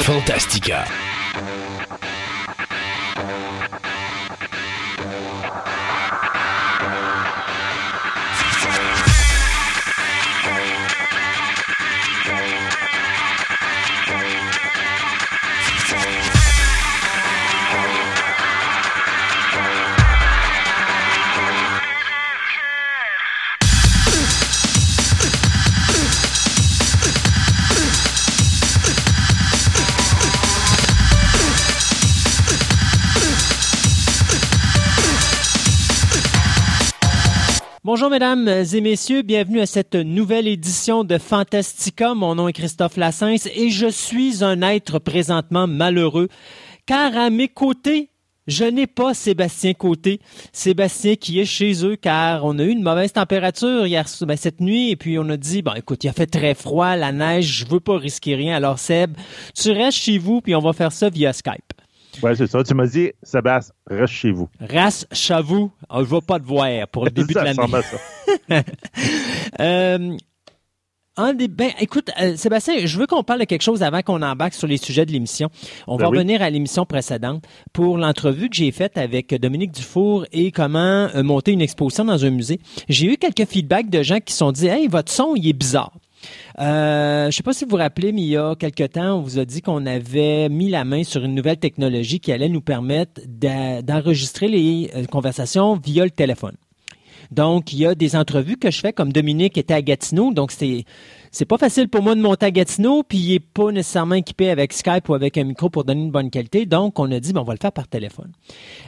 Fantastica. Bonjour mesdames et messieurs, bienvenue à cette nouvelle édition de Fantastica. Mon nom est Christophe Lassens et je suis un être présentement malheureux car à mes côtés, je n'ai pas Sébastien Côté. Sébastien qui est chez eux car on a eu une mauvaise température hier ben, cette nuit et puis on a dit bon écoute, il a fait très froid, la neige, je veux pas risquer rien. Alors Seb, tu restes chez vous puis on va faire ça via Skype. Ouais, c'est ça. Tu m'as dit, Sébastien, reste chez vous. Reste chez vous. On ne va pas te voir pour le début de l'année. euh, un des, ben, écoute, euh, Sébastien, je veux qu'on parle de quelque chose avant qu'on embarque sur les sujets de l'émission. On Ben va oui. revenir à l'émission précédente pour l'entrevue que j'ai faite avec Dominique Dufour et comment euh, monter une exposition dans un musée. J'ai eu quelques feedbacks de gens qui se sont dit, hey, votre son, il est bizarre. Euh, je sais pas si vous vous rappelez, mais il y a quelque temps, on vous a dit qu'on avait mis la main sur une nouvelle technologie qui allait nous permettre d'enregistrer les euh, conversations via le téléphone. Donc, il y a des entrevues que je fais, comme Dominique était à Gatineau. Donc, c'est c'est pas facile pour moi de monter à Gatineau, puis il est pas nécessairement équipé avec Skype ou avec un micro pour donner une bonne qualité. Donc, on a dit, ben, on va le faire par téléphone.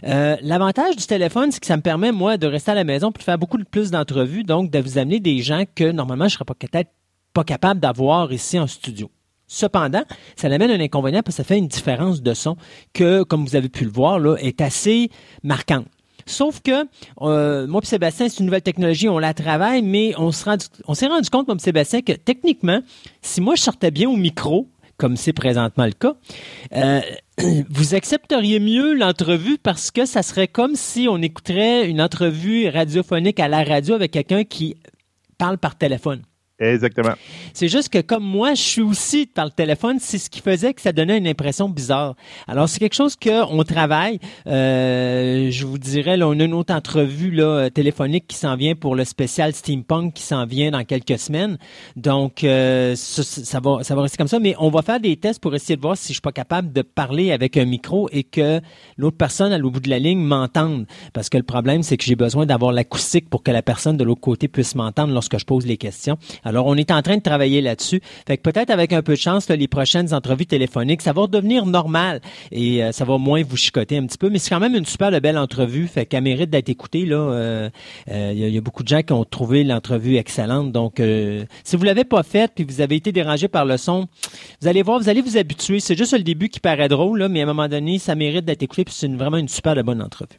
Euh, L'avantage du téléphone, c'est que ça me permet, moi, de rester à la maison pour faire beaucoup plus d'entrevues, donc de vous amener des gens que, normalement, je serais pas peut-être pas capable d'avoir ici en studio. Cependant, ça amène un inconvénient parce que ça fait une différence de son que, comme vous avez pu le voir, là, est assez marquante. Sauf que euh, moi et Sébastien, c'est une nouvelle technologie, on la travaille, mais on s'est rendu compte, moi et Sébastien, que techniquement, si moi je sortais bien au micro, comme c'est présentement le cas, euh, vous accepteriez mieux l'entrevue parce que ça serait comme si on écouterait une entrevue radiophonique à la radio avec quelqu'un qui parle par téléphone. Exactement. C'est juste que comme moi, je suis aussi par le téléphone, c'est ce qui faisait que ça donnait une impression bizarre. Alors c'est quelque chose qu'on travaille. Euh, je vous dirais, là, on a une autre entrevue là, euh, téléphonique qui s'en vient pour le spécial steampunk qui s'en vient dans quelques semaines. Donc euh, ça, ça va, ça va rester comme ça. Mais on va faire des tests pour essayer de voir si je suis pas capable de parler avec un micro et que l'autre personne à l'autre bout de la ligne m'entende. Parce que le problème, c'est que j'ai besoin d'avoir l'acoustique pour que la personne de l'autre côté puisse m'entendre lorsque je pose les questions. Alors, on est en train de travailler là-dessus. Fait que peut-être avec un peu de chance, là, les prochaines entrevues téléphoniques, ça va redevenir normal et euh, ça va moins vous chicoter un petit peu. Mais c'est quand même une super belle entrevue. Fait qu'elle mérite d'être écoutée. Là, Euh, euh, il y, a- il beaucoup de gens qui ont trouvé l'entrevue excellente. Donc, euh, si vous l'avez pas faite puis vous avez été dérangé par le son, vous allez voir, vous allez vous habituer. C'est juste le début qui paraît drôle, là, mais à un moment donné, ça mérite d'être écouté. Puis c'est vraiment une super bonne entrevue.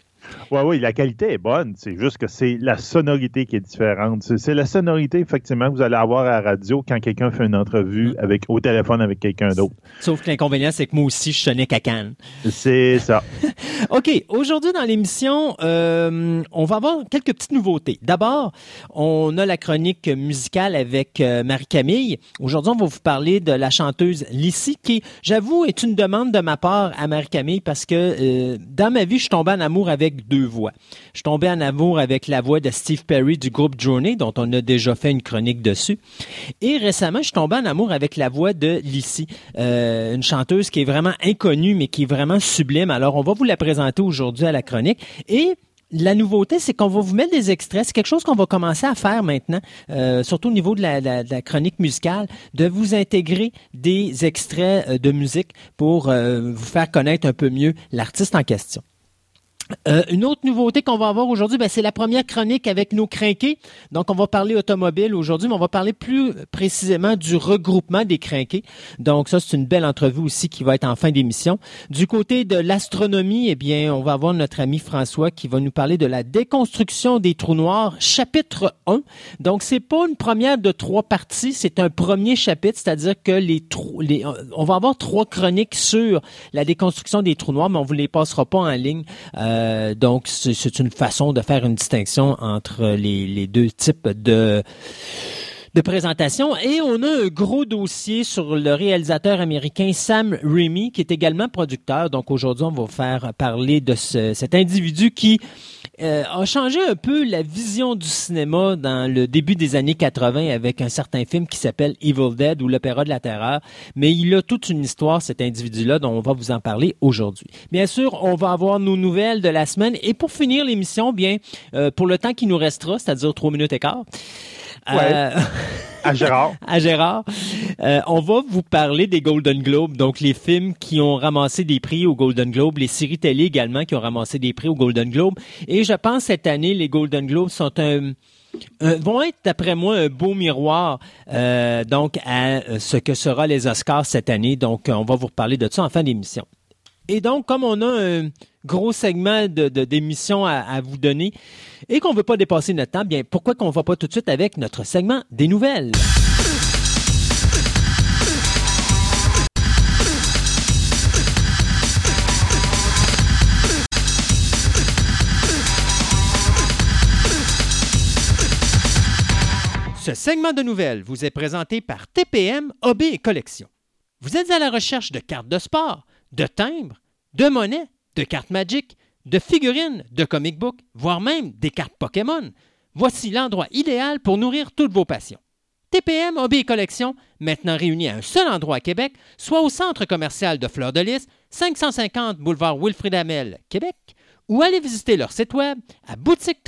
Oui, oui, la qualité est bonne. C'est juste que c'est la sonorité qui est différente. C'est la sonorité, effectivement, que vous allez avoir à la radio quand quelqu'un fait une entrevue avec, au téléphone avec quelqu'un d'autre. Sauf que l'inconvénient, c'est que moi aussi, je sonnais à Cannes. C'est ça. OK. Aujourd'hui, dans l'émission, euh, on va avoir quelques petites nouveautés. D'abord, on a la chronique musicale avec euh, Marie-Camille. Aujourd'hui, on va vous parler de la chanteuse Lissy, qui, j'avoue, est une demande de ma part à Marie-Camille parce que euh, dans ma vie, je suis tombé en amour avec deux voix. Je suis tombé en amour avec la voix de Steve Perry du groupe Journey, dont on a déjà fait une chronique dessus. Et récemment, je suis tombé en amour avec la voix de Lissy, euh, une chanteuse qui est vraiment inconnue, mais qui est vraiment sublime. Alors, on va vous la présenter aujourd'hui à la chronique. Et la nouveauté, c'est qu'on va vous mettre des extraits. C'est quelque chose qu'on va commencer à faire maintenant, euh, surtout au niveau de la, chronique musicale, de vous intégrer des extraits euh, de musique pour vous faire connaître un peu mieux l'artiste en question. Euh, une autre nouveauté qu'on va avoir aujourd'hui, ben, c'est la première chronique avec nos crinqués. Donc, on va parler automobile aujourd'hui, mais on va parler plus précisément du regroupement des crinqués. Donc, ça, c'est une belle entrevue aussi qui va être en fin d'émission. Du côté de l'astronomie, eh bien, on va avoir notre ami François qui va nous parler de la déconstruction des trous noirs, chapitre 1. Donc, c'est pas une première de trois parties, c'est un premier chapitre, c'est-à-dire que les trous, on va avoir trois chroniques sur la déconstruction des trous noirs, mais on vous les passera pas en ligne. Euh, donc, c'est une façon de faire une distinction entre les, deux types de de présentation. Et on a un gros dossier sur le réalisateur américain Sam Raimi, qui est également producteur. Donc aujourd'hui, on va faire parler de ce, cet individu qui euh, a changé un peu la vision du cinéma dans le début des années 80 avec un certain film qui s'appelle Evil Dead ou l'Opéra de la Terreur. Mais il a toute une histoire, cet individu-là, dont on va vous en parler aujourd'hui. Bien sûr, on va avoir nos nouvelles de la semaine. Et pour finir l'émission, bien, euh, pour le temps qui nous restera, c'est-à-dire trois minutes et quart, Ouais. à Gérard. à Gérard. Euh, on va vous parler des Golden Globes, donc les films qui ont ramassé des prix au Golden Globe, les séries télé également qui ont ramassé des prix au Golden Globe. Et je pense cette année, les Golden Globes sont un vont être, d'après moi, un beau miroir euh, donc à ce que sera les Oscars cette année. Donc, on va vous reparler de ça en fin d'émission. Et donc, comme on a un gros segment de, d'émission à, vous donner et qu'on ne veut pas dépasser notre temps, bien, pourquoi qu'on ne va pas tout de suite avec notre segment des nouvelles? Ce segment de nouvelles vous est présenté par TPM OB et Collection. Vous êtes à la recherche de cartes de sport, de timbres, de monnaie, de cartes Magic, de figurines, de comic book, voire même des cartes Pokémon. Voici l'endroit idéal pour nourrir toutes vos passions. TPM Hobby et Collection, maintenant réunis à un seul endroit à Québec, soit au centre commercial de Fleur de Lys, 550 boulevard Wilfrid Amel, Québec, ou allez visiter leur site web à boutique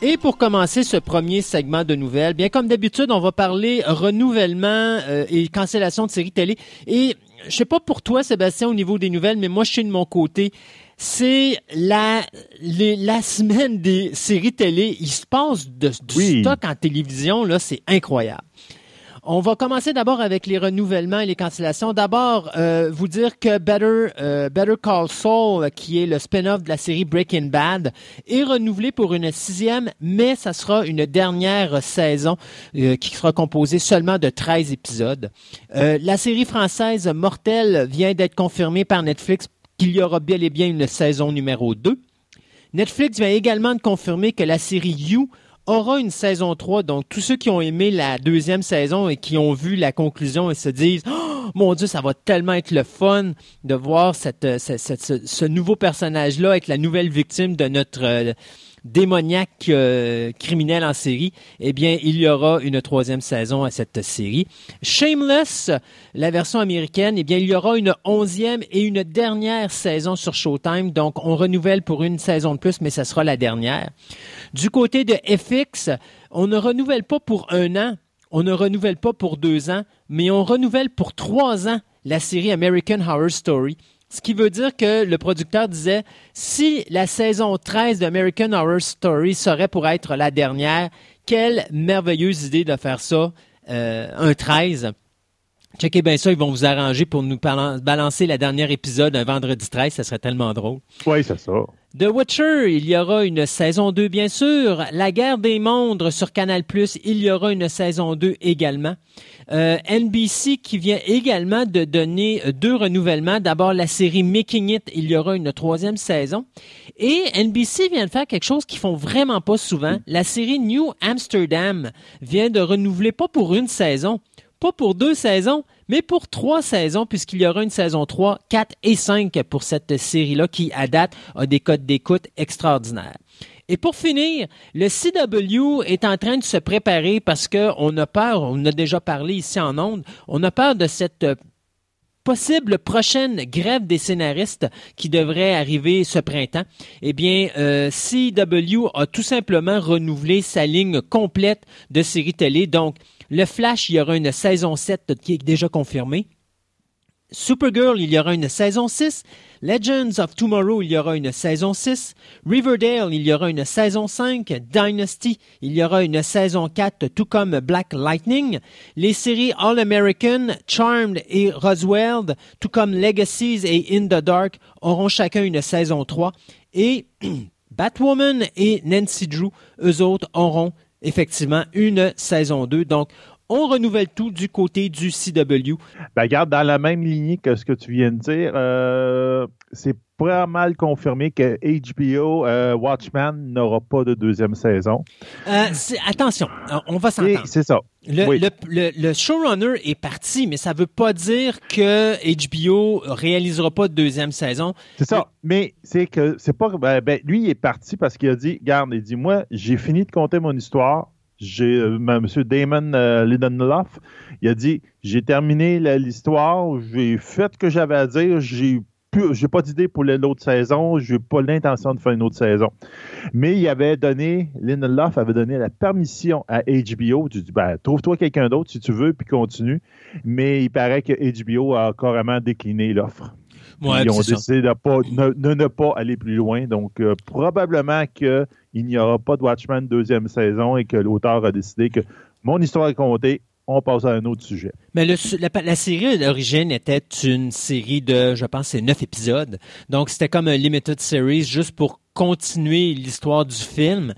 Et pour commencer ce premier segment de nouvelles, bien comme d'habitude, on va parler renouvellement euh, et cancellation de séries télé. Et je sais pas pour toi, Sébastien, au niveau des nouvelles, mais moi, je suis de mon côté. C'est la la semaine des séries télé. Il se passe de, du stock en télévision là, c'est incroyable. On va commencer d'abord avec les renouvellements et les cancellations. D'abord, euh, vous dire que Better, euh, Better Call Saul, qui est le spin-off de la série Breaking Bad, est renouvelé pour une sixième, mais ça sera une dernière saison euh, qui sera composée seulement de 13 épisodes. la série française Mortel vient d'être confirmée par Netflix qu'il y aura bien et bien une saison numéro 2. Netflix vient également de confirmer que la série You aura une saison 3. Donc, tous ceux qui ont aimé la deuxième saison et qui ont vu la conclusion et se disent oh, Mon Dieu, ça va tellement être le fun de voir cette, euh, ce, nouveau personnage-là être la nouvelle victime de notre euh, démoniaque euh, criminel en série, eh bien, il y aura une troisième saison à cette série. Shameless, la version américaine, eh bien, il y aura une onzième et une dernière saison sur Showtime. Donc, on renouvelle pour une saison de plus, mais ça sera la dernière. Du côté de FX, on ne renouvelle pas pour un an, on ne renouvelle pas pour deux ans, mais on renouvelle pour trois ans la série American Horror Story. Ce qui veut dire que le producteur disait, si la saison 13 d'American Horror Story serait pour être la dernière, quelle merveilleuse idée de faire ça, euh, un 13. Checkez bien ça, ils vont vous arranger pour nous balancer la dernière épisode un vendredi 13, ça serait tellement drôle. Oui, c'est ça. The Witcher, il y aura une saison 2 bien sûr. La guerre des mondes sur Canal+, il y aura une saison 2 également. Euh, NBC qui vient également de donner deux renouvellements. D'abord la série Making It, il y aura une troisième saison. Et NBC vient de faire quelque chose qu'ils font vraiment pas souvent. La série New Amsterdam vient de renouveler pas pour une saison, pas pour deux saisons, mais pour trois saisons, puisqu'il y aura une saison 3, 4 et 5 pour cette série-là qui, à date, a des codes d'écoute extraordinaires. Et pour finir, le CW est en train de se préparer parce qu'on a peur, on a déjà parlé ici en Onde, on a peur de cette euh, possible prochaine grève des scénaristes qui devrait arriver ce printemps, eh bien, euh, CW a tout simplement renouvelé sa ligne complète de séries télé. Donc, le Flash, il y aura une saison 7 qui est déjà confirmée. Supergirl, il y aura une saison 6. Legends of Tomorrow, il y aura une saison 6. Riverdale, il y aura une saison 5. Dynasty, il y aura une saison 4, tout comme Black Lightning. Les séries All American, Charmed et Roswell, tout comme Legacies et In the Dark, auront chacun une saison 3. Et Batwoman et Nancy Drew, eux autres auront effectivement une saison 2. Donc, on renouvelle tout du côté du CW. Ben, garde dans la même lignée que ce que tu viens de dire. Euh, c'est pas mal confirmé que HBO euh, Watchman n'aura pas de deuxième saison. Euh, attention, on va s'entendre. C'est ça. Le, showrunner est parti, mais ça ne veut pas dire que HBO réalisera pas de deuxième saison. C'est ça. Mais c'est que c'est pas. Ben, ben, lui, il est parti parce qu'il a dit Garde, il dit Moi, j'ai fini de compter mon histoire j'ai euh, M. Damon euh, il a dit j'ai terminé l'histoire, j'ai fait ce que j'avais à dire, j'ai j'ai pas d'idée pour l'autre saison, j'ai pas l'intention de faire une autre saison. Mais il avait donné, Lindelof avait donné la permission à HBO, tu dis ben, trouve-toi quelqu'un d'autre si tu veux, puis continue. Mais il paraît que HBO a carrément décliné l'offre. Ils ont décidé de pas, ne, pas aller plus loin. Donc, euh, probablement que il n'y aura pas de Watchmen deuxième saison et que l'auteur a décidé que mon histoire est comptée, on passe à un autre sujet. Mais la, série d'origine était une série de, je pense, c'est neuf épisodes. Donc, c'était comme un limited series juste pour continuer l'histoire du film.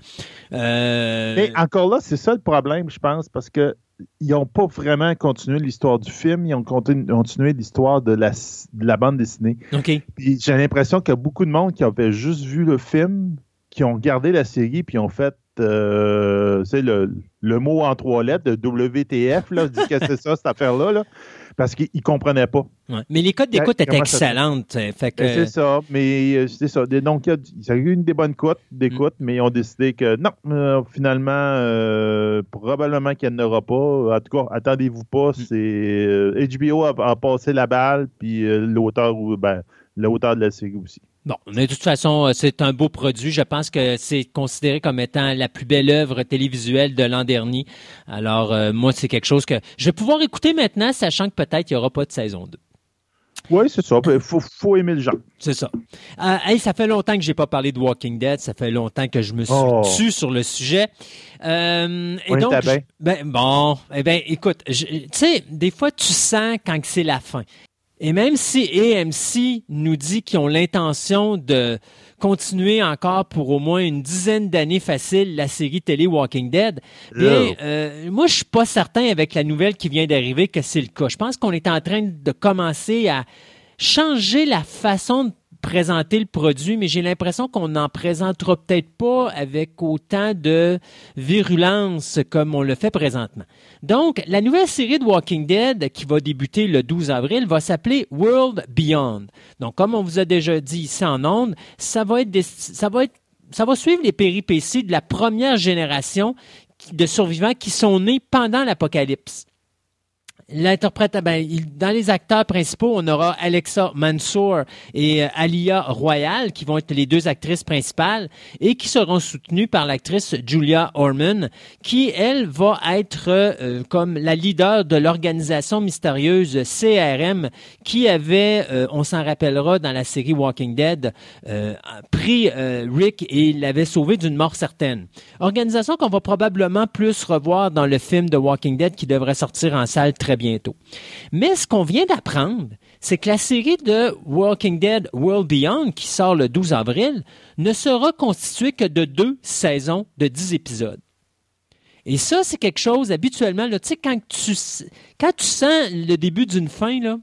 Euh, Mais encore là, c'est ça le problème, je pense, parce que ils n'ont pas vraiment continué l'histoire du film, ils ont continué l'histoire de la, de la bande dessinée. OK. J'ai l'impression qu'il y a beaucoup de monde qui avait juste vu le film qui ont gardé la série puis ont fait euh, le, le, mot en trois lettres de WTF, là, dit que c'est ça, cette affaire-là, parce qu'ils ne comprenaient pas. Mais les codes d'écoute étaient excellentes. Ben, c'est ça, mais euh, c'est ça. Donc, il y a eu une des bonnes cotes d'écoute, mm. mais ils ont décidé que non, euh, finalement, euh, probablement qu'il n'y en aura pas. En tout cas, attendez-vous pas. Mm. C'est HBO a, passé la balle, puis l'auteur, ben, l'auteur de la série aussi. Bon, mais de toute façon, euh, c'est un beau produit. Je pense que c'est considéré comme étant la plus belle œuvre télévisuelle de l'an dernier. Alors, euh, moi, c'est quelque chose que je vais pouvoir écouter maintenant, sachant que peut-être il n'y aura pas de saison 2. Oui, c'est ça. Il faut, aimer le genre. C'est ça. Euh, ça fait longtemps que j'ai pas parlé de Walking Dead. Ça fait longtemps que je me suis oh. tué sur le sujet. Euh, et donc, ben, bon, eh ben, écoute, tu sais, des fois, tu sens quand c'est la fin. Et même si AMC nous dit qu'ils ont l'intention de continuer encore pour au moins une dizaine d'années facile la série télé Walking Dead, bien, euh, moi je suis pas certain avec la nouvelle qui vient d'arriver que c'est le cas. Je pense qu'on est en train de commencer à changer la façon de présenter le produit, mais j'ai l'impression qu'on n'en présentera peut-être pas avec autant de virulence comme on le fait présentement. Donc, la nouvelle série de Walking Dead qui va débuter le 12 avril va s'appeler World Beyond. Donc, comme on vous a déjà dit ici en ondes, ça va être, ça va être ça va suivre les péripéties de la première génération de survivants qui sont nés pendant l'apocalypse. L'interprète, ben, dans les acteurs principaux, on aura Alexa Mansour et euh, Alia Royal, qui vont être les deux actrices principales et qui seront soutenues par l'actrice Julia Orman, qui, elle, va être euh, comme la leader de l'organisation mystérieuse CRM, qui avait, euh, on s'en rappellera dans la série Walking Dead, pris Rick et l'avait sauvé d'une mort certaine. Organisation qu'on va probablement plus revoir dans le film de Walking Dead qui devrait sortir en salle très bientôt. Mais ce qu'on vient d'apprendre, c'est que la série de Walking Dead World Beyond, qui sort le 12 avril, ne sera constituée que de deux saisons de dix épisodes. Et ça, c'est quelque chose, habituellement, tu sais, quand tu, quand tu sens le début d'une fin, là,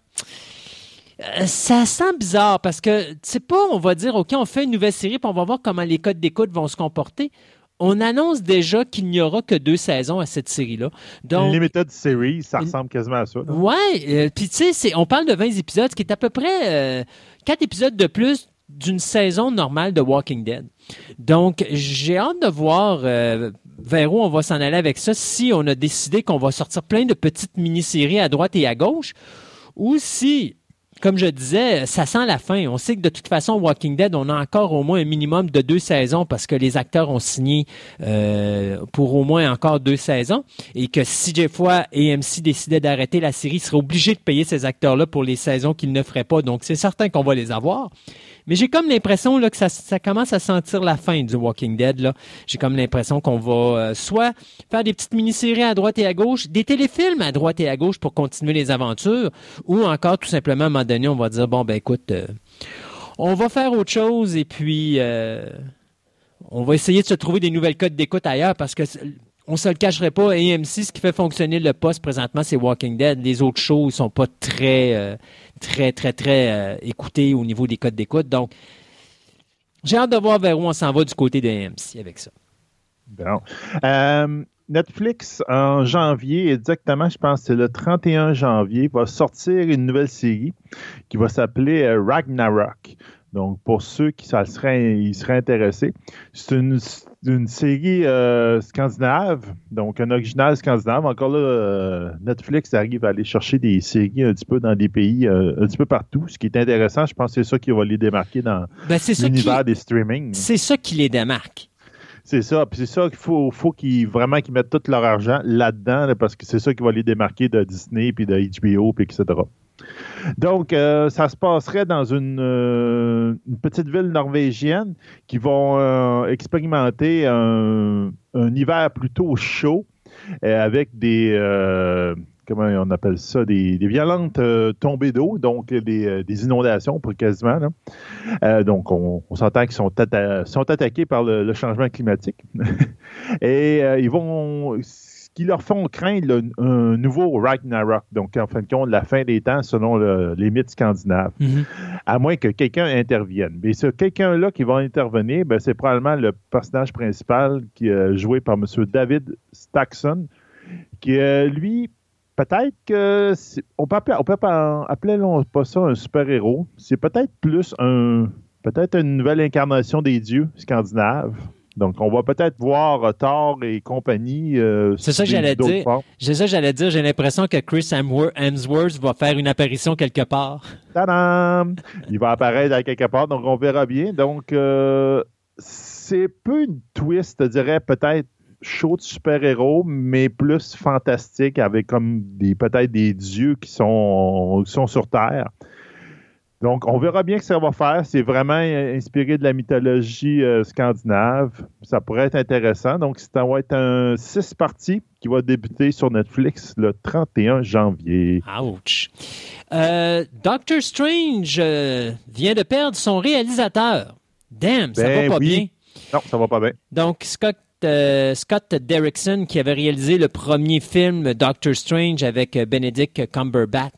euh, ça sent bizarre parce que c'est pas, on va dire, OK, on fait une nouvelle série, puis on va voir comment les codes d'écoute vont se comporter on annonce déjà qu'il n'y aura que deux saisons à cette série-là. Donc, Limited Series, ça ressemble quasiment à ça. Oui, euh, puis tu sais, on parle de 20 épisodes, ce qui est à peu près euh, quatre épisodes de plus d'une saison normale de Walking Dead. Donc, j'ai hâte de voir euh, vers où on va s'en aller avec ça, si on a décidé qu'on va sortir plein de petites mini-séries à droite et à gauche, ou si comme je disais, ça sent la fin. On sait que de toute façon, Walking Dead, on a encore au moins un minimum de deux saisons parce que les acteurs ont signé euh, pour au moins encore deux saisons et que si des fois AMC décidait d'arrêter la série, il serait obligé de payer ces acteurs-là pour les saisons qu'ils ne feraient pas. Donc, c'est certain qu'on va les avoir. Mais j'ai comme l'impression là, que ça, ça, commence à sentir la fin du Walking Dead. Là. J'ai comme l'impression qu'on va euh, soit faire des petites mini-séries à droite et à gauche, des téléfilms à droite et à gauche pour continuer les aventures, ou encore tout simplement à un moment donné, on va dire bon ben écoute, euh, on va faire autre chose et puis euh, on va essayer de se trouver des nouvelles codes d'écoute ailleurs parce que on se le cacherait pas. AMC, ce qui fait fonctionner le poste présentement, c'est Walking Dead. Les autres shows, ils sont pas très, euh, très, très, très euh, au niveau des codes d'écoute. Donc, j'ai hâte de voir vers où on s'en va du côté de avec ça. Bon. Euh, Netflix, en janvier, exactement, je pense que c'est le 31 janvier, va sortir une nouvelle série qui va s'appeler Ragnarok. Donc, pour ceux qui seraient, ils seraient intéressés, c'est une, série euh, scandinave, donc un original scandinave. Encore là, euh, Netflix arrive à aller chercher des séries un petit peu dans des pays, euh, un petit peu partout. Ce qui est intéressant, je pense que c'est ça qui va les démarquer dans ben, l'univers des streaming. C'est ça qui les démarque. C'est ça. Puis c'est ça qu'il faut, faut qu'ils vraiment qu'ils mettent tout leur argent là-dedans, parce que c'est ça qui va les démarquer de Disney, puis de HBO, puis etc. Donc, euh, ça se passerait dans une, euh, petite ville norvégienne qui vont euh, expérimenter un, hiver plutôt chaud avec des comment on appelle ça, des, violentes tombées d'eau, donc des, inondations pour quasiment. donc, on, s'entend qu'ils sont, attaqués par le changement climatique. Et ils vont qui leur font craindre un nouveau Ragnarok, donc en fin de compte, la fin des temps selon les mythes scandinaves, mhm. à moins que quelqu'un intervienne. Mais ce quelqu'un-là qui va intervenir, ben, c'est probablement le personnage principal qui est joué par M. David Staxon, qui, lui, peut-être que on peut, appeler, on peut appeler pas ça un super-héros. C'est peut-être plus un peut-être une nouvelle incarnation des dieux scandinaves. Donc, on va peut-être voir Thor et compagnie. Euh, c'est ça que j'allais dire. C'est ça que j'allais dire. J'ai l'impression que Chris Hemsworth va faire une apparition quelque part. Tadam! Il va apparaître à quelque part, donc on verra bien. Donc, euh, c'est peu une twist, je dirais, peut-être chaud de super-héros, mais plus fantastique, avec comme des peut-être des dieux qui sont, qui sont sur Terre. Donc, on verra bien ce que ça va faire. C'est vraiment inspiré de la mythologie euh, scandinave. Ça pourrait être intéressant. Donc, ça va être un six parties qui va débuter sur Netflix le 31 janvier. Ouch! Euh, Doctor Strange euh, vient de perdre son réalisateur. Damn, ça ben va pas bien. Non, ça va pas bien. Donc, Scott Scott Derrickson, qui avait réalisé le premier film Doctor Strange avec Benedict Cumberbatch,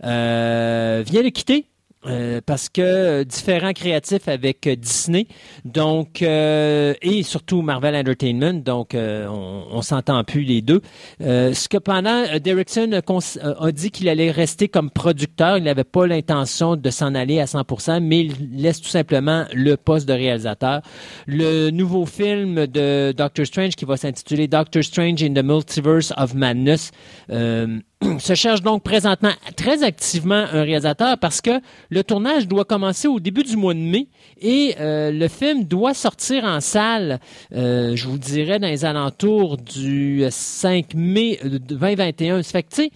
vient de quitter euh, parce que euh, différents créatifs avec euh, Disney, donc et surtout Marvel Entertainment, donc on, on s'entend plus les deux. ce que pendant Derrickson a, dit qu'il allait rester comme producteur, il n'avait pas l'intention de s'en aller à 100%, mais il laisse tout simplement le poste de réalisateur. Le nouveau film de Doctor Strange qui va s'intituler Doctor Strange in the Multiverse of Madness se cherche donc présentement très activement un réalisateur parce que le tournage doit commencer au début du mois de mai et euh, le film doit sortir en salle, euh, je vous dirais, dans les alentours du 5 mai 2021. Ça fait que, tu sais,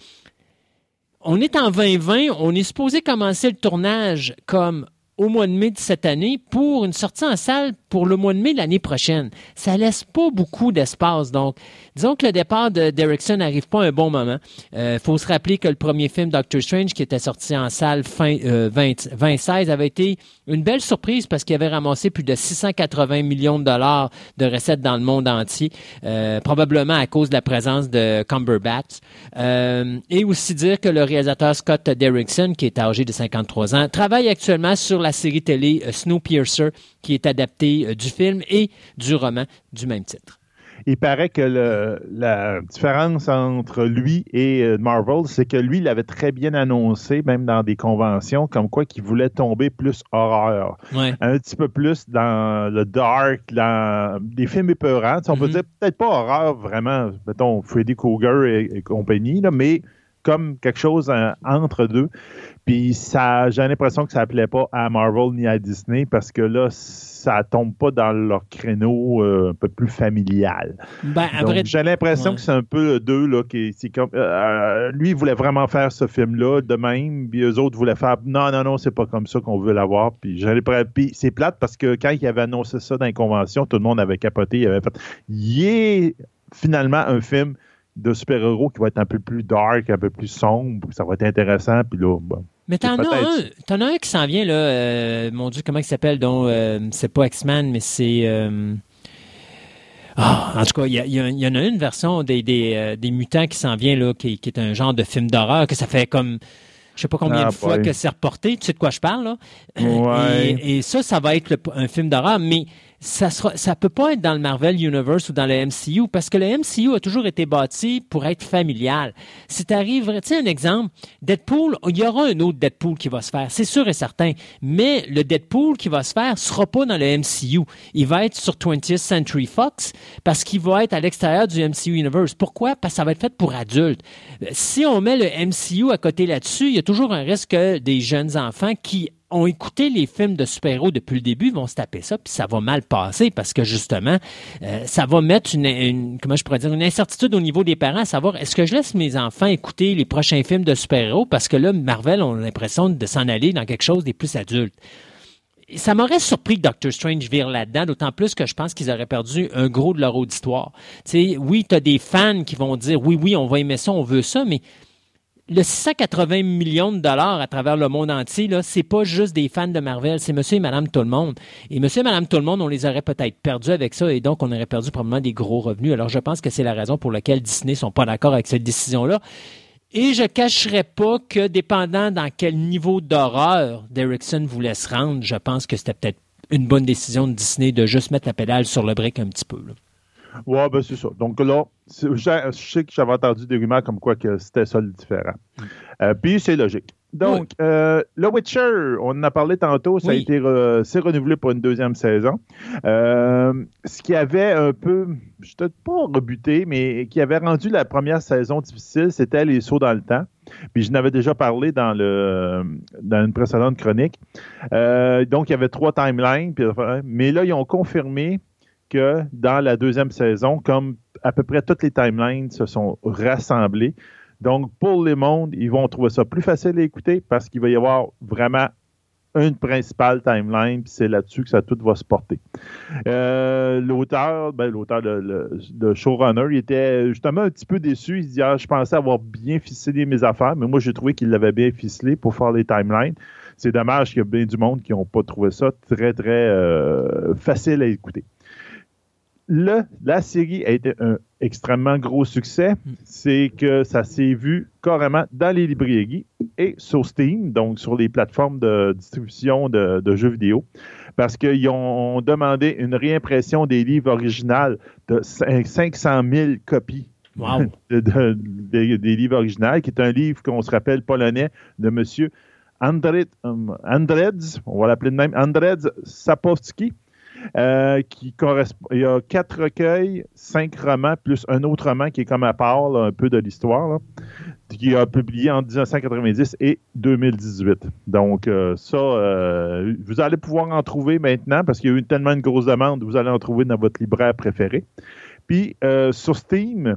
on est en 2020, on est supposé commencer le tournage comme au mois de mai de cette année pour une sortie en salle pour le mois de mai l'année prochaine. Ça laisse pas beaucoup d'espace. Donc, disons que le départ de Derrickson n'arrive pas à un bon moment. Euh, faut se rappeler que le premier film Doctor Strange, qui était sorti en salle fin euh, 2016, avait été une belle surprise parce qu'il avait ramassé plus de 680 millions de dollars de recettes dans le monde entier, euh, probablement à cause de la présence de Cumberbatch. Euh, et aussi dire que le réalisateur Scott Derrickson, qui est âgé de 53 ans, travaille actuellement sur la série télé Snowpiercer, qui est adaptée euh, du film et du roman du même titre. Il paraît que la différence entre lui et euh, Marvel, c'est que lui, il avait très bien annoncé, même dans des conventions, comme quoi qu'il voulait tomber plus horreur. Un petit peu plus dans le dark, dans des films épeurants. On peut mm-hmm. dire peut-être pas horreur vraiment, mettons Freddy Krueger et, compagnie, mais comme quelque chose euh, entre deux. Puis ça, j'ai l'impression que ça ne pas à Marvel ni à Disney parce que là, ça tombe pas dans leur créneau euh, un peu plus familial. Ben, j'ai l'impression que c'est un peu deux là, qui c'est comme euh, lui il voulait vraiment faire ce film-là de même, puis eux autres voulaient faire non non non c'est pas comme ça qu'on veut l'avoir. Puis j'allais puis c'est plate parce que quand il avait annoncé ça dans les conventions, tout le monde avait capoté, il avait fait, finalement un film de super-héros qui va être un peu plus dark, un peu plus sombre, ça va être intéressant. Puis là, mais t'en as un, t'en as un qui s'en vient là. Euh, mon Dieu, comment il s'appelle Donc, euh, c'est pas X-Men, mais c'est. Euh, Ah, en tout cas, il y, en a une version des, des, des mutants qui s'en vient, là, qui, qui, est un genre de film d'horreur, que ça fait comme je sais pas combien ah, de fois que c'est reporté. Tu sais de quoi je parle, là? Ouais. Et, ça, ça va être un film d'horreur, mais ça sera, peut pas être dans le Marvel Universe ou dans le MCU parce que le MCU a toujours été bâti pour être familial. Si t'arrives, tu sais, un exemple, Deadpool, il y aura un autre Deadpool qui va se faire, c'est sûr et certain. Mais le Deadpool qui va se faire sera pas dans le MCU. Il va être sur 20th Century Fox parce qu'il va être à l'extérieur du MCU Universe. Pourquoi? Parce que ça va être fait pour adultes. Si on met le MCU à côté là-dessus, il y a toujours un risque que des jeunes enfants qui ont écouté les films de super-héros depuis le début vont se taper ça, puis ça va mal passer parce que justement, euh, ça va mettre une, je pourrais dire, une incertitude au niveau des parents à savoir est-ce que je laisse mes enfants écouter les prochains films de super-héros? Parce que là, Marvel ont l'impression de s'en aller dans quelque chose des plus adultes. Ça m'aurait surpris que Doctor Strange vire là-dedans, d'autant plus que je pense qu'ils auraient perdu un gros de leur auditoire. Tu sais, oui, tu des fans qui vont dire oui, oui, on va aimer ça, on veut ça, mais le 680 millions de dollars à travers le monde entier, c'est pas juste des fans de Marvel, c'est monsieur et madame tout le monde. Et monsieur et madame tout le monde, on les aurait peut-être perdus avec ça et donc on aurait perdu probablement des gros revenus. Alors je pense que c'est la raison pour laquelle Disney sont pas d'accord avec cette décision-là. Et je cacherai pas que dépendant dans quel niveau d'horreur Derrickson voulait se rendre, je pense que c'était peut-être une bonne décision de Disney de juste mettre la pédale sur le brick un petit peu. Là. Ouais, ben c'est ça. Donc là, je sais que j'avais entendu des rumeurs comme quoi que c'était ça le différent. Euh, puis c'est logique. Donc, euh, The Witcher, on en a parlé tantôt, ça a été c'est renouvelé pour une deuxième saison. Euh, ce qui avait un peu, je ne pas rebuté, mais qui avait rendu la première saison difficile, c'était les sauts dans le temps. Puis je n'avais déjà parlé dans le dans une précédente chronique. donc, il y avait trois timelines, mais là, ils ont confirmé que dans la deuxième saison, comme à peu près toutes les timelines se sont rassemblées, donc pour les mondes, ils vont trouver ça plus facile à écouter parce qu'il va y avoir vraiment une principale timeline, puis c'est là-dessus que ça tout va se porter. Euh, l'auteur, ben, l'auteur de, showrunner, il était justement un petit peu déçu. Il dit ah, je pensais avoir bien ficelé mes affaires, mais moi j'ai trouvé qu'il l'avait bien ficelé pour faire les timelines. C'est dommage qu'il y a bien du monde qui n'ont pas trouvé ça très, très euh, facile à écouter la série a été un extrêmement gros succès. Mm. C'est que ça s'est vu carrément dans les librairies et sur Steam, donc sur les plateformes de distribution de, jeux vidéo, parce qu'ils ont demandé une réimpression des livres originaux de 500 000 copies. des livres originaux, qui est un livre qu'on se rappelle polonais de M. Andrzej, Andrzej, on va l'appeler de même, Andrzej Sapowski, euh. Il y a quatre recueils, cinq romans, plus un autre roman qui est comme à part, un peu de l'histoire, qui a publié en 1990 et 2018. Donc, euh, ça, euh, vous allez pouvoir en trouver maintenant parce qu'il y a eu tellement une grosse demande, vous allez en trouver dans votre libraire préféré. Puis, sur Steam,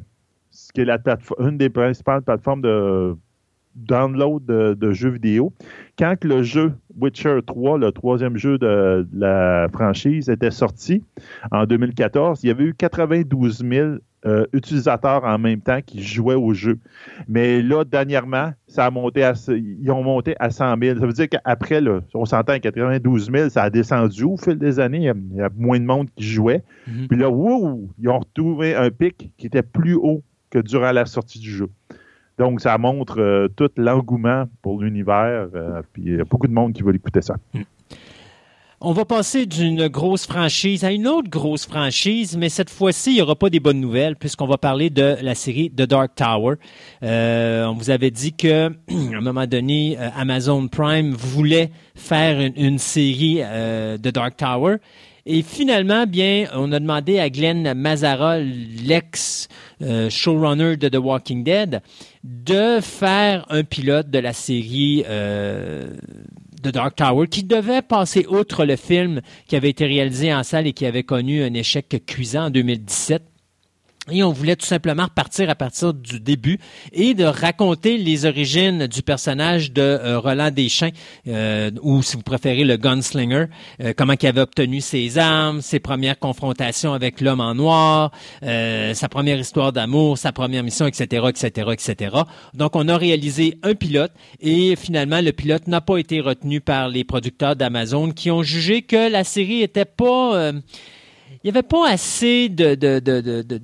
ce qui est la une des principales plateformes de download de, jeux vidéo. Quand le jeu Witcher 3, le troisième jeu de, la franchise, était sorti en 2014, il y avait eu 92 000 euh, utilisateurs en même temps qui jouaient au jeu. Mais là, dernièrement, ça a monté à, ils ont monté à 100 000. Ça veut dire qu'après, on s'entend 92 000, ça a descendu au fil des années. Il y a, moins de monde qui jouait. Mm-hmm. Puis là, ils ont retrouvé un pic qui était plus haut que durant la sortie du jeu. Donc, ça montre euh, tout l'engouement pour l'univers. Euh, puis, il y a beaucoup de monde qui va écouter ça. Hmm. On va passer d'une grosse franchise à une autre grosse franchise, mais cette fois-ci, il n'y aura pas des bonnes nouvelles puisqu'on va parler de la série The Dark Tower. Euh, on vous avait dit que, à un moment donné, Amazon Prime voulait faire une, une série de Dark Tower. Et finalement, bien, on a demandé à Glenn Mazzara, l'ex euh, showrunner de The Walking Dead, de faire un pilote de la série euh, The Dark Tower qui devait passer outre le film qui avait été réalisé en salle et qui avait connu un échec cuisant en 2017 et on voulait tout simplement repartir à partir du début et de raconter les origines du personnage de euh, Roland Deschamps, euh, ou si vous préférez le gunslinger, euh, comment il avait obtenu ses armes, ses premières confrontations avec l'homme en noir, sa première histoire d'amour, sa première mission, etc., etc., etc. Donc on a réalisé un pilote et finalement le pilote n'a pas été retenu par les producteurs d'Amazon qui ont jugé que la série était pas il n'y avait pas assez de, de, de, de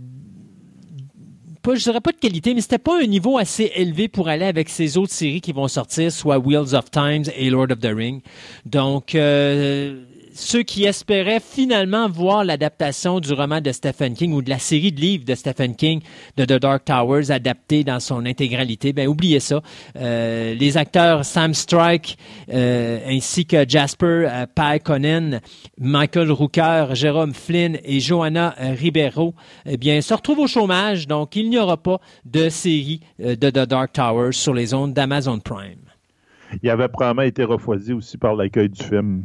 pas, je dirais pas de qualité, mais c'était pas un niveau assez élevé pour aller avec ces autres séries qui vont sortir, soit Wheels of Times et Lord of the Ring. Donc, euh, ceux qui espéraient finalement voir l'adaptation du roman de Stephen King ou de la série de livres de Stephen King de The Dark Towers adaptée dans son intégralité, ben oubliez ça. Euh, les acteurs Sam Strike euh, ainsi que Jasper euh, Paikonen, Michael Rooker, Jérôme Flynn et Johanna euh, Ribeiro, eh bien, se retrouvent au chômage. Donc, il n'y aura pas de série de The Dark Towers sur les ondes d'Amazon Prime. Il avait probablement été refroidi aussi par l'accueil du film.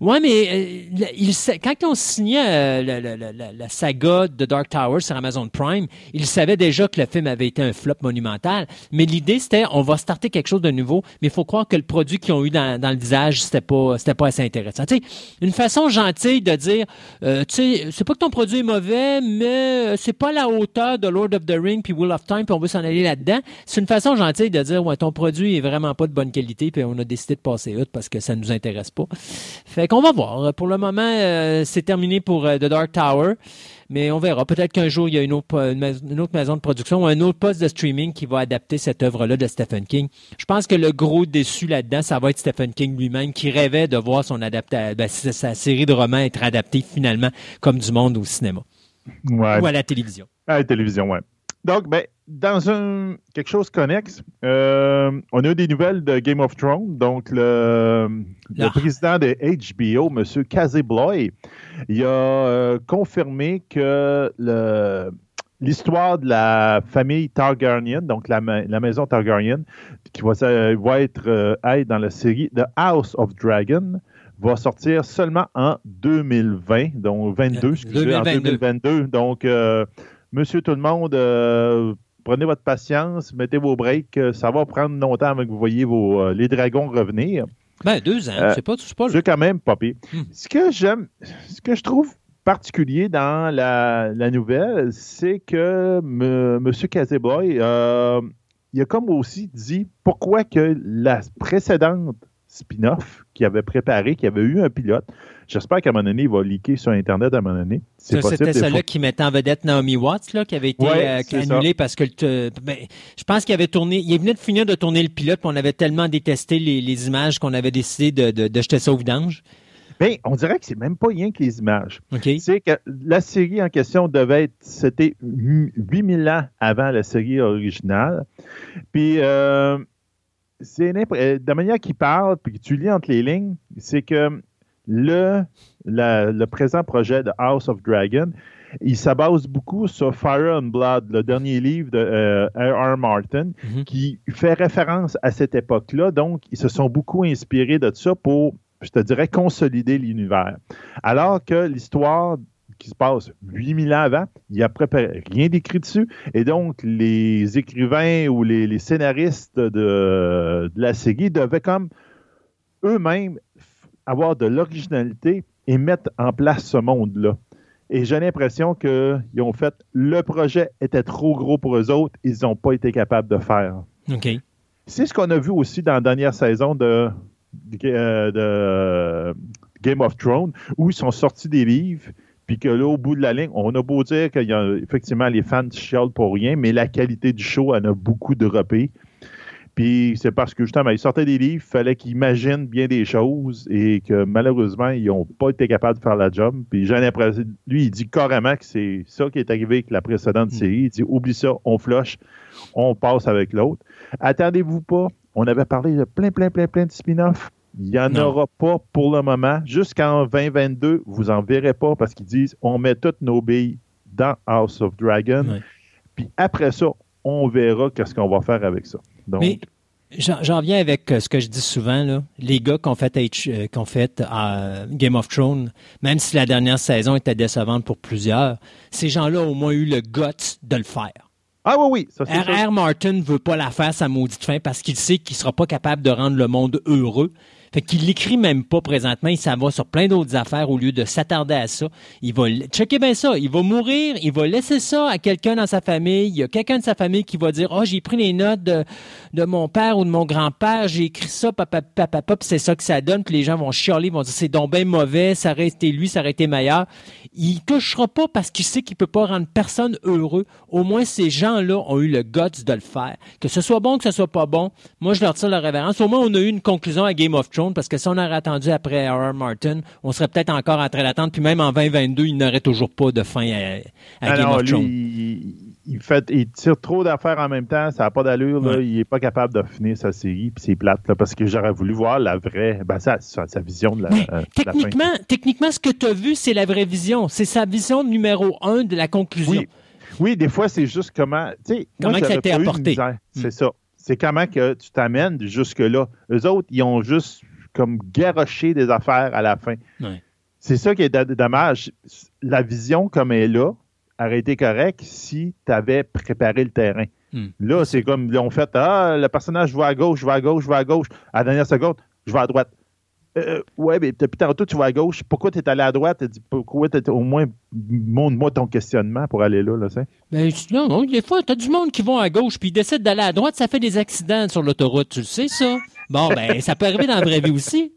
Oui, mais euh, il, quand on signait euh, la, saga de Dark Tower sur Amazon Prime, il savait déjà que le film avait été un flop monumental. Mais l'idée, c'était on va starter quelque chose de nouveau, mais il faut croire que le produit qu'ils ont eu dans, le visage, c'était pas, pas assez intéressant. Une façon gentille de dire, euh, tu sais, c'est pas que ton produit est mauvais, mais c'est pas à la hauteur de Lord of the Ring puis Will of Time, puis on veut s'en aller là-dedans. C'est une façon gentille de dire, ouais, ton produit est vraiment pas de bonne qualité, puis on a décidé de passer outre parce que ça nous intéresse pas. Fait qu'on va voir. Pour le moment, euh, c'est terminé pour euh, The Dark Tower. Mais on verra. Peut-être qu'un jour, il y a une autre, une autre, maison de production ou un autre poste de streaming qui va adapter cette œuvre-là de Stephen King. Je pense que le gros déçu là-dedans, ça va être Stephen King lui-même qui rêvait de voir son adapta ben, sa série de romans être adaptée finalement comme du monde au cinéma. Ou à la télévision. À la télévision, oui. Donc, ben, dans un quelque chose connexe, euh, on a eu des nouvelles de Game of Thrones. Donc, le, le ah. président de HBO, M. Casey Bloy, il a euh, confirmé que le, l'histoire de la famille Targaryen, donc la, la maison Targaryen, qui va, va être euh, dans la série The House of Dragon, va sortir seulement en 2020, donc 22, excusez, en 2022. Donc, monsieur tout le monde, prenez votre patience, mettez vos breaks. Euh, ça va prendre longtemps avant que vous voyez vos, euh, les dragons revenir. Ben, deux ans, euh, c'est pas, pas C'est quand même pas pire. Hmm. Ce que j'aime, ce que je trouve particulier dans la, nouvelle, c'est que M. Caseboy, euh, il a comme aussi dit pourquoi que la précédente spin-off qu'il avait préparé, qui avait eu un pilote, J'espère qu'à un moment donné, il va leaker sur Internet à un moment donné. C'était celui qui mettait en vedette Naomi Watts, là, qui avait été euh, annulé parce que ben, je pense qu'il avait tourné, il venait de finir de tourner le pilote, puis on avait tellement détesté les, images qu'on avait décidé de, jeter ça au vidange. Bien, on dirait que c'est même pas rien que les images. C'est que la série en question devait être, c'était 8000 ans avant la série originale. Puis, euh, c'est de la manière qu'il parle, puis que tu lis entre les lignes, c'est que le, le présent projet de House of Dragon, il s'abase beaucoup sur Fire and Blood, le dernier livre de euh, R. Martin, mhm. qui fait référence à cette époque-là. Donc, ils se sont beaucoup inspirés de ça pour, je te dirais, consolider l'univers. Alors que l'histoire qui se passe 8000 ans avant, il n'y a rien d'écrit dessus. Et donc, les écrivains ou les, scénaristes de, de, la série devaient comme eux-mêmes avoir de l'originalité et mettre en place ce monde-là. Et j'ai l'impression qu'ils ont fait le projet était trop gros pour eux autres, ils n'ont pas été capables de faire. OK. C'est ce qu'on a vu aussi dans la dernière saison de, de, Game of Thrones, où ils sont sortis des livres, puis que là, au bout de la ligne, on a beau dire qu'il y a effectivement les fans chialent pour rien, mais la qualité du show en a beaucoup droppé. Puis c'est parce que justement, ils sortaient des livres, il fallait qu'ils imaginent bien des choses et que malheureusement, ils n'ont pas été capables de faire la job. Puis j'ai l'impression, lui, il dit carrément que c'est ça qui est arrivé avec la précédente mm. série. Il dit oublie ça, on flush, on passe avec l'autre. Attendez-vous pas, on avait parlé de plein, plein, plein, plein de spin-offs. Il n'y en aura pas pour le moment. Jusqu'en 2022, vous en verrez pas parce qu'ils disent on met toutes nos billes dans House of Dragon. Puis après ça, on verra qu'est-ce qu'on va faire avec ça. Mais j'en viens avec euh, ce que je dis souvent, là. les gars qui ont fait, euh, fait euh, Game of Thrones, même si la dernière saison était décevante pour plusieurs, ces gens-là ont au moins eu le guts de le faire. Ah oui, oui. R.R. Martin ne veut pas la faire sa maudite fin parce qu'il sait qu'il ne sera pas capable de rendre le monde heureux. Fait qu'il l'écrit même pas présentement. Il s'en va sur plein d'autres affaires au lieu de s'attarder à ça. Il va checker bien ça. Il va mourir. Il va laisser ça à quelqu'un dans sa famille. Il y a quelqu'un de sa famille qui va dire, oh, j'ai pris les notes de, de mon père ou de mon grand-père. J'ai écrit ça, papa, papa, papa, c'est ça que ça donne. Puis les gens vont chialer, vont dire, c'est donc bien mauvais. Ça aurait été lui, ça aurait été meilleur. Il touchera pas parce qu'il sait qu'il peut pas rendre personne heureux. Au moins, ces gens-là ont eu le guts de le faire. Que ce soit bon, que ce soit pas bon, moi, je leur tire la révérence. Au moins, on a eu une conclusion à Game of Thrones parce que si on aurait attendu après R.R. Martin, on serait peut-être encore en train d'attendre. Puis même en 2022, il n'aurait toujours pas de fin à, ah Game of Thrones. Il, fait, il tire trop d'affaires en même temps, ça n'a pas d'allure. Il n'est pas capable de finir sa série, puis c'est plate. parce que j'aurais voulu voir la vraie, ben, sa, sa, vision de la, euh, techniquement, Techniquement, ce que tu as vu, c'est la vraie vision. C'est sa vision numéro un de la conclusion. Oui. Oui, des fois, c'est juste comment. Comment ça a été apporté. C'est hmm. ça. C'est comment que tu t'amènes jusque-là. Eux autres, ils ont juste comme garoché des affaires à la fin. C'est ça qui est dommage. La vision comme elle est là aurait été correcte si tu avais préparé le terrain. Hmm. Là, c'est comme ils ont fait Ah, le personnage va à gauche, va à gauche, va à gauche. À la dernière seconde, je vais à droite. Euh, ouais, mais depuis tantôt, tu vas à gauche. Pourquoi tu es allé à droite? Dit, pourquoi tu au moins montre-moi ton questionnement pour aller là, là, ça? Ben, non, non, des fois, t'as du monde qui vont à gauche, puis ils décident d'aller à droite, ça fait des accidents sur l'autoroute, tu le sais, ça? Bon, ben, ça peut arriver dans la vraie vie aussi.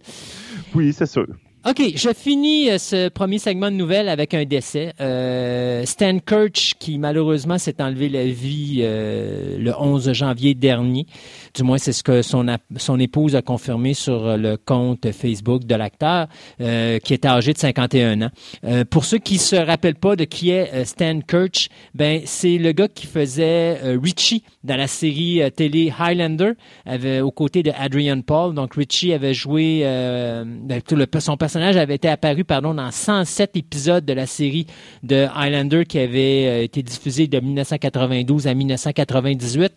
Oui, c'est sûr. OK, je finis euh, ce premier segment de nouvelles avec un décès. Euh, Stan Kirch, qui malheureusement s'est enlevé la vie euh, le 11 janvier dernier. Du moins, c'est ce que son, épouse a confirmé sur le compte Facebook de l'acteur, qui est âgé de 51 ans. pour ceux qui se rappellent pas de qui est Stan Kirch, ben c'est le gars qui faisait Richie dans la série télé Highlander, avait, aux côtés de Adrian Paul. Donc Richie avait joué ben, son personnage avait été apparu pardon, dans 107 épisodes de la série de Highlander qui avait euh, été diffusée de 1992 à 1998.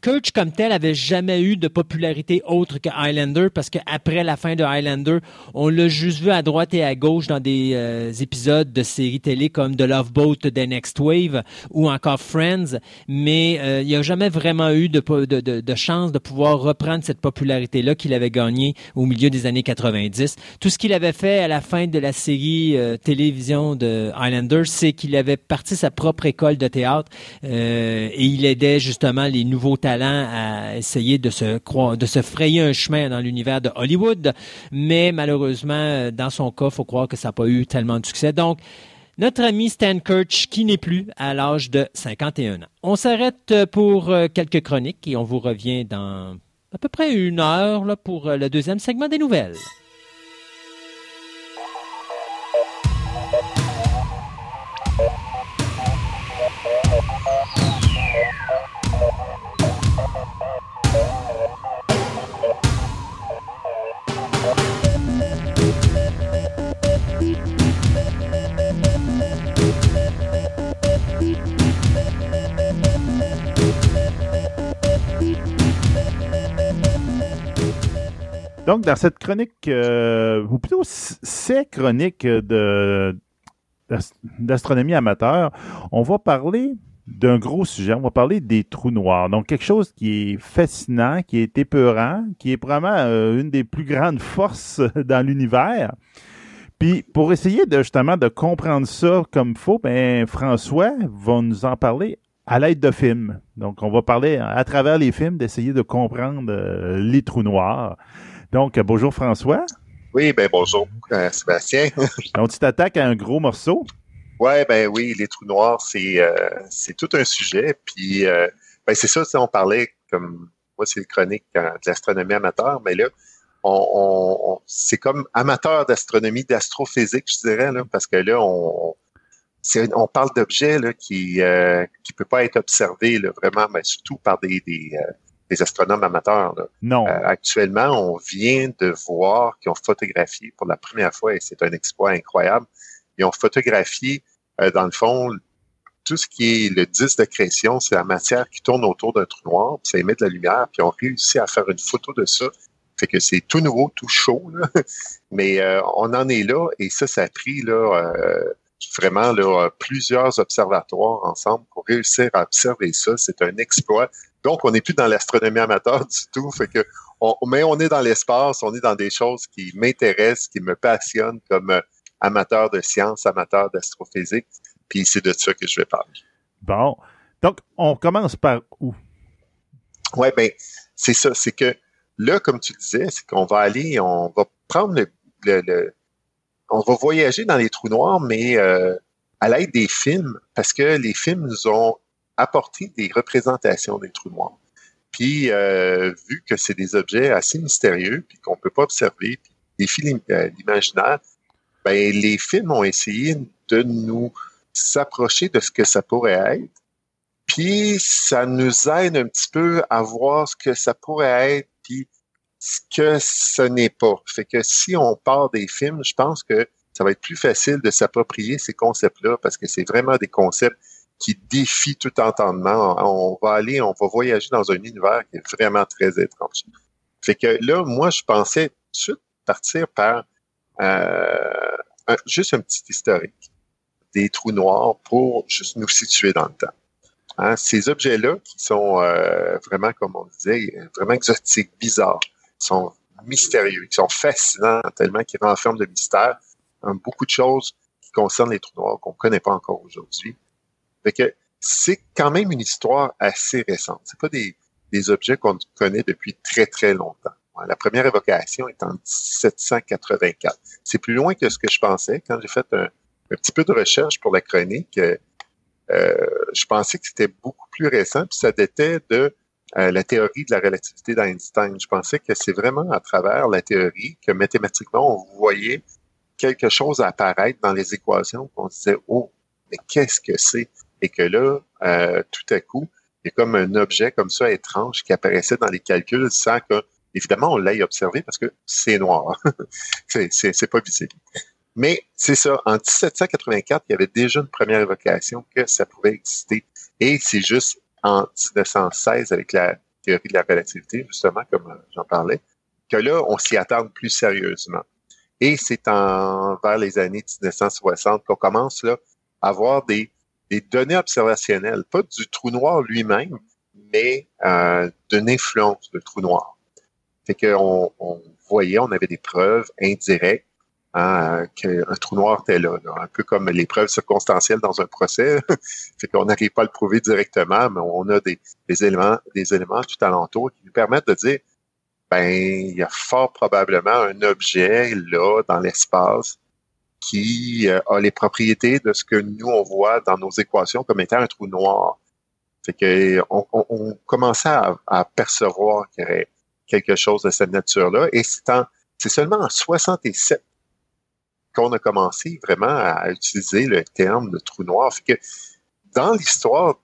Kurtz, comme tel, avait jamais eu de popularité autre que Highlander parce qu'après la fin de Highlander, on l'a juste vu à droite et à gauche dans des euh, épisodes de séries télé comme The Love Boat, The Next Wave ou encore Friends, mais euh, il n'y a jamais vraiment eu de, chance de pouvoir reprendre cette popularité-là qu'il avait gagnée au milieu des années 90. Tout ce qu'il avait fait à la fin de la série euh, télévision de Highlander, c'est qu'il avait parti sa propre école de théâtre et il aidait justement les nouveaux talent à essayer de se, de se frayer un chemin dans l'univers de Hollywood, mais malheureusement, dans son cas, faut croire que ça n'a pas eu tellement de succès. Donc, notre ami Stan Kirch, qui n'est plus à l'âge de 51 ans. On s'arrête pour euh, quelques chroniques et on vous revient dans à peu près une heure là, pour euh, le deuxième segment des nouvelles. Donc, dans cette chronique, euh, ou plutôt ces chroniques d'astronomie amateur, on va parler d'un gros sujet. On va parler des trous noirs. Donc, quelque chose qui est fascinant, qui est épeurant, qui est probablement euh, une des plus grandes forces dans l'univers. Puis, pour essayer de justement de comprendre ça comme faut, ben, François va nous en parler à l'aide de films. Donc, on va parler à travers les films d'essayer de comprendre euh, les trous noirs. Donc, bonjour François. Oui, ben bonjour euh, Sébastien. Donc, tu t'attaques à un gros morceau? Ouais, ben oui, les trous noirs, c'est euh, c'est tout un sujet. Puis, euh, ben c'est ça, on parlait comme moi, c'est le chronique de l'astronomie amateur, mais là, on, c'est comme amateur d'astronomie, d'astrophysique, je dirais, là, parce que là, on, on parle d'objets qui euh, qui peut pas être observés là, vraiment, mais surtout par des, des des astronomes amateurs. Non. Euh, actuellement, on vient de voir qu'ils ont photographié pour la première fois, et c'est un exploit incroyable, ils ont photographié, euh, dans le fond, tout ce qui est le disque de création, c'est la matière qui tourne autour d'un trou noir, ça émet de la lumière, puis ils ont réussi à faire une photo de ça. Fait que c'est tout nouveau, tout chaud, là. mais euh, on en est là, et ça, ça a pris là, vraiment là, plusieurs observatoires ensemble pour réussir à observer ça. C'est un exploit. Donc, on n'est plus dans l'astronomie amateur du tout. Fait que mais on est dans l'espace, on est dans des choses qui m'intéressent, qui me passionnent comme euh, amateur de science, amateur d'astrophysique. Puis c'est de ça que je vais parler. Bon. Donc, on commence par où? Oui, ben, c'est ça. C'est que là, comme tu disais, c'est qu'on va aller, on va prendre le, le, on va voyager dans les trous noirs, mais euh, à l'aide des films, parce que les films nous ont apporté des représentations des trous noirs. Puis, euh, vu que c'est des objets assez mystérieux, puis qu'on peut pas observer, puis défient euh, l'imaginaire, ben, les films ont essayé de nous s'approcher de ce que ça pourrait être. Puis, ça nous aide un petit peu à voir ce que ça pourrait être, puis ce que ce n'est pas. Fait que si on part des films, je pense que ça va être plus facile de s'approprier ces concepts-là parce que c'est vraiment des concepts qui défient tout entendement. On va aller, on va voyager dans un univers qui est vraiment très étrange. Fait que là, moi, je pensais tout de suite partir par euh, juste un petit historique des trous noirs pour juste nous situer dans le temps. Hein, ces objets-là qui sont euh, vraiment, comme on disait, vraiment exotiques, bizarres, sont mystérieux, qui sont fascinants tellement qu'ils renferment de mystère, beaucoup de choses qui concernent les trous noirs qu'on ne connaît pas encore aujourd'hui. Fait que c'est quand même une histoire assez récente. C'est pas des, des objets qu'on connaît depuis très, très longtemps. La première évocation est en 1784. C'est plus loin que ce que je pensais. Quand j'ai fait un, petit peu de recherche pour la chronique, euh, je pensais que c'était beaucoup plus récent, puis ça datait de euh, la théorie de la relativité d'Einstein. Je pensais que c'est vraiment à travers la théorie que mathématiquement, on voyait quelque chose apparaître dans les équations qu'on disait, oh, mais qu'est-ce que c'est? Et que là, euh, tout à coup, il y a comme un objet comme ça étrange qui apparaissait dans les calculs sans que, évidemment, on l'ait observé parce que c'est noir. c'est pas visible. Mais c'est ça, en 1784, il y avait déjà une première évocation que ça pouvait exister. Et c'est juste en 1916 avec la théorie de la relativité, justement, comme euh, j'en parlais, que là, on s'y attend plus sérieusement. Et c'est en vers les années 1960 qu'on commence là, à avoir des, des données observationnelles, pas du trou noir lui-même, mais euh, d'une influence de trou noir. Fait qu'on on voyait, on avait des preuves indirectes hein, qu'un trou noir était là, un peu comme les preuves circonstancielles dans un procès. fait qu'on n'arrive pas à le prouver directement, mais on a des, des, éléments, des éléments tout alentour qui nous permettent de dire, ben, il y a fort probablement un objet là dans l'espace qui euh, a les propriétés de ce que nous on voit dans nos équations comme étant un trou noir. Fait que on, on, on commençait à, à percevoir qu'il y aurait quelque chose de cette nature-là. Et c'est seulement en 67 qu'on a commencé vraiment à utiliser le terme de trou noir. Fait que dans l'histoire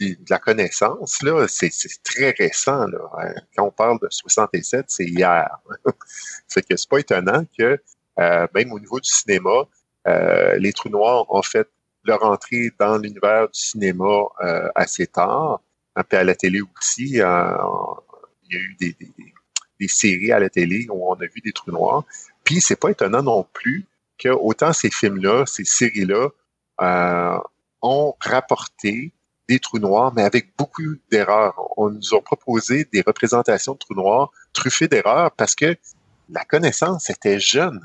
de la connaissance, là, c'est très récent. Là. Hein. Quand on parle de 67, c'est hier. fait que c'est pas étonnant que même au niveau du cinéma, euh, les trous noirs ont fait leur entrée dans l'univers du cinéma euh, assez tard. Puis à la télé aussi, il y a eu des, des, des, séries à la télé où on a vu des trous noirs. Puis c'est pas étonnant non plus que autant ces films-là, ces séries-là, euh, ont rapporté des trous noirs, mais avec beaucoup d'erreurs. On nous a proposé des représentations de trous noirs truffées d'erreurs parce que la connaissance était jeune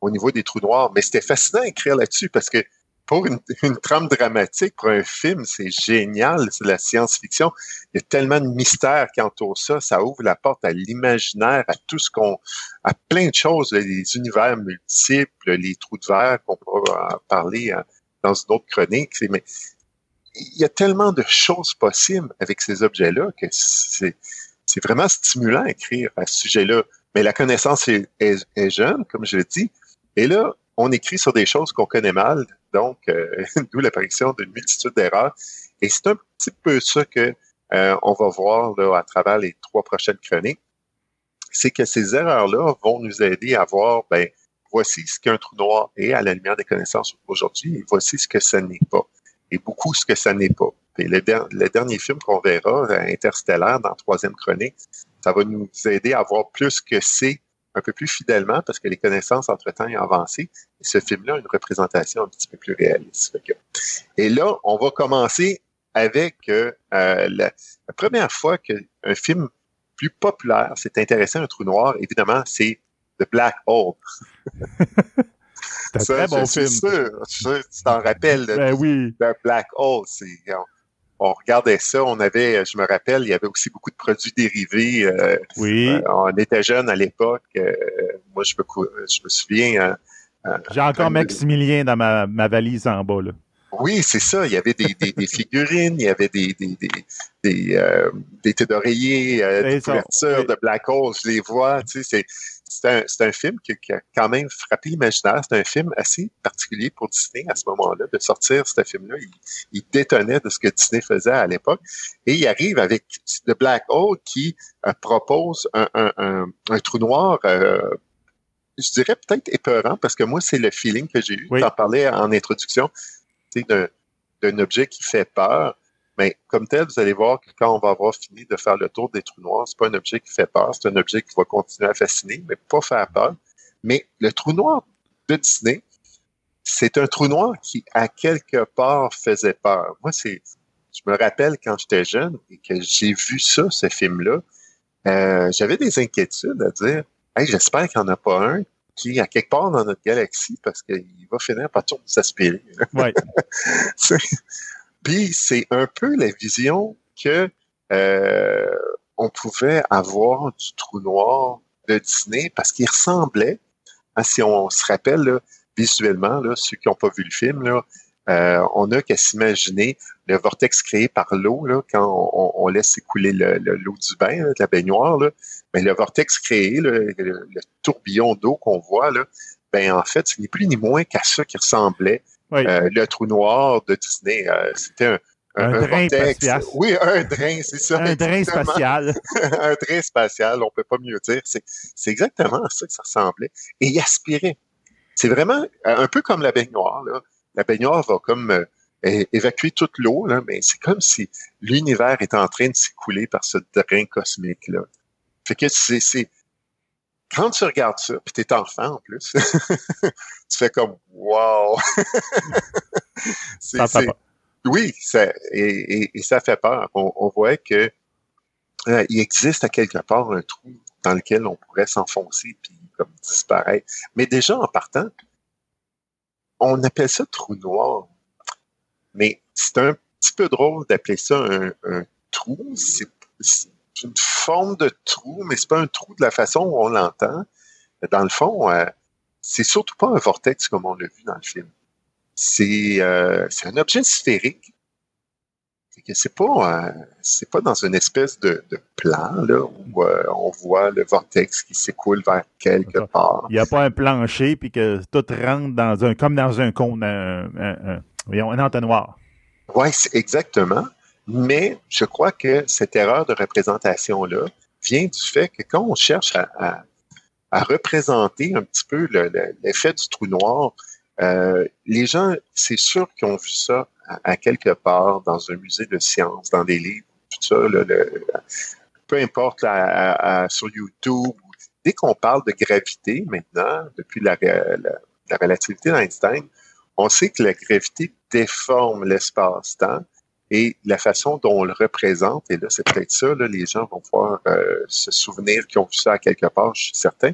au niveau des trous noirs. Mais c'était fascinant d'écrire là-dessus parce que pour une, trame dramatique, pour un film, c'est génial, c'est la science-fiction. Il y a tellement de mystères qui entourent ça, ça ouvre la porte à l'imaginaire, à tout ce qu'on, à plein de choses, les univers multiples, les trous de verre qu'on pourra parler hein, dans une autre chronique. Mais il y a tellement de choses possibles avec ces objets-là que c'est, c'est vraiment stimulant à écrire à ce sujet-là. Mais la connaissance est jeune, comme je l'ai dit. Et là, on écrit sur des choses qu'on connaît mal, donc euh, d'où l'apparition d'une multitude d'erreurs. Et c'est un petit peu ça que euh, on va voir là, à travers les trois prochaines chroniques. C'est que ces erreurs-là vont nous aider à voir, ben, voici ce qu'un trou noir est à la lumière des connaissances aujourd'hui, et voici ce que ça n'est pas, et beaucoup ce que ça n'est pas. Et le, dernier film qu'on verra, Interstellaire, dans la troisième chronique, ça va nous aider à voir plus que c'est un peu plus fidèlement parce que les connaissances entre-temps ont avancé. Et ce film-là a une représentation un petit peu plus réaliste. Et là, on va commencer avec euh, la, première fois qu'un film plus populaire, c'est intéressant, un trou noir, évidemment, c'est The Black Hole. c'est un très bon film. Sûr, tu t'en rappelles ben oui. The Black Hole. On, regardait ça, on avait, je me rappelle, il y avait aussi beaucoup de produits dérivés. Euh, oui. Euh, on était jeunes à l'époque. Euh, moi, je me, je me souviens. Hein, J'ai encore Maximilien dans ma, ma valise en bas. Là. Oui, c'est ça. Il y avait des, des, des, figurines, il y avait des des des des, d'oreiller, des couvertures de Black Hole. Je les vois. Tu sais, c'est un, c'est un film qui, qui, a quand même frappé l'imaginaire. C'est un film assez particulier pour Disney à ce moment-là de sortir ce film-là. Il, il, détonnait de ce que Disney faisait à l'époque et il arrive avec The Black Hole qui euh, propose un, un, un, un, trou noir. Euh, je dirais peut-être épeurant parce que moi c'est le feeling que j'ai eu. Oui. T'en parlais en introduction d'un objet qui fait peur. Mais comme tel, vous allez voir que quand on va avoir fini de faire le tour des trous noirs, c'est pas un objet qui fait peur, c'est un objet qui va continuer à fasciner, mais pas faire peur. Mais le trou noir de Disney, c'est un trou noir qui, à quelque part, faisait peur. Moi, c'est, je me rappelle quand j'étais jeune et que j'ai vu ça, ce film-là, euh, j'avais des inquiétudes à dire, hey, j'espère qu'il n'y en a pas un qui, à quelque part dans notre galaxie, parce qu'il va finir par tout s'aspirer. Ouais. C'est un peu la vision que euh, on pouvait avoir du trou noir de Disney parce qu'il ressemblait, si on se rappelle visuellement, ceux qui n'ont pas vu le film, euh, on n'a qu'à s'imaginer le vortex créé par l'eau quand on, laisse écouler l'eau le, du bain, de la baignoire. Mais le vortex créé, le, tourbillon d'eau qu'on voit, ben en fait, ce n'est plus ni moins qu'à ça qui ressemblait oui. euh, le trou noir de Disney. Euh, C'était un, un, un, drain vortex. spatial. Oui, un drain, c'est ça. Un drain spatial. un drain spatial, on peut pas mieux dire. C'est exactement à ça que ça ressemblait. Et il aspirait. C'est vraiment un peu comme la baignoire. Là la baignoire va comme euh, évacuer toute l'eau, mais c'est comme si l'univers est en train de s'écouler par ce drain cosmique-là. Fait que c'est, quand tu regardes ça, puis t'es enfant en plus, tu fais comme wow. ça fait peur. Oui, ça, et, et, et, ça fait peur. On, on voit que euh, il existe à quelque part un trou dans lequel on pourrait s'enfoncer puis comme disparaître. Mais déjà en partant, on appelle ça trou noir. Mais c'est un petit peu drôle d'appeler ça un, un trou. C'est une forme de trou, mais c'est pas un trou de la façon où on l'entend. Dans le fond, euh, c'est surtout pas un vortex comme on l'a vu dans le film. C'est euh, un objet sphérique c'est pas euh, c'est pas dans une espèce de, de plan là où euh, on voit le vortex qui s'écoule vers quelque part. Il n'y a pas un plancher puis que tout rentre dans un comme dans un cône un, un, un, un entonnoir. Oui, exactement. Mais je crois que cette erreur de représentation là vient du fait que quand on cherche à, à, à représenter un petit peu l'effet du trou noir, euh, les gens, c'est sûr qu'ils ont vu ça à, quelque part dans un musée de sciences, dans des livres, tout ça, le, le, peu importe à, à, sur YouTube. Dès qu'on parle de gravité maintenant, depuis la, la relativité d'Einstein, on sait que la gravité déforme l'espace-temps et la façon dont on le représente, et là, c'est peut-être ça, les gens vont pouvoir euh, se souvenir qu'ils ont vu ça à quelque part, je suis certain,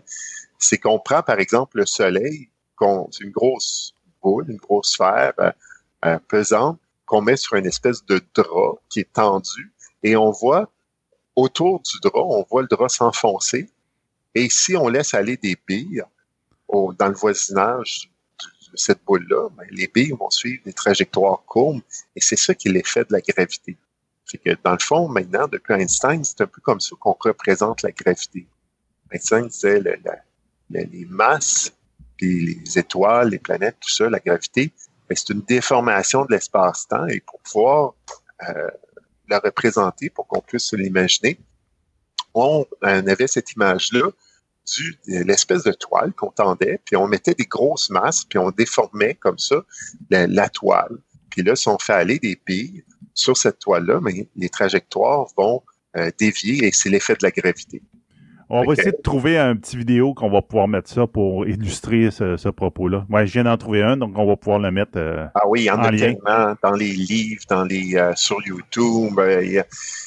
c'est qu'on prend, par exemple, le Soleil, c'est une grosse boule, une grosse sphère, euh, euh, pesante qu'on met sur une espèce de drap qui est tendu et on voit autour du drap, on voit le drap s'enfoncer. Et si on laisse aller des billes au, dans le voisinage cette boule-là, ben, les billes vont suivre des trajectoires courbes et c'est ça qui est l'effet de la gravité. C'est que dans le fond, maintenant, depuis Einstein, c'est un peu comme ça qu'on représente la gravité. Einstein disait les masses, les étoiles, les planètes, tout ça, la gravité, c'est une déformation de l'espace-temps et pour pouvoir euh, la représenter, pour qu'on puisse l'imaginer, on, avait cette image-là du l'espèce de toile qu'on tendait, puis on mettait des grosses masses, puis on déformait comme ça la, la toile. Puis là, si on fait aller des billes sur cette toile-là, mais les trajectoires vont euh, dévier et c'est l'effet de la gravité. On va essayer de trouver un petit vidéo qu'on va pouvoir mettre ça pour illustrer ce, ce propos-là. Moi, je viens d'en trouver un, donc on va pouvoir le mettre. Euh, ah oui, il y en, en a lien. tellement dans les livres, dans les euh, sur YouTube. Euh,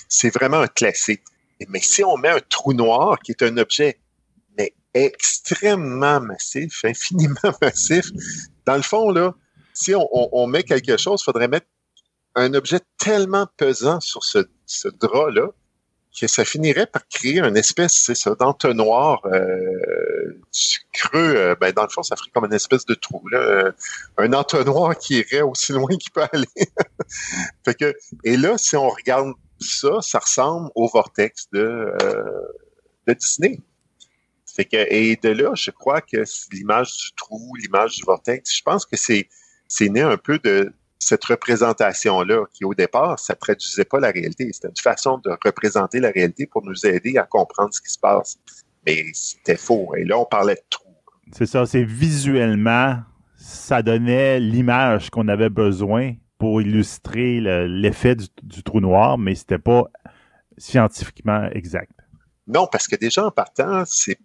c'est vraiment un classique. Mais si on met un trou noir, qui est un objet extrêmement massif, infiniment massif, dans le fond, si on, met quelque chose, il faudrait mettre un objet tellement pesant sur ce, drap-là que ça finirait par créer une espèce, c'est ça, d'entonnoir euh, creux. Euh, ben, dans le fond, ça ferait comme une espèce de trou, là, euh, un entonnoir qui irait aussi loin qu'il peut aller. que, et là, si on regarde ça, ça ressemble au vortex de Disney. Fait que, et de là, je crois que l'image du trou, l'image du vortex, je pense que c'est, c'est né un peu de cette représentation-là, qui au départ, ça traduisait pas la réalité. C'était une façon de représenter la réalité pour nous aider à comprendre ce qui se passe. Mais c'était faux. Et là, on parlait de trou. C'est ça, c'est visuellement, ça donnait l'image qu'on avait besoin pour illustrer l'effet du, trou noir, mais c'était pas scientifiquement exact. Non, parce que déjà en partant, c'est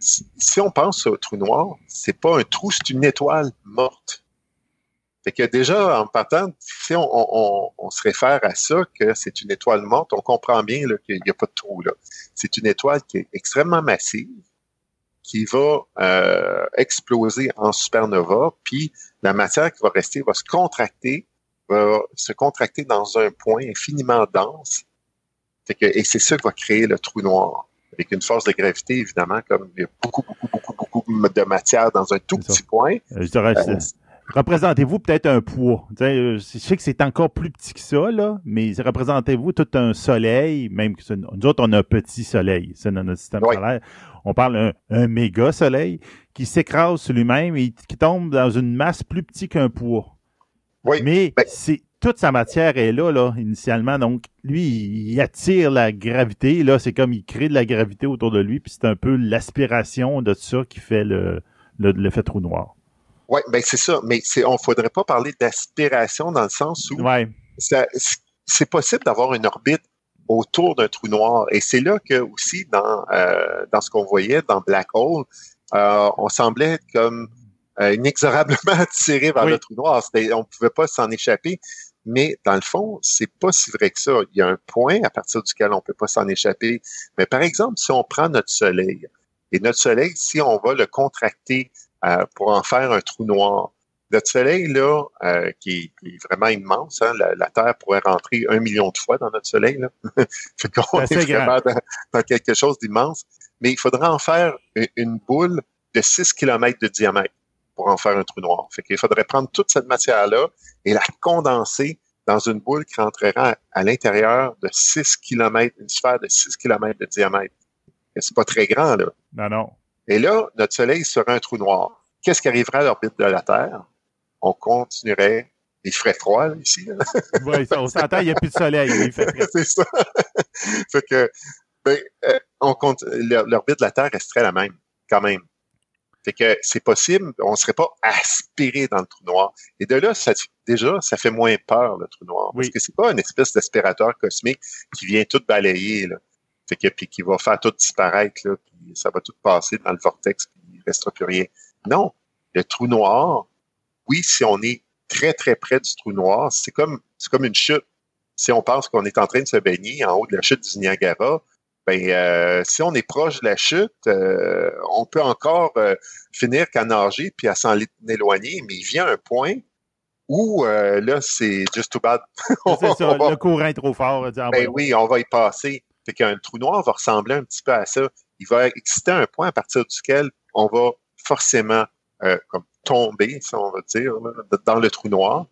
si on pense au trou noir, c'est pas un trou, c'est une étoile morte. Fait que déjà, en partant, si on, se réfère à ça, que c'est une étoile morte, on comprend bien qu'il n'y a pas de trou là. C'est une étoile qui est extrêmement massive, qui va euh, exploser en supernova, puis la matière qui va rester va se contracter va se contracter dans un point infiniment dense. et c'est ça qui va créer le trou noir. Avec une force de gravité, évidemment, comme il y a beaucoup, beaucoup, beaucoup, beaucoup de matière dans un tout petit point. Euh, euh, représentez-vous peut-être un poids. Euh, je sais que c'est encore plus petit que ça, là, mais représentez-vous tout un soleil, même que nous autres, on a un petit soleil, c'est dans notre système solaire. On parle d'un méga soleil qui s'écrase sur lui-même et qui tombe dans une masse plus petite qu'un poids. Mais ben c'est toute sa matière est là, là, initialement. Donc, lui, il attire la gravité. Là, c'est comme il crée de la gravité autour de lui, puis c'est un peu l'aspiration de ça qui fait le, l'effet trou noir. Oui, ben c'est ça. Mais c'est, on faudrait pas parler d'aspiration dans le sens où ouais. c'est possible d'avoir une orbite autour d'un trou noir. Et c'est là que aussi dans euh, dans ce qu'on voyait dans Black Hole, euh, on semblait comme euh, inexorablement attiré vers le trou noir. On ne pouvait pas s'en échapper. Mais dans le fond, c'est pas si vrai que ça. Il y a un point à partir duquel on peut pas s'en échapper. Mais par exemple, si on prend notre Soleil, et notre Soleil, si on va le contracter euh, pour en faire un trou noir, notre Soleil, là, euh, qui, est, vraiment immense, hein, la, Terre pourrait rentrer un million de fois dans notre Soleil. Là. fait qu'on est, vraiment dans, quelque chose d'immense. Mais il faudra en faire une boule de 6 km de diamètre pour en faire un trou noir. Fait qu'il faudrait prendre toute cette matière-là et la condenser dans une boule qui rentrera à l'intérieur de 6 km, une sphère de 6 km de diamètre. C'est pas très grand, là. Non, non. Et là, notre Soleil serait un trou noir. Qu'est-ce qui arriverait à l'orbite de la Terre? On continuerait. Il ferait froid, là, ici. oui, on s'entend, il n'y a plus de soleil. C'est ça. fait que, ben, euh, on compte, l'orbite de la Terre resterait la même, quand même. Fait que c'est possible, on ne serait pas aspiré dans le trou noir. Et de là, ça, déjà, ça fait moins peur, le trou noir. Parce que c'est pas une espèce d'aspirateur cosmique qui vient tout balayer, là. Fait que, puis qui va faire tout disparaître, là, puis ça va tout passer dans le vortex, puis il ne restera plus rien. Non. Le trou noir, oui, si on est très, très près du trou noir, c'est comme, c'est comme une chute. Si on pense qu'on est en train de se baigner en haut de la chute du Niagara, ben euh, si on est proche de la chute, euh, on peut encore euh, finir qu'à nager puis à s'en éloigner, mais il vient un point où là, c'est just too bad. ça, le courant est trop fort. Ben oui, on va y passer. Fait qu'un trou noir va ressembler un petit peu à ça. Il va exister un point à partir duquel on va forcément comme tomber, si on va dire, dans le trou noir.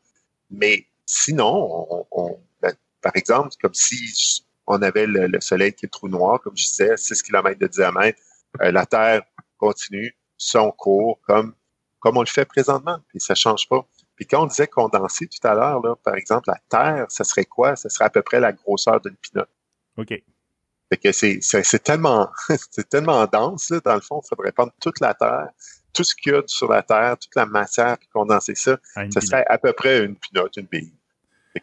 Mais sinon, on, ben, par exemple, comme si on avait le, Soleil qui est trou noir, comme je disais, 6 km de diamètre. Euh, la Terre continue son cours comme, comme on le fait présentement, puis ça change pas. Puis quand on disait condenser tout à l'heure, là, par exemple, la Terre, ça serait quoi? Ça serait à peu près la grosseur d'une pinotte. OK. Fait que c'est, c'est, tellement, c'est tellement dense, là, dans le fond, il faudrait prendre toute la Terre, tout ce qu'il y a sur la Terre, toute la matière, puis condenser ça. Ça serait à peu près une pinotte, une bille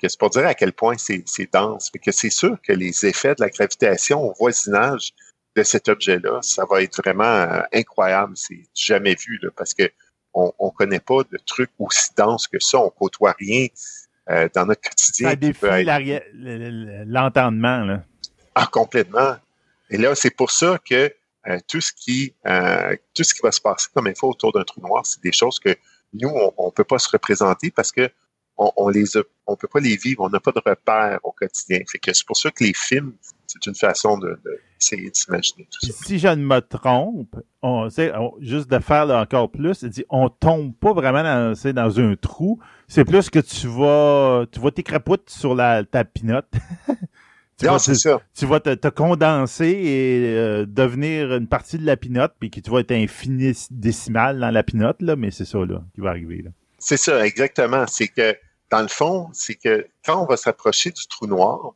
c'est pour dire à quel point c'est dense. que c'est sûr que les effets de la gravitation au voisinage de cet objet-là, ça va être vraiment euh, incroyable. C'est jamais vu parce que on, on connaît pas de trucs aussi denses que ça. On côtoie rien euh, dans notre quotidien. Ça défie l'entendement. Ah, complètement. Et là, c'est pour ça que euh, tout ce qui tout ce qui va se passer comme info autour d'un trou noir, c'est des choses que nous, on ne peut pas se représenter parce que on, on les a, on peut pas les vivre, on n'a pas de repères au quotidien. Fait que c'est pour ça que les films, c'est une façon de, de essayer d'imaginer tout ça. Si je ne me trompe, on, sait, juste de faire là, encore plus, dit, on tombe pas vraiment dans, dans un trou. C'est plus que tu vas, tu vas t'écrapoutes sur la, ta pinotte. tu, non, vas te, ça. tu vas te, te condenser et euh, devenir une partie de la pinotte, puis que tu vas être infini-décimal dans la pinotte, là, mais c'est ça là, qui va arriver. Là. C'est ça, exactement. C'est que, dans le fond, c'est que quand on va s'approcher du trou noir,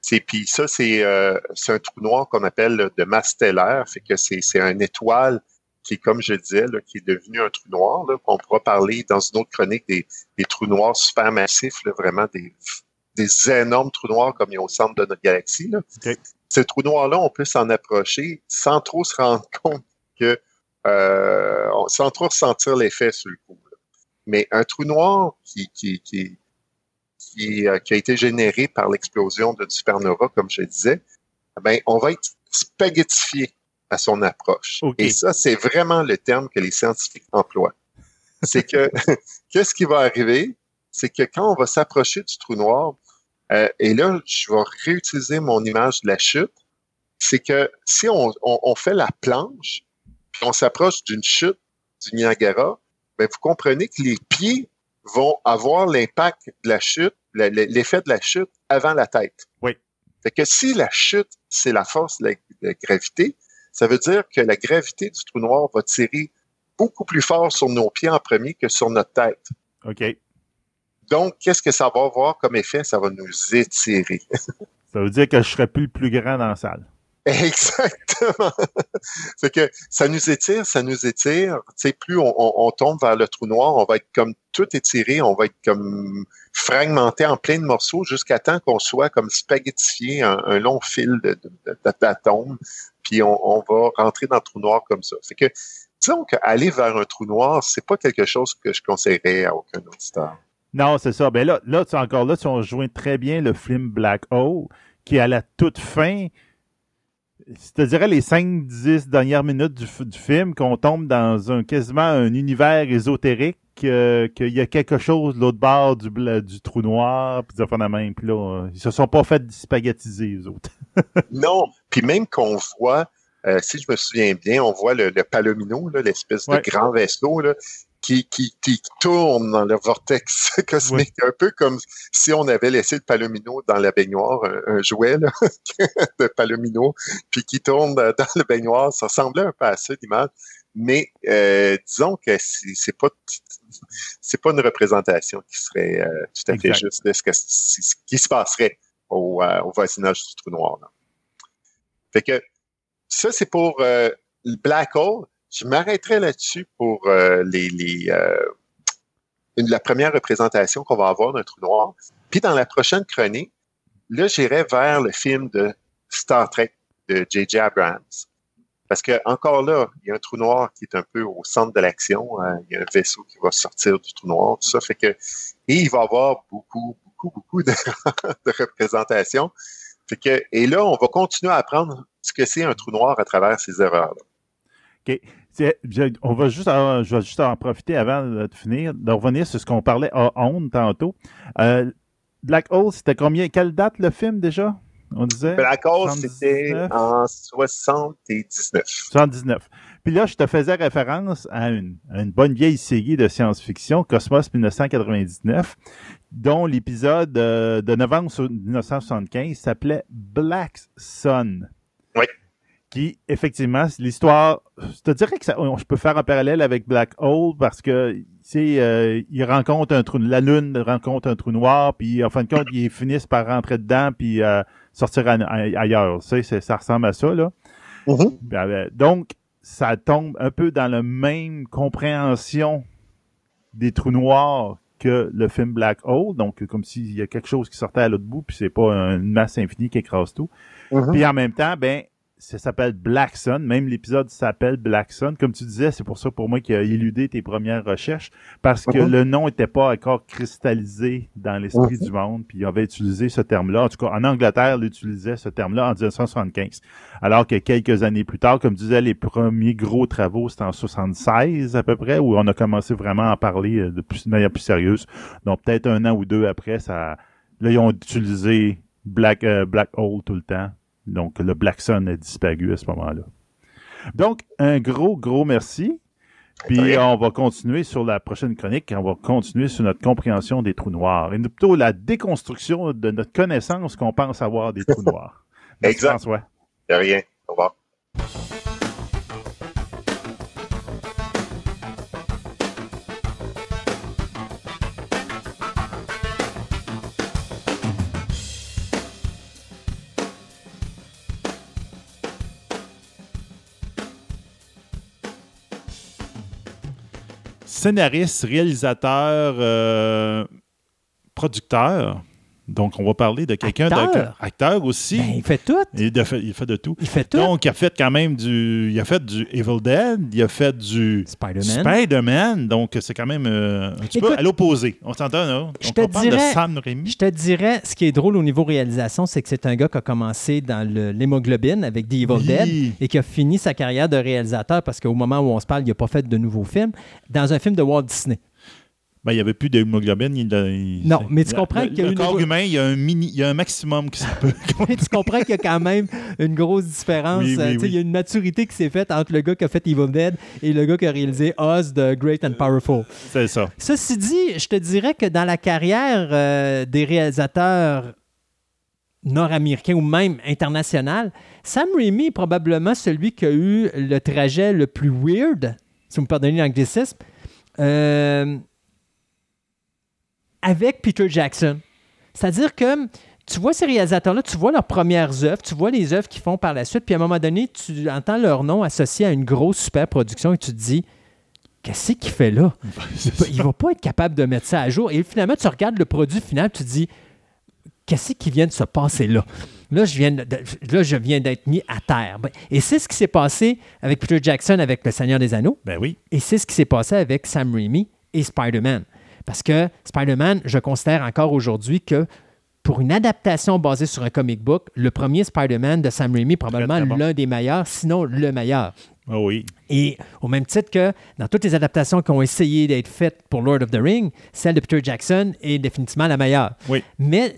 c'est puis ça, c'est euh, un trou noir qu'on appelle de masse stellaire, fait que c'est une étoile qui est, comme je disais, là, qui est devenu un trou noir. Là, on pourra parler dans une autre chronique des, des trous noirs supermassifs, là, vraiment des, des énormes trous noirs comme il y a au centre de notre galaxie. Là. Okay. Ces trous noirs-là, on peut s'en approcher sans trop se rendre compte que, euh, sans trop ressentir l'effet sur le coup. Mais un trou noir qui, qui, qui, qui, euh, qui a été généré par l'explosion d'une supernova, comme je disais, ben, on va être spaghettifié à son approche. Okay. Et ça, c'est vraiment le terme que les scientifiques emploient. C'est que, qu'est-ce qui va arriver? C'est que quand on va s'approcher du trou noir, euh, et là, je vais réutiliser mon image de la chute, c'est que si on, on, on fait la planche, puis on s'approche d'une chute du Niagara, ben vous comprenez que les pieds vont avoir l'impact de la chute, l'effet de la chute avant la tête. Oui. Fait que si la chute, c'est la force de la, de la gravité, ça veut dire que la gravité du trou noir va tirer beaucoup plus fort sur nos pieds en premier que sur notre tête. OK. Donc, qu'est-ce que ça va avoir comme effet? Ça va nous étirer. ça veut dire que je serai plus le plus grand dans la salle. Exactement. c'est que ça nous étire, ça nous étire. Sais, plus on, tombe vers le trou noir, on va être comme tout étiré, on va être comme fragmenté en plein de morceaux jusqu'à temps qu'on soit comme spaghettifié un, long fil d'atomes, puis on, va rentrer dans le trou noir comme ça. C'est que disons qu'aller vers un trou noir, c'est pas quelque chose que je conseillerais à aucun auditeur. Non, c'est ça. Ben là, là, encore là, tu as joint très bien le film Black Hole, qui à la toute fin, dirais les 5-10 dernières minutes du, du film qu'on tombe dans un quasiment un univers ésotérique, euh, qu'il y a quelque chose de l'autre bord du, du trou noir, puis de la même. Puis là, ils se sont pas fait spaghettiser, les autres. non, puis même qu'on voit, euh, si je me souviens bien, on voit le, le Palomino, l'espèce Ouais. de grand vaisseau là, qui, qui, qui tourne dans le vortex cosmique, un peu comme si on avait laissé le Palomino dans la baignoire, un, un jouet là, de Palomino, puis qui tourne dans le baignoire. Ça ressemblait un peu à ça, l'image. Mais euh, disons que c'est pas c'est pas une représentation qui serait euh, tout à fait Exact. juste de ce, que, ce qui se passerait au, euh, au voisinage du trou noir. Là. Fait que ça, c'est pour euh, le Black Hole. Je m'arrêterai là-dessus pour euh, les, les euh, une, la première représentation qu'on va avoir d'un trou noir. Puis dans la prochaine chronique, là, j'irai vers le film de Star Trek de J.J. Abrams. Parce que encore là, il y a un trou noir qui est un peu au centre de l'action. Hein. Il y a un vaisseau qui va sortir du trou noir, tout ça fait que et il va y avoir beaucoup, beaucoup, beaucoup de, de représentations. Fait que et là, on va continuer à apprendre ce que c'est un trou noir à travers ces erreurs-là. OK. Je, on va juste, en, je vais juste en profiter avant de finir, de revenir sur ce qu'on parlait à onde tantôt. Euh, Black Hole, c'était combien? Quelle date le film déjà? On disait? Black Hole, c'était en 79. 79. Puis là, je te faisais référence à une, à une bonne vieille série de science-fiction, Cosmos 1999, dont l'épisode euh, de novembre 1975 s'appelait Black Sun. Oui. Qui, effectivement, l'histoire, je te dirais que ça, je peux faire un parallèle avec Black Hole parce que, tu sais, euh, il rencontre un trou, la Lune rencontre un trou noir, puis en fin de compte, ils finissent par rentrer dedans, puis euh, sortir ailleurs. Tu sais, ça ressemble à ça, là. Mm -hmm. Donc, ça tombe un peu dans la même compréhension des trous noirs que le film Black Hole, donc comme s'il y a quelque chose qui sortait à l'autre bout, puis c'est pas une masse infinie qui écrase tout. Mm -hmm. Puis en même temps, ben ça s'appelle Black Sun. Même l'épisode s'appelle Black Sun. Comme tu disais, c'est pour ça pour moi qu'il a éludé tes premières recherches parce que Mhm. le nom n'était pas encore cristallisé dans l'esprit Mhm. du monde. Puis il avait utilisé ce terme-là. En tout cas, en Angleterre, il utilisait ce terme-là en 1975. Alors que quelques années plus tard, comme tu disais, les premiers gros travaux, c'était en 76 à peu près, où on a commencé vraiment à en parler euh, de, plus, de manière plus sérieuse. Donc peut-être un an ou deux après, ça, là ils ont utilisé Black euh, Black Hole tout le temps. Donc le Black Sun a disparu à ce moment-là. Donc un gros gros merci. Puis on va continuer sur la prochaine chronique. On va continuer sur notre compréhension des trous noirs et plutôt la déconstruction de notre connaissance qu'on pense avoir des trous noirs. Merci, Exact. François. De rien. Au revoir. Scénariste, réalisateur, euh, producteur. Donc, on va parler de quelqu'un Acteur. de acteur aussi. Ben, il fait tout. il, fait, il fait de tout. Il fait tout. Donc, il a fait quand même du. Il a fait du Evil Dead, il a fait du Spider-Man. Spider-Man. Donc, c'est quand même euh, un petit peu à l'opposé. On s'entend, là? je te on parle de dirais- Sam Raimi. Je te dirais, ce qui est drôle au niveau réalisation, c'est que c'est un gars qui a commencé dans l'hémoglobine avec The Evil Oui. Dead et qui a fini sa carrière de réalisateur parce qu'au moment où on se parle, il n'a pas fait de nouveaux films, dans un film de Walt Disney. Ben, il n'y avait plus d'hémoglobine. Non, mais tu comprends qu'il y a le une corps humain, il y a un mini, il y a un maximum qui se peut. Mais tu comprends qu'il y a quand même une grosse différence. Oui, oui, euh, oui. Il y a une maturité qui s'est faite entre le gars qui a fait Evil Dead et le gars qui a réalisé Oz de Great and Powerful. c'est ça. Ceci dit, je te dirais que dans la carrière euh, des réalisateurs nord-américains ou même international, Sam Raimi est probablement celui qui a eu le trajet le plus weird, si vous me pardonnez l'anglicisme, euh, avec Peter Jackson. C'est-à-dire que tu vois ces réalisateurs-là, tu vois leurs premières œuvres, tu vois les œuvres qu'ils font par la suite, puis à un moment donné, tu entends leur nom associé à une grosse super production et tu te dis, qu'est-ce qu'il fait là? Il ça. va pas être capable de mettre ça à jour. Et finalement, tu regardes le produit final, tu te dis, qu'est-ce qui vient de se passer là? Là, je viens, de- là, je viens d'être mis à terre. Ben, Et c'est ce qui s'est passé avec Peter Jackson avec Le Seigneur des Anneaux. Ben oui. Et c'est ce qui s'est passé avec Sam Raimi et Spider-Man. Parce que Spider-Man, je considère encore aujourd'hui que pour une adaptation basée sur un comic book, le premier Spider-Man de Sam Raimi est probablement l'un des meilleurs, sinon le meilleur. Ah oui. Et au même titre que dans toutes les adaptations qui ont essayé d'être faites pour Lord of the Ring, celle de Peter Jackson est définitivement la meilleure. Oui. Mais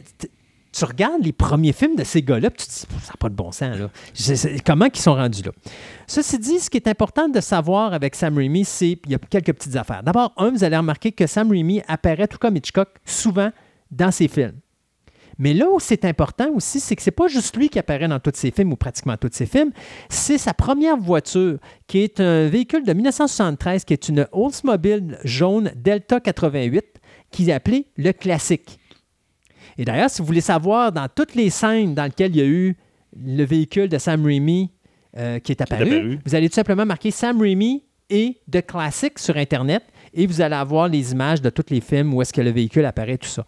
tu regardes les premiers films de ces gars-là, tu te dis, ça n'a pas de bon sens. Là. Comment ils sont rendus là? Ceci dit, ce qui est important de savoir avec Sam Raimi, c'est il y a quelques petites affaires. D'abord, un, vous allez remarquer que Sam Raimi apparaît, tout comme Hitchcock, souvent dans ses films. Mais là où c'est important aussi, c'est que c'est pas juste lui qui apparaît dans tous ses films ou pratiquement tous ses films, c'est sa première voiture qui est un véhicule de 1973 qui est une Oldsmobile jaune Delta 88 qui est appelée le classique. Et d'ailleurs, si vous voulez savoir dans toutes les scènes dans lesquelles il y a eu le véhicule de Sam Raimi euh, qui est apparu, apparu. vous allez tout simplement marquer Sam Raimi et The Classic sur Internet et vous allez avoir les images de tous les films où est-ce que le véhicule apparaît, tout ça.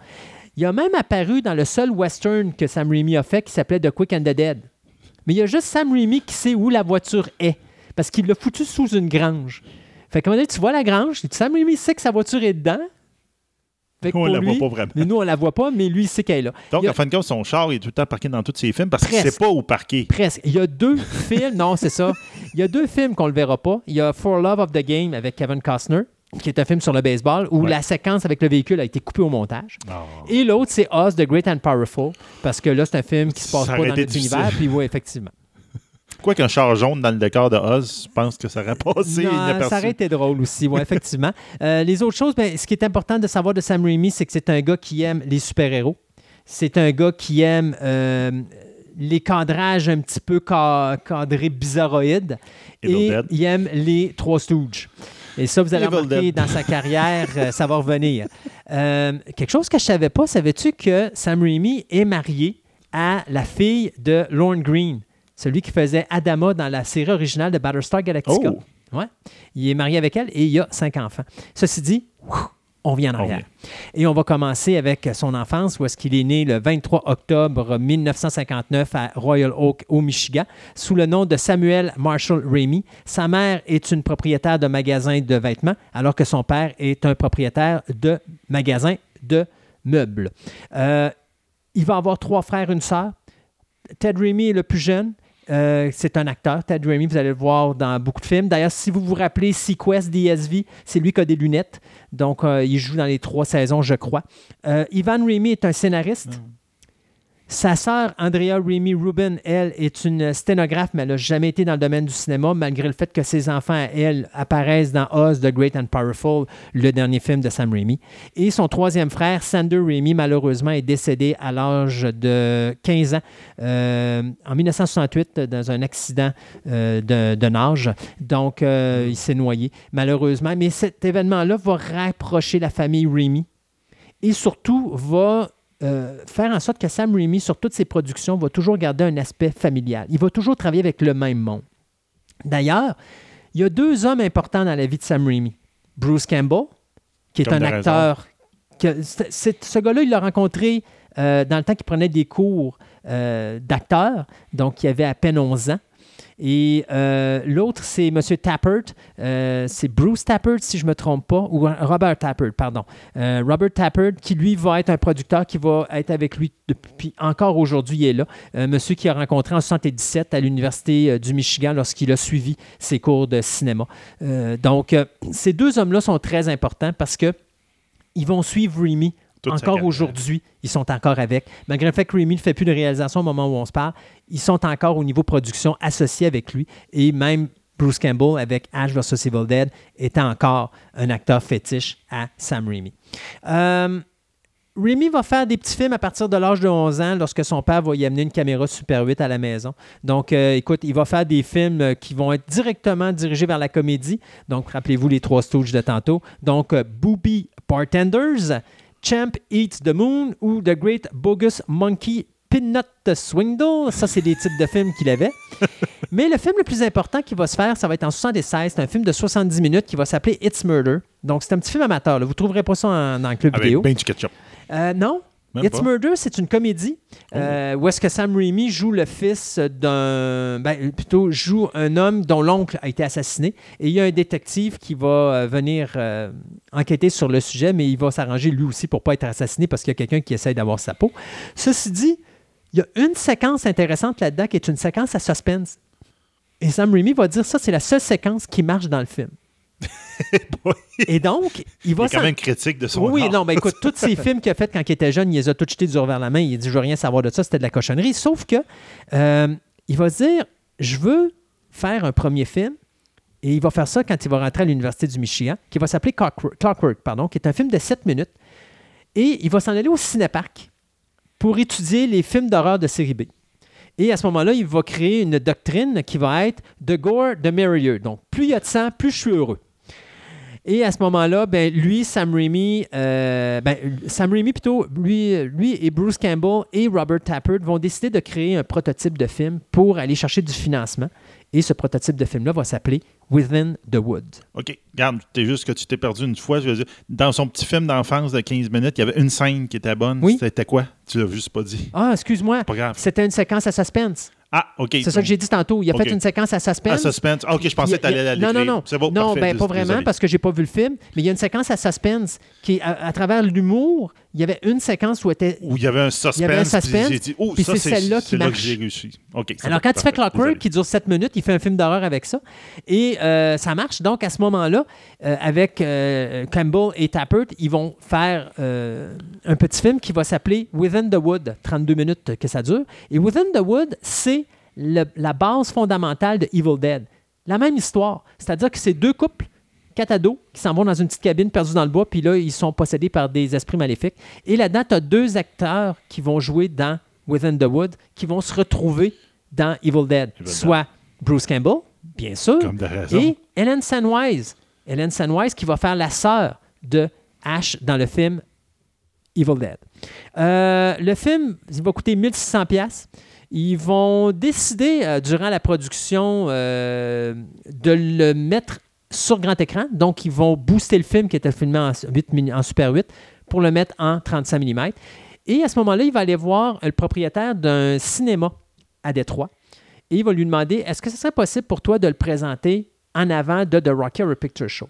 Il a même apparu dans le seul western que Sam Raimi a fait qui s'appelait The Quick and the Dead. Mais il y a juste Sam Raimi qui sait où la voiture est parce qu'il l'a foutu sous une grange. Fait qu'à un moment donné, tu vois la grange, Sam Raimi sait que sa voiture est dedans. Fait que On pour la voit pas vraiment. Mais nous, on la voit pas, mais lui, il sait qu'elle est là. Donc, a- en fin de compte, son char est tout le temps parqué dans tous ses films parce qu'il ne sait pas où parquer. Presque. Il y a deux films, non, c'est ça. Il y a deux films qu'on ne le verra pas. Il y a For Love of the Game avec Kevin Costner, qui est un film sur le baseball, où Ouais. la séquence avec le véhicule a été coupée au montage. Ah. Et l'autre, c'est Oz, The Great and Powerful, parce que là, c'est un film qui se passe Ça pas dans notre difficile. univers, puis oui, effectivement. Quoi qu'un char jaune dans le décor de Oz, je pense que ça aurait passé inaperçu. ça aurait été drôle aussi, oui, effectivement. Euh, les autres choses, ben, ce qui est important de savoir de Sam Raimi, c'est que c'est un gars qui aime les super-héros. C'est un gars qui aime euh, les cadrages un petit peu ca- cadrés bizarroïdes. Evil et Dead. il aime les Trois Stooges. Et ça, vous allez Evil remarquer Dead. dans sa carrière, euh, ça va revenir. Quelque chose que je savais pas, savais-tu que Sam Raimi est marié à la fille de Lorne Green, celui qui faisait Adama dans la série originale de Battlestar Galactica. Oh! Ouais. Il est marié avec elle et il a cinq enfants. Ceci dit, on vient en arrière. Et on va commencer avec son enfance, où est-ce qu'il est né le 23 octobre 1959 à Royal Oak, au Michigan, sous le nom de Samuel Marshall Ramey. Sa mère est une propriétaire de magasin de vêtements, alors que son père est un propriétaire de magasin de meubles. Euh, il va avoir trois frères, une sœur. Ted Ramey est le plus jeune. Euh, c'est un acteur, Ted Raimi, vous allez le voir dans beaucoup de films. D'ailleurs, si vous vous rappelez Sequest DSV, c'est lui qui a des lunettes. Donc, euh, il joue dans les trois saisons, je crois. Euh, Ivan Raimi est un scénariste. Mm. Sa sœur, Andrea Remy Rubin, elle, est une sténographe, mais elle n'a jamais été dans le domaine du cinéma, malgré le fait que ses enfants, elle, apparaissent dans Oz, The Great and Powerful, le dernier film de Sam Raimi. Et son troisième frère, Sander Raimi, malheureusement, est décédé à l'âge de 15 ans, euh, en 1968, dans un accident euh, de, nage. Donc, euh, il s'est noyé, malheureusement. Mais cet événement-là va rapprocher la famille Raimi et surtout va euh, faire en sorte que Sam Raimi, sur toutes ses productions, va toujours garder un aspect familial. Il va toujours travailler avec le même monde. D'ailleurs, il y a deux hommes importants dans la vie de Sam Raimi. Bruce Campbell, qui est un acteur. ce gars-là, il l'a rencontré euh, dans le temps qu'il prenait des cours euh, d'acteur, donc il avait à peine 11 ans. Et euh, l'autre, c'est M. Tappert. Euh, c'est Bruce Tappert, si je ne me trompe pas, ou Robert Tappert, pardon. Euh, Robert Tappert, qui lui va être un producteur qui va être avec lui depuis encore aujourd'hui, il est là. monsieur qui a rencontré en 1977 à l'Université du Michigan lorsqu'il a suivi ses cours de cinéma. donc, ces deux hommes-là sont très importants parce que ils vont suivre Remy encore aujourd'hui, ils sont encore avec. Malgré le fait que Remy ne fait plus de réalisation au moment où on se parle, ils sont encore au niveau production associés avec lui. Et même Bruce Campbell avec Ash vs. Evil Dead était encore un acteur fétiche à Sam Raimi. Euh, Raimi va faire des petits films à partir de l'âge de 11 ans lorsque son père va y amener une caméra Super 8 à la maison. Donc, euh, écoute, il va faire des films euh, qui vont être directement dirigés vers la comédie. Donc, rappelez-vous les trois Stooges de tantôt. Donc, Booby Bartenders, Champ Eats the Moon ou The Great Bogus Monkey Peanut Swindle. Ça, c'est des titres de films qu'il avait. Mais le film le plus important qui va se faire, ça va être en 76. C'est un film de 70 minutes qui va s'appeler It's Murder. Donc, c'est un petit film amateur. Vous ne trouverez pas ça en, dans le club Avec vidéo. Ben du ketchup. Euh, non, It's Murder, c'est une comédie oh. euh, où est-ce que Sam Raimi joue le fils d'un. Ben, plutôt, joue un homme dont l'oncle a été assassiné. Et il y a un détective qui va euh, venir euh, enquêter sur le sujet, mais il va s'arranger lui aussi pour ne pas être assassiné parce qu'il y a quelqu'un qui essaye d'avoir sa peau. Ceci dit, il y a une séquence intéressante là-dedans qui est une séquence à suspense. Et Sam Raimi va dire ça, c'est la seule séquence qui marche dans le film. Et donc, il va. Il est quand même critique de son Oui, non, mais écoute, tous ces films qu'il a fait quand il était jeune, il les a tous jetés du revers la main. Il a dit Je veux rien savoir de ça, c'était de la cochonnerie. Sauf que, euh, il va se dire Je veux faire un premier film. Et il va faire ça quand il va rentrer à l'Université du Michigan, qui va s'appeler Clockwork, pardon, qui est un film de 7 minutes. Et il va s'en aller au cinéparc pour étudier les films d'horreur de série B. Et à ce moment-là, il va créer une doctrine qui va être The Gore, the Merrier. Donc, plus il y a de sang, plus je suis heureux. Et à ce moment-là, ben, lui, Sam Raimi, euh, ben, Sam Raimi plutôt, lui, lui et Bruce Campbell et Robert Tappert vont décider de créer un prototype de film pour aller chercher du financement. Et ce prototype de film-là va s'appeler Within the Woods. OK. Regarde, c'est juste que tu t'es perdu une fois. Je veux dire, dans son petit film d'enfance de 15 minutes, il y avait une scène qui était bonne. Oui. C'était quoi? Tu l'as juste pas dit. Ah, excuse-moi. Pas grave. C'était une séquence à suspense. Ah, OK. C'est ça que j'ai dit tantôt. Il a fait une séquence à suspense. À suspense. Ah, OK, je pensais que tu allais la Non, non, non. C'est bon, non, ben, pas vraiment parce que j'ai pas vu le film. Mais il y a une séquence à suspense qui, à, à travers l'humour, il y avait une séquence où, était, où il y avait un suspense. Il y avait un suspense. Puis, dit, oh, c'est celle-là qui marche. Là que j'ai réussi. OK. Alors, quand tu fais Clockwork, qui dure 7 minutes, il fait un film d'horreur avec ça. Et euh, ça marche. Donc, à ce moment-là, euh, avec euh, Campbell et Tappert, ils vont faire un petit film qui va s'appeler Within the Wood. 32 minutes que ça dure. Et Within the Wood, c'est la base fondamentale de Evil Dead. La même histoire. C'est-à-dire que c'est deux couples, quatre ados, qui s'en vont dans une petite cabine perdue dans le bois, puis là, ils sont possédés par des esprits maléfiques. Et là-dedans, tu as deux acteurs qui vont jouer dans Within the Wood, qui vont se retrouver dans Evil Dead. soit Bruce Campbell, bien sûr, et Ellen Sandwise. Ellen Sandwise qui va faire la sœur de Ash dans le film Evil Dead. Euh, le film, il va coûter 1600 pièces. Ils vont décider, euh, durant la production, euh, de le mettre sur grand écran. Donc, ils vont booster le film qui était filmé en, 8 mini- en Super 8 pour le mettre en 35 mm. Et à ce moment-là, il va aller voir le propriétaire d'un cinéma à Détroit et il va lui demander est-ce que ce serait possible pour toi de le présenter en avant de The Rocky Horror Picture Show?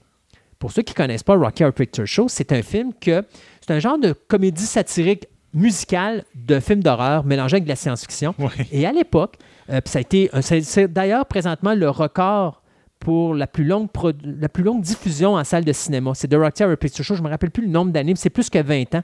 Pour ceux qui ne connaissent pas Rocky Horror Picture Show, c'est un film que c'est un genre de comédie satirique musicale de film d'horreur mélangé avec de la science-fiction. Ouais. Et à l'époque, euh, ça a été, c'est d'ailleurs présentement le record pour la plus longue, diffusion en salle de cinéma. C'est The Rocky Horror Picture Show. Je ne me rappelle plus le nombre d'années, mais c'est plus que 20 ans.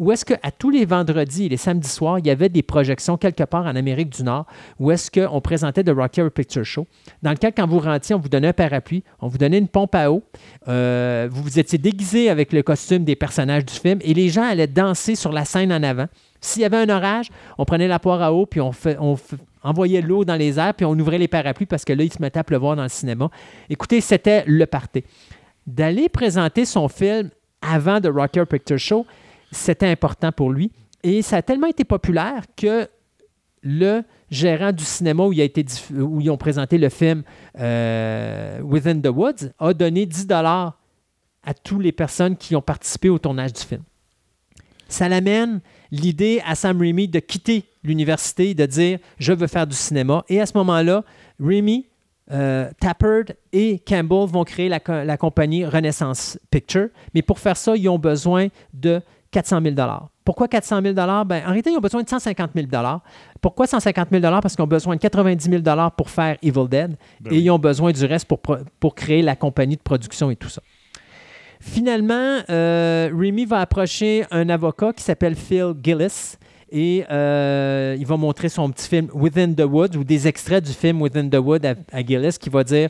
Où est-ce qu'à tous les vendredis et les samedis soirs, il y avait des projections quelque part en Amérique du Nord où est-ce qu'on présentait The Rocky Horror Picture Show? Dans lequel, quand vous rentiez, on vous donnait un parapluie, on vous donnait une pompe à eau, euh, vous vous étiez déguisé avec le costume des personnages du film et les gens allaient danser sur la scène en avant. S'il y avait un orage, on prenait la poire à eau, puis on, fait, on envoyait l'eau dans les airs, puis on ouvrait les parapluies parce que là, il se mettait à pleuvoir dans le cinéma. Écoutez, c'était le party. D'aller présenter son film avant The Rocker Picture Show, c'était important pour lui. Et ça a tellement été populaire que le gérant du cinéma où, il a été ils ont présenté le film euh, Within the Woods a donné 10 dollars à toutes les personnes qui ont participé au tournage du film. Ça l'amène l'idée à Sam Raimi de quitter l'université, de dire je veux faire du cinéma. Et à ce moment-là, Raimi, euh, Tappert et Campbell vont créer la, co- la compagnie Renaissance Picture. Mais pour faire ça, ils ont besoin de 400 000 Pourquoi 400 000 ben, En réalité, ils ont besoin de 150 000 Pourquoi 150 000 Parce qu'ils ont besoin de 90 000 pour faire Evil Dead Ben et oui. ils ont besoin du reste pour, pour créer la compagnie de production et tout ça. Finalement, euh, Remy va approcher un avocat qui s'appelle Phil Gillis et euh, il va montrer son petit film Within the Woods ou des extraits du film Within the Woods à, Gillis qui va dire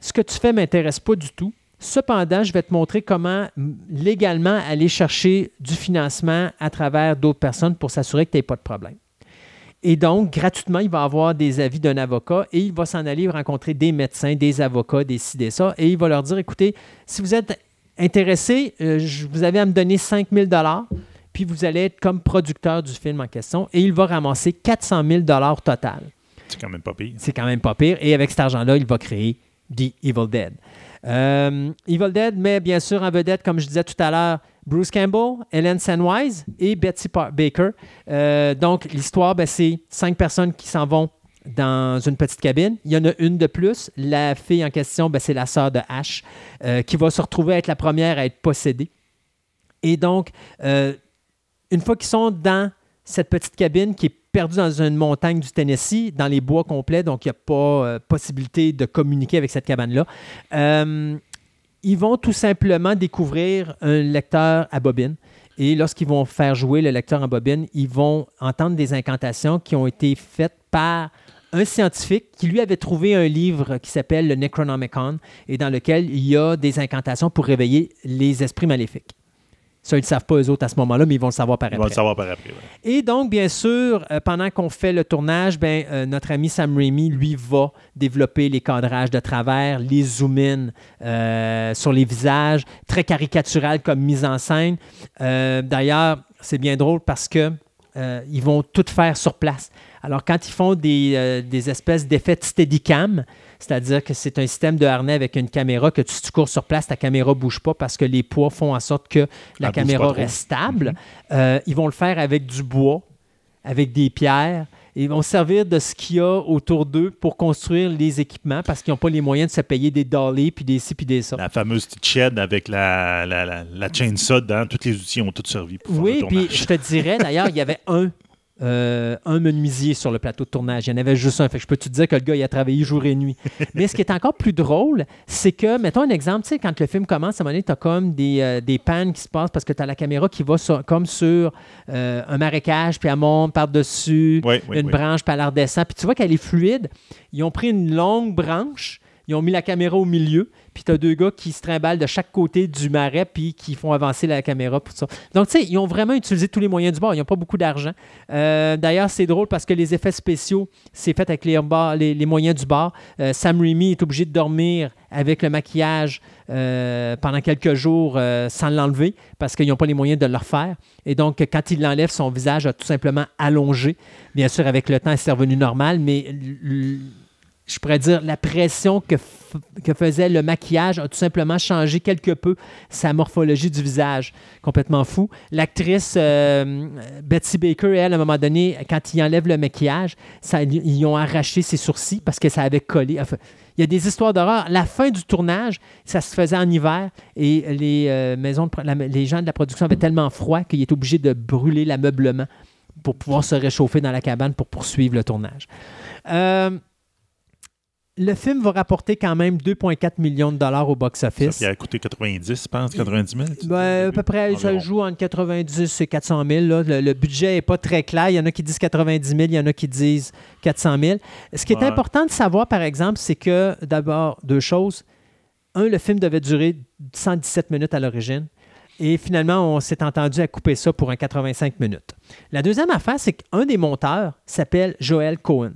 Ce que tu fais m'intéresse pas du tout. Cependant, je vais te montrer comment légalement aller chercher du financement à travers d'autres personnes pour s'assurer que tu n'aies pas de problème. Et donc, gratuitement, il va avoir des avis d'un avocat et il va s'en aller rencontrer des médecins, des avocats, des ci, ça, et il va leur dire, écoutez, si vous êtes intéressé, euh, je- vous avez à me donner 5 000 puis vous allez être comme producteur du film en question, et il va ramasser 400 000 total. C'est quand même pas pire. C'est quand même pas pire. Et avec cet argent-là, il va créer The Evil Dead. Euh, Evil Dead met bien sûr en vedette, comme je disais tout à l'heure, Bruce Campbell, Ellen Sandwise et Betsy Baker. Euh, donc, l'histoire, ben, c'est cinq personnes qui s'en vont dans une petite cabine. Il y en a une de plus. La fille en question, ben, c'est la sœur de Ash, euh, qui va se retrouver à être la première à être possédée. Et donc, euh, une fois qu'ils sont dans cette petite cabine qui est perdue dans une montagne du Tennessee, dans les bois complets, donc il n'y a pas euh, possibilité de communiquer avec cette cabane-là, ils vont tout simplement découvrir un lecteur à bobine. Et lorsqu'ils vont faire jouer le lecteur en bobine, ils vont entendre des incantations qui ont été faites par un scientifique qui lui avait trouvé un livre qui s'appelle le Necronomicon et dans lequel il y a des incantations pour réveiller les esprits maléfiques. Ça, ils ne le savent pas eux autres à ce moment-là, mais ils vont le savoir par après. va le savoir par après. ouais. Et donc, bien sûr, euh, pendant qu'on fait le tournage, ben, euh, notre ami Sam Raimi, lui, va développer les cadrages de travers, les zoom-in euh, sur les visages, très caricatural comme mise en scène. D'ailleurs, c'est bien drôle parce que ils vont tout faire sur place. Alors, quand ils font des, euh, des espèces d'effets de steadicam, c'est-à-dire que c'est un système de harnais avec une caméra que tu, cours sur place, ta caméra ne bouge pas parce que les poids font en sorte que la Elle caméra reste stable. Euh, ils vont le faire avec du bois, avec des pierres. Ils vont servir de ce qu'il y a autour d'eux pour construire les équipements parce qu'ils n'ont pas les moyens de se payer des dollies, puis des ci, puis des ça. La fameuse petite shed avec la, la, la, la chainsaw dedans. Tous les outils ont tous servi pour faire Oui, puis je te dirais, d'ailleurs, il y avait un, euh, un menuisier sur le plateau de tournage. Il y en avait juste un. Fait que je peux te dire que le gars, il a travaillé jour et nuit. Mais ce qui est encore plus drôle, c'est que, mettons un exemple, tu sais, quand le film commence, à un moment donné, tu as comme des, euh, des pannes qui se passent parce que tu as la caméra qui va sur- comme sur euh, un marécage, puis elle monte par-dessus Oui, oui, une oui. branche, puis elle redescend. Puis tu vois qu'elle est fluide. Ils ont pris une longue branche, ils ont mis la caméra au milieu, puis tu as deux gars qui se trimballent de chaque côté du marais, puis qui font avancer la caméra pour ça. Donc, tu sais, ils ont vraiment utilisé tous les moyens du bord. Ils n'ont pas beaucoup d'argent. Euh, D'ailleurs, c'est drôle parce que les effets spéciaux, c'est fait avec les, moyens du bord. Euh, Sam Raimi est obligé de dormir avec le maquillage euh, pendant quelques jours sans l'enlever parce qu'ils n'ont pas les moyens de le refaire. Et donc, quand il l'enlève, son visage a tout simplement allongé. Bien sûr, avec le temps, c'est revenu normal, mais je pourrais dire la pression que que faisait le maquillage a tout simplement changé quelque peu sa morphologie du visage. Complètement fou. L'actrice euh, Betsy Baker, elle, à un moment donné, quand il enlève le maquillage, ils ont arraché ses sourcils parce que ça avait collé. Il y a des histoires d'horreur. La fin du tournage, ça se faisait en hiver et les, euh, maisons les gens de la production avaient tellement froid qu'il est obligé de brûler l'ameublement pour pouvoir se réchauffer dans la cabane pour poursuivre le tournage. Euh, le film va rapporter quand même 2,4 millions de dollars au box-office. Ça a coûté 90, je pense, 90 000. Ben, à peu près, ça joue entre 90 et 400 000. Le, budget n'est pas très clair. Il y en a qui disent 90 000, il y en a qui disent 400 000. Ce qui est important de savoir, par exemple, c'est que, d'abord, deux choses. Un, le film devait durer 117 minutes à l'origine. Et finalement, on s'est entendu à couper ça pour un 85 minutes. La deuxième affaire, c'est qu'un des monteurs s'appelle Joel Cohen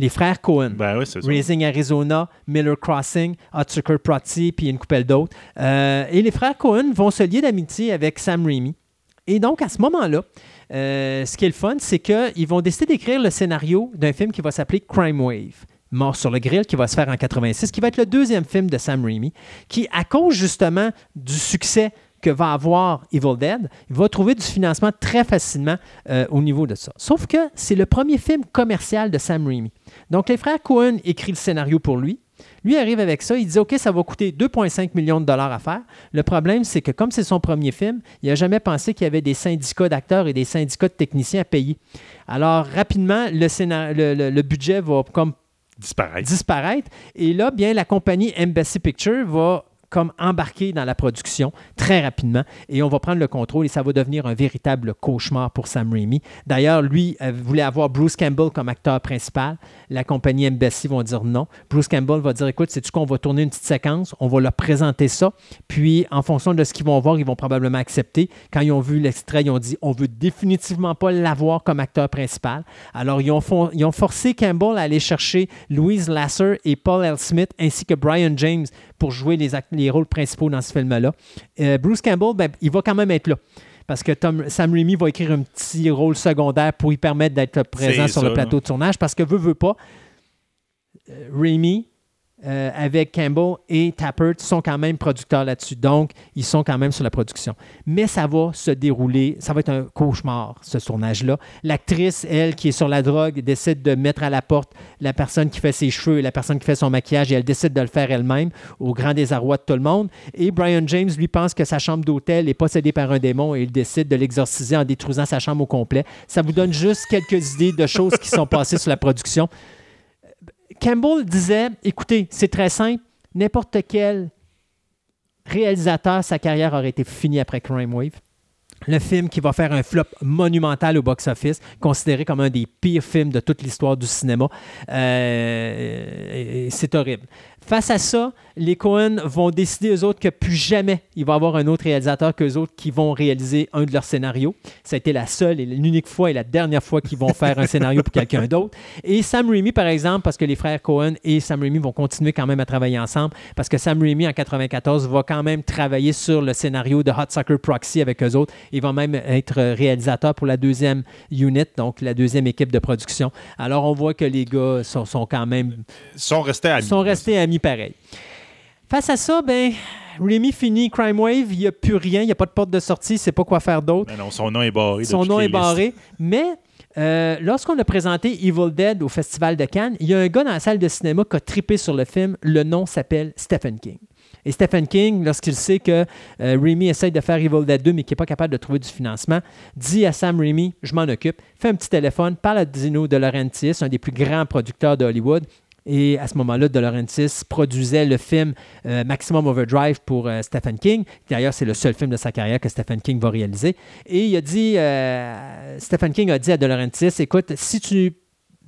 les frères Cohen. Ben Raising Arizona, Miller Crossing, Hot Protty, puis une coupelle d'autres. Euh, et les frères Cohen vont se lier d'amitié avec Sam Raimi. Et donc, à ce moment-là, euh, ce qui est le fun, c'est qu'ils vont décider d'écrire le scénario d'un film qui va s'appeler Crime Wave. Mort sur le grill, qui va se faire en 86, qui va être le deuxième film de Sam Raimi, qui, à cause justement du succès que va avoir Evil Dead, il va trouver du financement très facilement euh, au niveau de ça. Sauf que c'est le premier film commercial de Sam Raimi. Donc, les frères Cohen écrivent le scénario pour lui. Lui arrive avec ça, il dit OK, ça va coûter 2,5 millions de dollars à faire. Le problème, c'est que comme c'est son premier film, il n'a jamais pensé qu'il y avait des syndicats d'acteurs et des syndicats de techniciens à payer. Alors, rapidement, le, le budget va comme disparaître. disparaître. Et là, bien, la compagnie Embassy Pictures va comme embarqué dans la production très rapidement et on va prendre le contrôle et ça va devenir un véritable cauchemar pour Sam Raimi. D'ailleurs, lui euh, voulait avoir Bruce Campbell comme acteur principal. La compagnie Embassy vont dire non. Bruce Campbell va dire écoute, c'est-tu qu'on va tourner une petite séquence, on va leur présenter ça, puis en fonction de ce qu'ils vont voir, ils vont probablement accepter. Quand ils ont vu l'extrait, ils ont dit on veut définitivement pas l'avoir comme acteur principal. Alors, ils ont, ils ont forcé Campbell à aller chercher Louise Lasser et Paul L. Smith ainsi que Brian James pour jouer les, les rôles principaux dans ce film-là. Euh, Bruce Campbell, ben, il va quand même être là. Parce que Tom, Sam Raimi va écrire un petit rôle secondaire pour lui permettre d'être présent sur le plateau de tournage. Parce que veut, veut pas, euh, Raimi, euh, avec Campbell et Tappert sont quand même producteurs là-dessus. Donc, ils sont quand même sur la production. Mais ça va se dérouler, ça va être un cauchemar, ce tournage-là. L'actrice, elle, qui est sur la drogue, décide de mettre à la porte la personne qui fait ses cheveux et la personne qui fait son maquillage et elle décide de le faire elle-même, au grand désarroi de tout le monde. Et Brian James, lui, pense que sa chambre d'hôtel est possédée par un démon et il décide de l'exorciser en détruisant sa chambre au complet. Ça vous donne juste quelques idées de choses qui sont passées sur la production. Campbell disait écoutez, c'est très simple, n'importe quel réalisateur, sa carrière aurait été finie après Crime Wave. Le film qui va faire un flop monumental au box-office, considéré comme un des pires films de toute l'histoire du cinéma. Euh, c'est horrible. Face à ça, les Cohen vont décider eux autres que plus jamais il va y avoir un autre réalisateur qu'eux autres qui vont réaliser un de leurs scénarios. Ça a été la seule et l'unique fois et la dernière fois qu'ils vont faire un scénario pour quelqu'un d'autre. Et Sam Raimi, par exemple, parce que les frères Cohen et Sam Raimi vont continuer quand même à travailler ensemble, parce que Sam Raimi, en 94, va quand même travailler sur le scénario de Hot Soccer Proxy avec eux autres. Il va même être réalisateur pour la deuxième unit, donc la deuxième équipe de production. Alors, on voit que les gars sont, sont quand même... Sont restés amis. Sont restés amis pareil. Face à ça, ben, Rémi finit Crime Wave, il n'y a plus rien, il n'y a pas de porte de sortie, il ne sait pas quoi faire d'autre. non, son nom est barré. Son nom est barré. Mais euh, lorsqu'on a présenté Evil Dead au Festival de Cannes, il y a un gars dans la salle de cinéma qui a trippé sur le film. Le nom s'appelle Stephen King. Et Stephen King, lorsqu'il sait que euh, Raimi essaye de faire Evil Dead 2 mais qu'il n'est pas capable de trouver du financement, dit à Sam Raimi Je m'en occupe, fais un petit téléphone, parle à Dino De Laurentiis, un des plus grands producteurs de Hollywood. Et à ce moment-là, De Laurentiis produisait le film euh, Maximum Overdrive pour euh, Stephen King. D'ailleurs, c'est le seul film de sa carrière que Stephen King va réaliser. Et il a dit, euh, Stephen King a dit à De Laurentiis, écoute, si tu,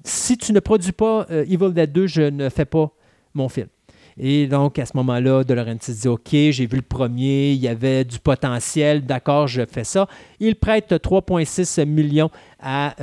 si tu ne produis pas Evil Dead 2, je ne fais pas mon film. Et donc, à ce moment-là, De Laurentiis dit OK, j'ai vu le premier, il y avait du potentiel, d'accord, je fais ça. Il prête 3,6 millions à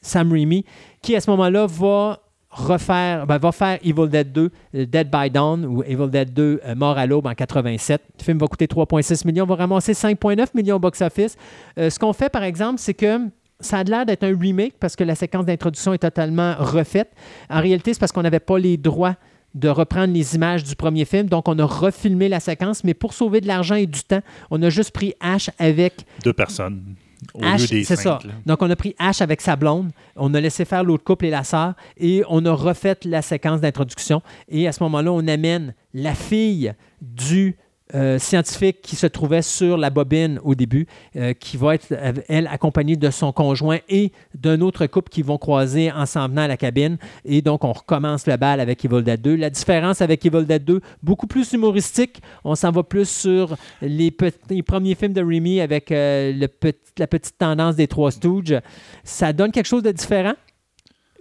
Sam Raimi, qui à ce moment-là va refaire, ben, va faire Evil Dead 2, euh, Dead by Dawn ou Evil Dead 2, euh, Mort à l'aube en 87. Le film va coûter 3,6 millions, va ramasser 5,9 millions au box-office. Euh, ce qu'on fait, par exemple, c'est que ça a l'air d'être un remake parce que la séquence d'introduction est totalement refaite. En réalité, c'est parce qu'on n'avait pas les droits de reprendre les images du premier film. Donc, on a refilmé la séquence, mais pour sauver de l'argent et du temps, on a juste pris Ash avec Deux personnes. Au Ash, lieu des c'est cinq, ça. là. Donc, on a pris Ash avec sa blonde, on a laissé faire l'autre couple et la sœur, et on a refait la séquence d'introduction. Et à ce moment-là, on amène la fille du euh, scientifique qui se trouvait sur la bobine au début, euh, qui va être, euh, elle, accompagnée de son conjoint et d'un autre couple qui vont croiser en s'en venant à la cabine. Et donc, on recommence le bal avec Evil Dead 2. La différence avec Evil Dead 2, beaucoup plus humoristique. On s'en va plus sur les, premiers films de Remy avec euh, le la petite tendance des Trois Stooges. Ça donne quelque chose de différent,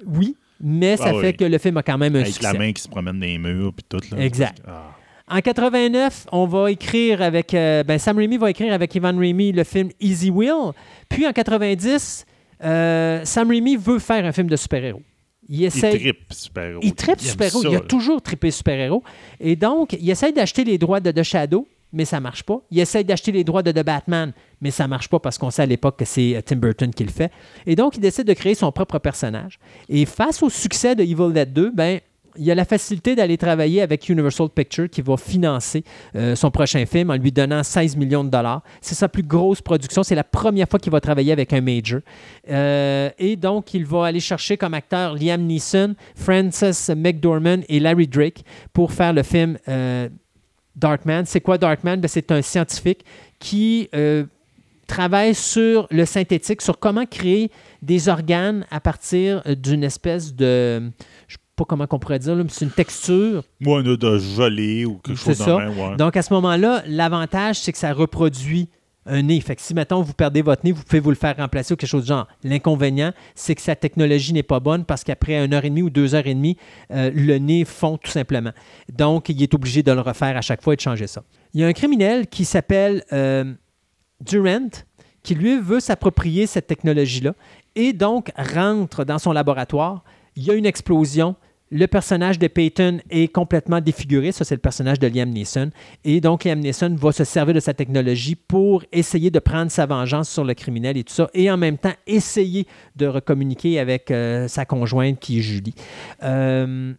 oui, mais ça Ah fait oui. que le film a quand même un Avec succès. la main qui se promène dans les murs puis tout. Là. Exact. Ah. En 89, on va écrire avec. euh, ben, Sam Raimi va écrire avec Ivan Raimi le film Easy Will. Puis en 90, euh, Sam Raimi veut faire un film de super-héros. Il trippe super-héros. Il trippe aime super-héros. Il a là. toujours trippé super-héros. Et donc, il essaie d'acheter les droits de The Shadow, mais ça marche pas. Il essaie d'acheter les droits de The Batman, mais ça marche pas parce qu'on sait à l'époque que c'est euh, Tim Burton qui le fait. Et donc, il décide de créer son propre personnage. Et face au succès de Evil Dead 2, ben, il y a la facilité d'aller travailler avec Universal Pictures qui va financer euh, son prochain film en lui donnant 16 millions de dollars. C'est sa plus grosse production. C'est la première fois qu'il va travailler avec un major. Euh, et donc, il va aller chercher comme acteurs Liam Neeson, Frances McDormand et Larry Drake pour faire le film euh, Darkman. C'est quoi Darkman? Ben, c'est un scientifique qui travaille sur le synthétique, sur comment créer des organes à partir d'une espèce de... Pas comment on pourrait dire, là, mais c'est une texture. Moi, on a de gelé ou quelque chose ça. de même. Ouais. Donc, à ce moment-là, l'avantage, c'est que ça reproduit un nez. Fait que si, mettons, vous perdez votre nez, vous pouvez vous le faire remplacer ou quelque chose de genre. L'inconvénient, c'est que sa technologie n'est pas bonne parce qu'après une heure et demie ou deux heures et demie, euh, le nez fond tout simplement. Donc, il est obligé de le refaire à chaque fois et de changer ça. Il y a un criminel qui s'appelle euh, Durant qui, lui, veut s'approprier cette technologie-là et donc rentre dans son laboratoire. Il y a une explosion. Le personnage de Peyton est complètement défiguré. Ça, c'est le personnage de Liam Neeson. Et donc, Liam Neeson va se servir de sa technologie pour essayer de prendre sa vengeance sur le criminel et tout ça. Et en même temps, essayer de recommuniquer avec euh, sa conjointe qui est Julie. Euh,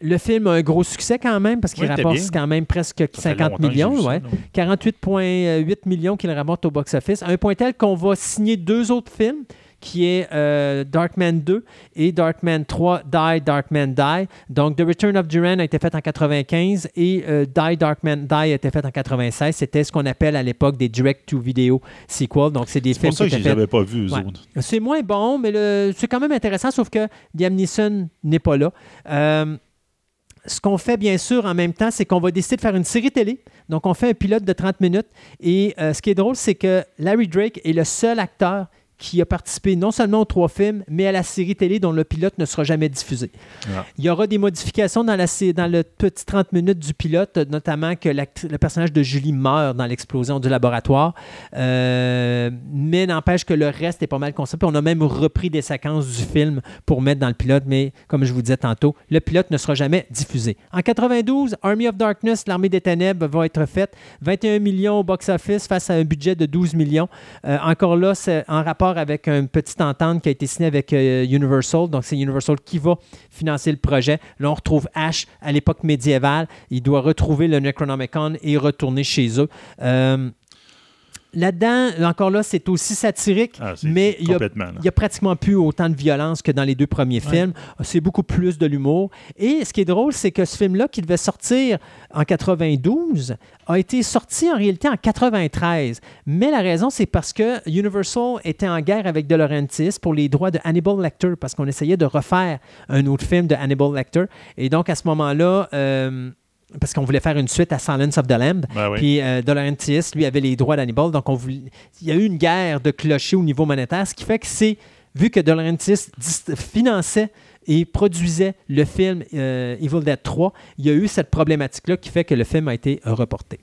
le film a un gros succès quand même parce qu'il Oui, rapporte quand même presque Ça fait 50 longtemps que j'ai millions. ouais. là. 48,8 millions qu'il rapporte au box-office. À un point tel qu'on va signer deux autres films qui est euh, Darkman 2 et Darkman 3, Die, Darkman Die. Donc, The Return of Duran a été fait en 95 et euh, Die, Darkman Die a été fait en 96. C'était ce qu'on appelle à l'époque des direct-to-video sequels. Donc, c'est des C'est films pour ça qui que je les avais pas vus, Ouais. c'est moins bon, mais le- c'est quand même intéressant, sauf que Liam Neeson n'est pas là. Euh, ce qu'on fait, bien sûr, en même temps, c'est qu'on va décider de faire une série télé. Donc, on fait un pilote de 30 minutes. Et euh, ce qui est drôle, c'est que Larry Drake est le seul acteur qui a participé non seulement aux trois films, mais à la série télé dont le pilote ne sera jamais diffusé. Ah. Il y aura des modifications dans, la, dans le petit 30 minutes du pilote, notamment que le personnage de Julie meurt dans l'explosion du laboratoire. Euh, mais n'empêche que le reste est pas mal concept. On a même repris des séquences du film pour mettre dans le pilote, mais comme je vous disais tantôt, le pilote ne sera jamais diffusé. En 92, Army of Darkness, l'armée des ténèbres, va être faite. 21 millions au box-office face à un budget de 12 millions. Euh, encore là, c'est en rapport avec une petite entente qui a été signée avec euh, Universal. Donc, c'est Universal qui va financer le projet. Là, on retrouve Ash à l'époque médiévale. Il doit retrouver le Necronomicon et retourner chez eux. Euh, Là-dedans, encore là, c'est aussi satirique, Ah, mais il a n'y a pratiquement plus autant de violence que dans les deux premiers films. C'est beaucoup plus de l'humour. Et ce qui est drôle, c'est que ce film-là, qui devait sortir en 92, a été sorti en réalité en 93. Mais la raison, c'est parce que Universal était en guerre avec De Laurentiis pour les droits de Hannibal Lecter, parce qu'on essayait de refaire un autre film de Hannibal Lecter. Et donc, à ce moment-là, euh, parce qu'on voulait faire une suite à Silence of the Lamb, Ben oui. puis euh, De Laurentiis, lui, avait les droits d'Hannibal. Donc, on voulait- il y a eu une guerre de clochers au niveau monétaire, ce qui fait que c'est, vu que dis- finançait et produisait le film euh, Evil Dead 3, il y a eu cette problématique-là qui fait que le film a été reporté.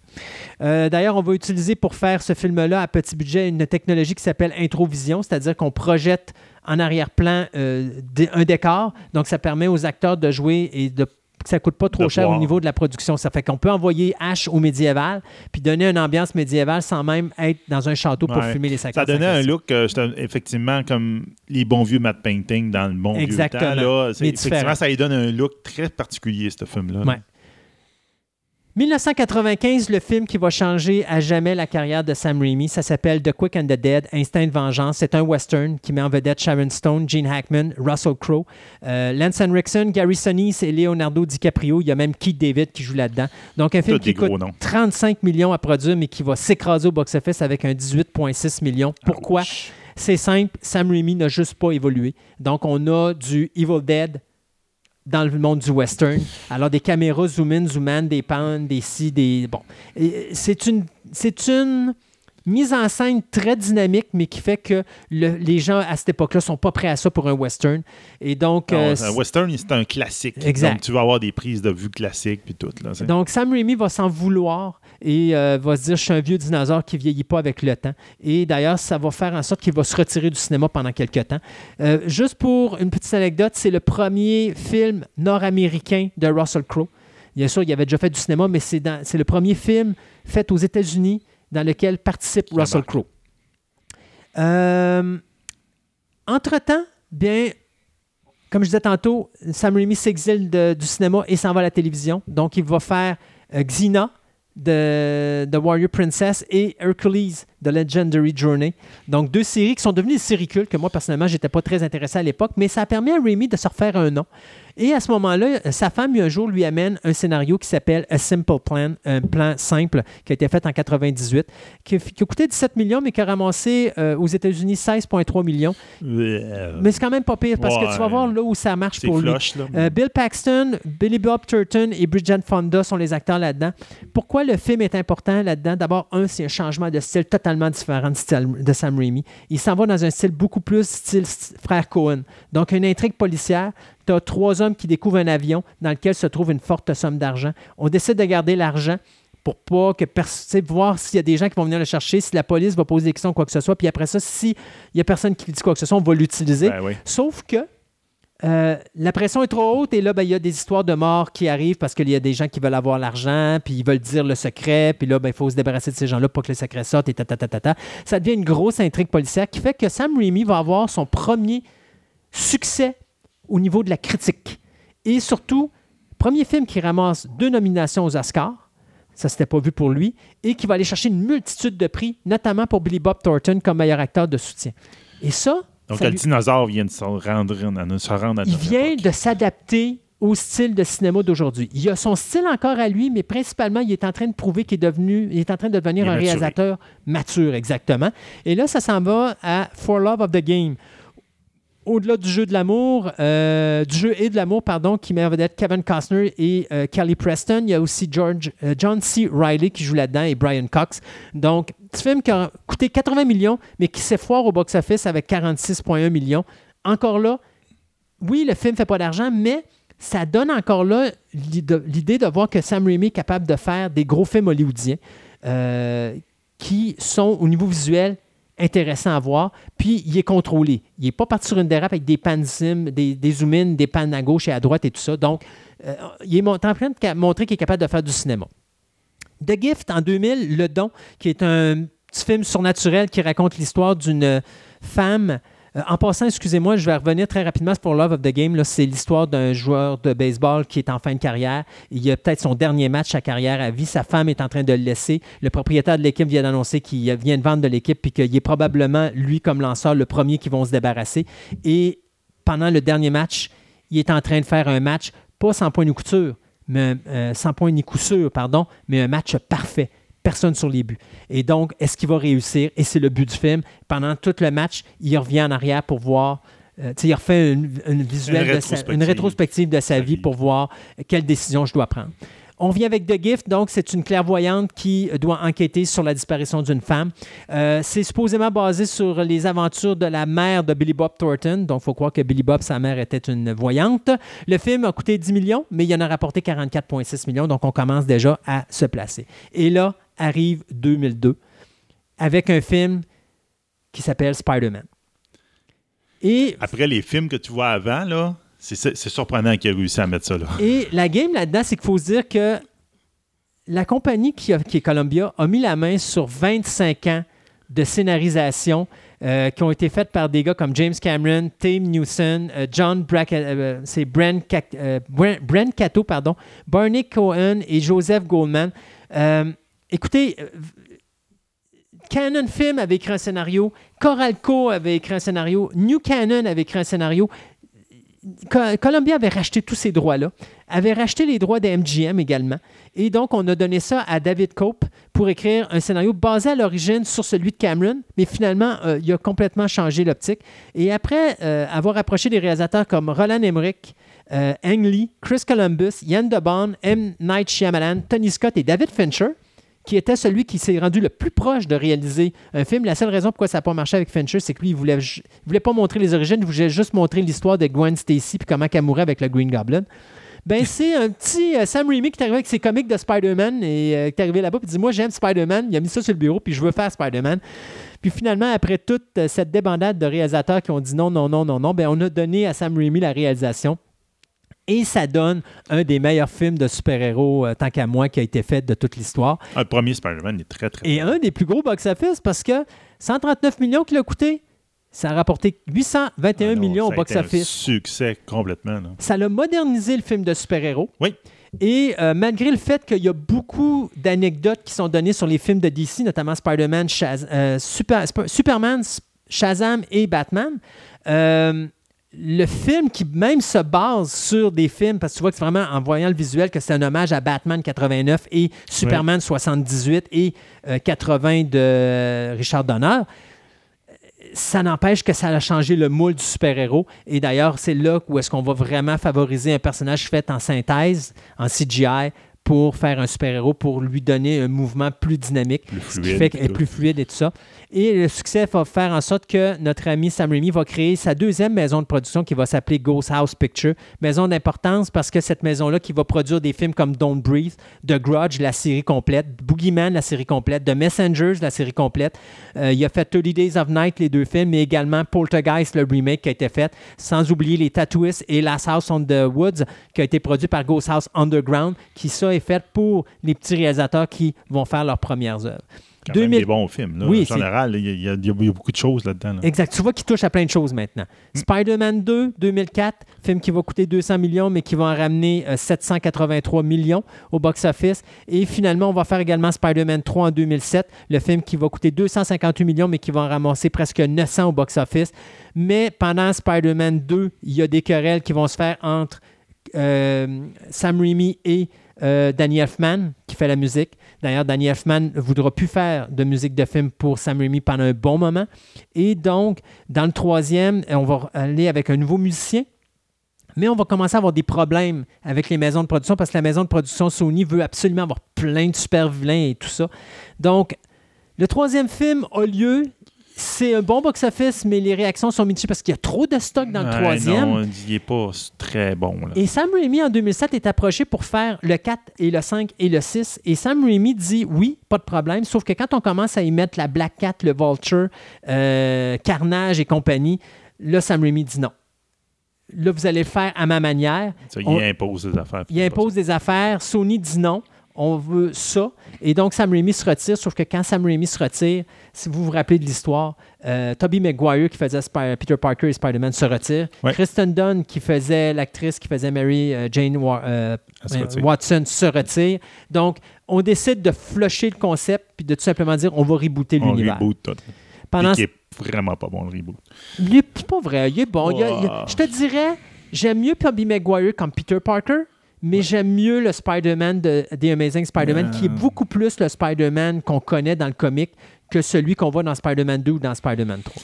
Euh, D'ailleurs, on va utiliser pour faire ce film-là à petit budget une technologie qui s'appelle Introvision, c'est-à-dire qu'on projette en arrière-plan euh, un décor. Donc, ça permet aux acteurs de jouer et de ça coûte pas trop De cher au niveau de la production. Ça fait qu'on peut envoyer Ash au médiéval, puis donner une ambiance médiévale sans même être dans un château pour Ouais. filmer les 50 Ça donnait un look, euh, effectivement, comme les bons vieux matte painting dans le bon Exactement. vieux temps. Là, Mais effectivement, différent. ça lui donne un look très particulier, ce film-là. Ouais. 1995, le film qui va changer à jamais la carrière de Sam Raimi, ça s'appelle The Quick and the Dead, Instinct de vengeance. C'est un western qui met en vedette Sharon Stone, Gene Hackman, Russell Crowe, euh, Lance Henriksen, Gary Sinise et Leonardo DiCaprio. Il y a même Keith David qui joue là-dedans. Donc un film qui coûte noms. 35 millions à produire, mais qui va s'écraser au box-office avec un 18,6 millions. Pourquoi? Ouch. C'est simple, Sam Raimi n'a juste pas évolué. Donc, on a du Evil Dead dans le monde du western. Alors, des caméras zoom in, zoom out, des pans, des ci, des... Bon. C'est une, c'est une mise en scène très dynamique, mais qui fait que le- les gens, à cette époque-là, sont pas prêts à ça pour un western. Et donc... Non, euh, un western, c'est un classique. Exact. Donc, tu vas avoir des prises de vue classiques puis tout. Là, Donc, Sam Raimi va s'en vouloir et euh, va se dire Je suis un vieux dinosaure qui vieillit pas avec le temps. Et d'ailleurs, ça va faire en sorte qu'il va se retirer du cinéma pendant quelques temps. Euh, juste pour une petite anecdote, c'est le premier film nord-américain de Russell Crowe. Bien sûr, il avait déjà fait du cinéma, mais c'est le premier film fait aux États-Unis dans lequel participe Russell. Crowe. Euh, entre-temps, bien, comme je disais tantôt, Sam Raimi s'exile du cinéma et s'en va à la télévision. Donc, il va faire euh, Xena de, de Warrior Princess et Hercules de Legendary Journey. Donc, deux séries qui sont devenues des séries cultes que moi, personnellement, j'étais pas très intéressé à l'époque, mais ça a permis à Raimi de se refaire un nom. Et à ce moment-là, euh, sa femme, un jour, lui amène un scénario qui s'appelle A Simple Plan, un plan simple qui a été fait en 98, qui, a- qui a coûté 17 millions, mais qui a ramassé euh, aux États-Unis 16,3 millions. Euh, Mais c'est quand même pas pire parce que tu vas voir là où ça marche pour lui. flush. Euh, Bill Paxton, Billy Bob Thornton et Bridget Fonda sont les acteurs là-dedans. Pourquoi le film est important là-dedans? D'abord, un, c'est un changement de style totalement différent de, Sam Raimi. Il s'en va dans un style beaucoup plus style st- frère Cohen. Donc, une intrigue policière. Tu as trois hommes qui découvrent un avion dans lequel se trouve une forte somme d'argent. On décide de garder l'argent pour pas que voir s'il y a des gens qui vont venir le chercher, si la police va poser des questions, quoi que ce soit. Puis après ça, s'il y a personne qui dit quoi que ce soit, on va l'utiliser. Ben oui. Sauf que euh, la pression est trop haute et là, ben, il y a des histoires de morts qui arrivent parce qu'il y a des gens qui veulent avoir l'argent, puis ils veulent dire le secret, puis là, ben, il faut se débarrasser de ces gens-là pour que le secret sorte et ta, ta, ta, ta, ta. Ça devient une grosse intrigue policière qui fait que Sam Raimi va avoir son premier succès au niveau de la critique. Et surtout, premier film qui ramasse deux nominations aux Oscars. Ça, c'était pas vu pour lui. Et qui va aller chercher une multitude de prix, notamment pour Billy Bob Thornton comme meilleur acteur de soutien. Et ça, Donc, ça le lui- dinosaure vient de se rendre, à- se rendre à il vient époque. de s'adapter au style de cinéma d'aujourd'hui. Il a son style encore à lui, mais principalement, il est en train de prouver qu'il est devenu, il est en train de devenir un maturé. réalisateur mature, exactement. Et là, ça s'en va à For Love of the Game. Au-delà du jeu de l'amour, euh, du jeu et de l'amour, pardon, qui met en vedette Kevin Costner et euh, Kelly Preston. Il y a aussi George, euh, John C. Riley qui joue là-dedans et Brian Cox. Donc, petit film qui a coûté 80 millions, mais qui s'effoire au box-office avec 46,1 millions. Encore là, oui, le film fait pas d'argent, mais ça donne encore là l'id- l'idée de voir que Sam Raimi est capable de faire des gros films hollywoodiens qui sont au niveau visuel intéressants à voir. Puis il est contrôlé. Il n'est pas parti sur une dérape avec des pannes des, des des pannes à gauche et à droite et tout ça. Donc, euh, il est en train de montrer qu'il est capable de faire du cinéma. The Gift, en 2000, Le Don, qui est un petit film surnaturel qui raconte l'histoire d'une femme. Euh, en passant, excusez-moi, je vais revenir très rapidement pour Love of the Game. C'est l'histoire d'un joueur de baseball qui est en fin de carrière. Il a peut-être son dernier match à carrière à vie. Sa femme est en train de le laisser. Le propriétaire de l'équipe vient d'annoncer qu'il vient de vendre de l'équipe puis qu'il est probablement, lui, comme lanceur, le premier qui vont se débarrasser. Et pendant le dernier match, il est en train de faire un match, pas sans point ni couture, mais euh, sans point ni coup pardon, mais un match parfait. Personne sur les buts. Et donc, est-ce qu'il va réussir? Et c'est le but du film. Pendant tout le match, il revient en arrière pour voir. euh, il refait une, une visuelle Une de sa- une rétrospective. rétrospective de sa Sa vie vie. pour voir quelle décision je dois prendre. On vient avec The Gift, donc c'est une clairvoyante qui doit enquêter sur la disparition d'une femme. Euh, c'est supposément basé sur les aventures de la mère de Billy Bob Thornton, donc il faut croire que Billy Bob, sa mère, était une voyante. Le film a coûté 10 millions, mais il en a rapporté 44,6 millions, donc on commence déjà à se placer. Et là arrive 2002 avec un film qui s'appelle Spider-Man. Et Après les films que tu vois avant, là, C'est surprenant qu'il ait réussi à mettre ça là. Et la game là-dedans, c'est qu'il faut se dire que la compagnie qui, a- qui est Columbia a mis la main sur 25 ans de scénarisation euh, qui ont été faites par des gars comme James Cameron, Tim Newson, euh, John Brack, euh, c'est Brent, Brent- Brent Cato, pardon, Barney Cohen et Joseph Goldman. Écoutez, euh, Canon Film avait écrit un scénario, Coralco avait écrit un scénario, New Canon avait écrit un scénario. Co- Columbia avait racheté tous ces droits-là, avait racheté les droits de MGM également. Et donc, on a donné ça à David Cope pour écrire un scénario basé à l'origine sur celui de Cameron, mais finalement, euh, il a complètement changé l'optique. Et après euh, avoir approché des réalisateurs comme Roland Emmerich, euh, Ang Lee, Chris Columbus, Yann DeBon, M. Night Shyamalan, Tony Scott et David Fincher, qui était celui qui s'est rendu le plus proche de réaliser un film. La seule raison pourquoi ça n'a pas marché avec Fincher, c'est que lui, il voulait, il voulait pas montrer les origines, il voulait juste montrer l'histoire de Gwen Stacy puis comment elle mourait avec le Green Goblin. Ben, c'est un petit euh, Sam Raimi qui est arrivé avec ses comics de Spider-Man et euh, qui est arrivé là-bas et dit Moi, j'aime Spider-Man. Il a mis ça sur le bureau puis je veux faire Spider-Man. Puis finalement, après toute euh, cette débandade de réalisateurs qui ont dit non, non, non, non, non, ben, on a donné à Sam Raimi la réalisation. Et ça donne un des meilleurs films de super-héros, euh, tant qu'à moi, qui a été fait de toute l'histoire. Ah, le premier Spider-Man est très, très Et un des plus gros box-office parce que 139 millions qu'il a coûté, ça a rapporté 821 Ah non, millions au box-office. Succès complètement. Ça l'a modernisé le film de super-héros. Oui. Et euh, malgré le fait qu'il y a beaucoup d'anecdotes qui sont données sur les films de DC, notamment Spider-Man, Shaz- euh, Super- Superman, Shazam et Batman, euh, le film qui même se base sur des films, parce que tu vois que c'est vraiment en voyant le visuel que c'est un hommage à Batman 89 et Superman 78 et euh, 80 de Richard Donner, ça n'empêche que ça a changé le moule du super-héros. Et d'ailleurs, c'est là où est-ce qu'on va vraiment favoriser un personnage fait en synthèse, en CGI, pour faire un super-héros, pour lui donner un mouvement plus dynamique, Plus ce qui fluide fait est plus fluide et tout ça. Et le succès va faire en sorte que notre ami Sam Raimi va créer sa deuxième maison de production qui va s'appeler Ghost House Picture. Maison d'importance parce que cette maison-là qui va produire des films comme Don't Breathe, The Grudge, la série complète, Boogeyman, la série complète, The Messengers, la série complète. Euh, il a fait 30 Days of Night, les deux films, mais également Poltergeist, le remake qui a été fait, sans oublier les Tattooists et Last House on the Woods qui a été produit par Ghost House Underground, qui ça est fait pour les petits réalisateurs qui vont faire leurs premières œuvres. Quand 2000 même des bons films. Là. Oui, en général, il y, a- y y beaucoup de choses là-dedans. là. Exact. Tu vois qu'il touche à plein de choses maintenant. Spider-Man 2, 2004, film qui va coûter 200 millions, mais qui va en ramener euh, 783 millions au box-office. Et finalement, on va faire également Spider-Man 3 en 2007, le film qui va coûter 258 millions, mais qui va en ramasser presque 900 au box-office. Mais pendant Spider-Man 2, il y a des querelles qui vont se faire entre euh, Sam Raimi et euh, Danny Elfman qui fait la musique. D'ailleurs, Danny Elfman ne voudra plus faire de musique de film pour Sam Raimi pendant un bon moment. Et donc, dans le troisième, on va aller avec un nouveau musicien. Mais on va commencer à avoir des problèmes avec les maisons de production parce que la maison de production Sony veut absolument avoir plein de super vilains et tout ça. Donc, le troisième film a lieu. C'est un bon box-office, mais les réactions sont mitigées parce qu'il y a trop de stock dans le Ouais, troisième. Non, il n'est pas très bon. Là. Et Sam Raimi, en 2007, est approché pour faire le 4 et le 5 et le 6. Et Sam Raimi dit oui, pas de problème, sauf que quand on commence à y mettre la Black Cat, le Vulture, euh, Carnage et compagnie, là, Sam Raimi dit non. Là, vous allez le faire à ma manière. Ça, il on- impose des affaires. Il impose des affaires. Sony dit non. On veut ça. Et donc, Sam Raimi se retire. Sauf que quand Sam Raimi se retire, si vous vous rappelez de l'histoire, euh, Tobey Maguire, qui faisait Spi- Peter Parker et Spider-Man, se retire. Ouais. Kristen Dunn, qui faisait l'actrice qui faisait Mary euh, Jane Wa- euh, se. Watson, se retire. Donc, on décide de flusher le concept puis de tout simplement dire on va rebooter On l'univers. reboot tout. Pendant Puis qui est vraiment pas bon, le reboot. il est pas vrai, il est bon. Il y a- il y a- Wow. je te dirais, j'aime mieux Tobey Maguire comme Peter Parker, mais j'aime mieux le Spider-Man de The Amazing Spider-Man, qui est Yeah. beaucoup plus le Spider-Man qu'on connaît dans le comic que celui qu'on voit dans Spider-Man 2 ou dans Spider-Man 3.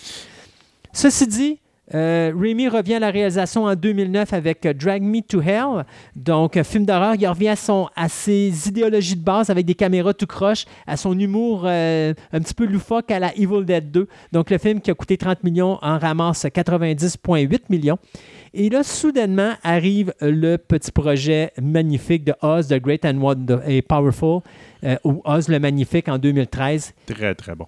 Ceci dit, euh, revient à la réalisation en 2009 avec euh, Drag Me to Hell, donc un film d'horreur. Il revient à, son, ses idéologies de base avec des caméras tout croche, à son humour euh, un petit peu loufoque à la Evil Dead 2. Donc le film qui a coûté 30 millions en ramasse 90,8 millions. Et là, soudainement, arrive le petit projet magnifique de Oz, The Great and, Wonder- Powerful, euh, ou Oz le Magnifique en 2013. Très, très bon.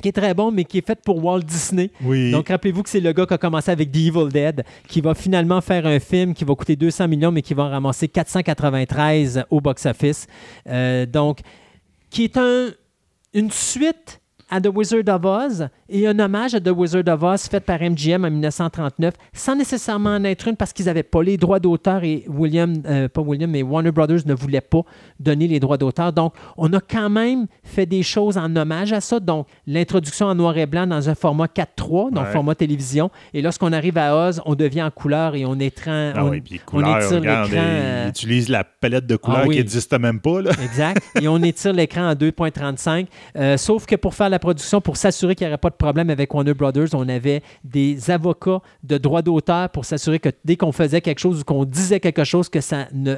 Qui est très bon, mais qui est fait pour Walt Disney. Oui. Donc, rappelez-vous que c'est le gars qui a commencé avec The Evil Dead, qui va finalement faire un film qui va coûter 200 millions, mais qui va en ramasser 493 au box-office. Euh, donc, qui est un, une suite à The Wizard of Oz et un hommage à The Wizard of Oz fait par MGM en 1939, sans nécessairement en être une parce qu'ils n'avaient pas les droits d'auteur et William, euh, pas William, mais Warner Brothers ne voulait pas donner les droits d'auteur. Donc, on a quand même fait des choses en hommage à ça. Donc, l'introduction en noir et blanc dans un format 4.3, donc Ouais. format télévision. Et lorsqu'on arrive à Oz, on devient en couleur et on étreint, Ah on, oui, puis les on couleurs, étire l'écran. euh, utilisent la palette de couleurs Ah oui. qui n'existe même pas. Là. Exact. Et on étire l'écran en 2.35. Euh, sauf que pour faire la production, pour s'assurer qu'il n'y aurait pas de problème avec Warner Brothers, on avait des avocats de droit d'auteur pour s'assurer que dès qu'on faisait quelque chose ou qu'on disait quelque chose, que ça ne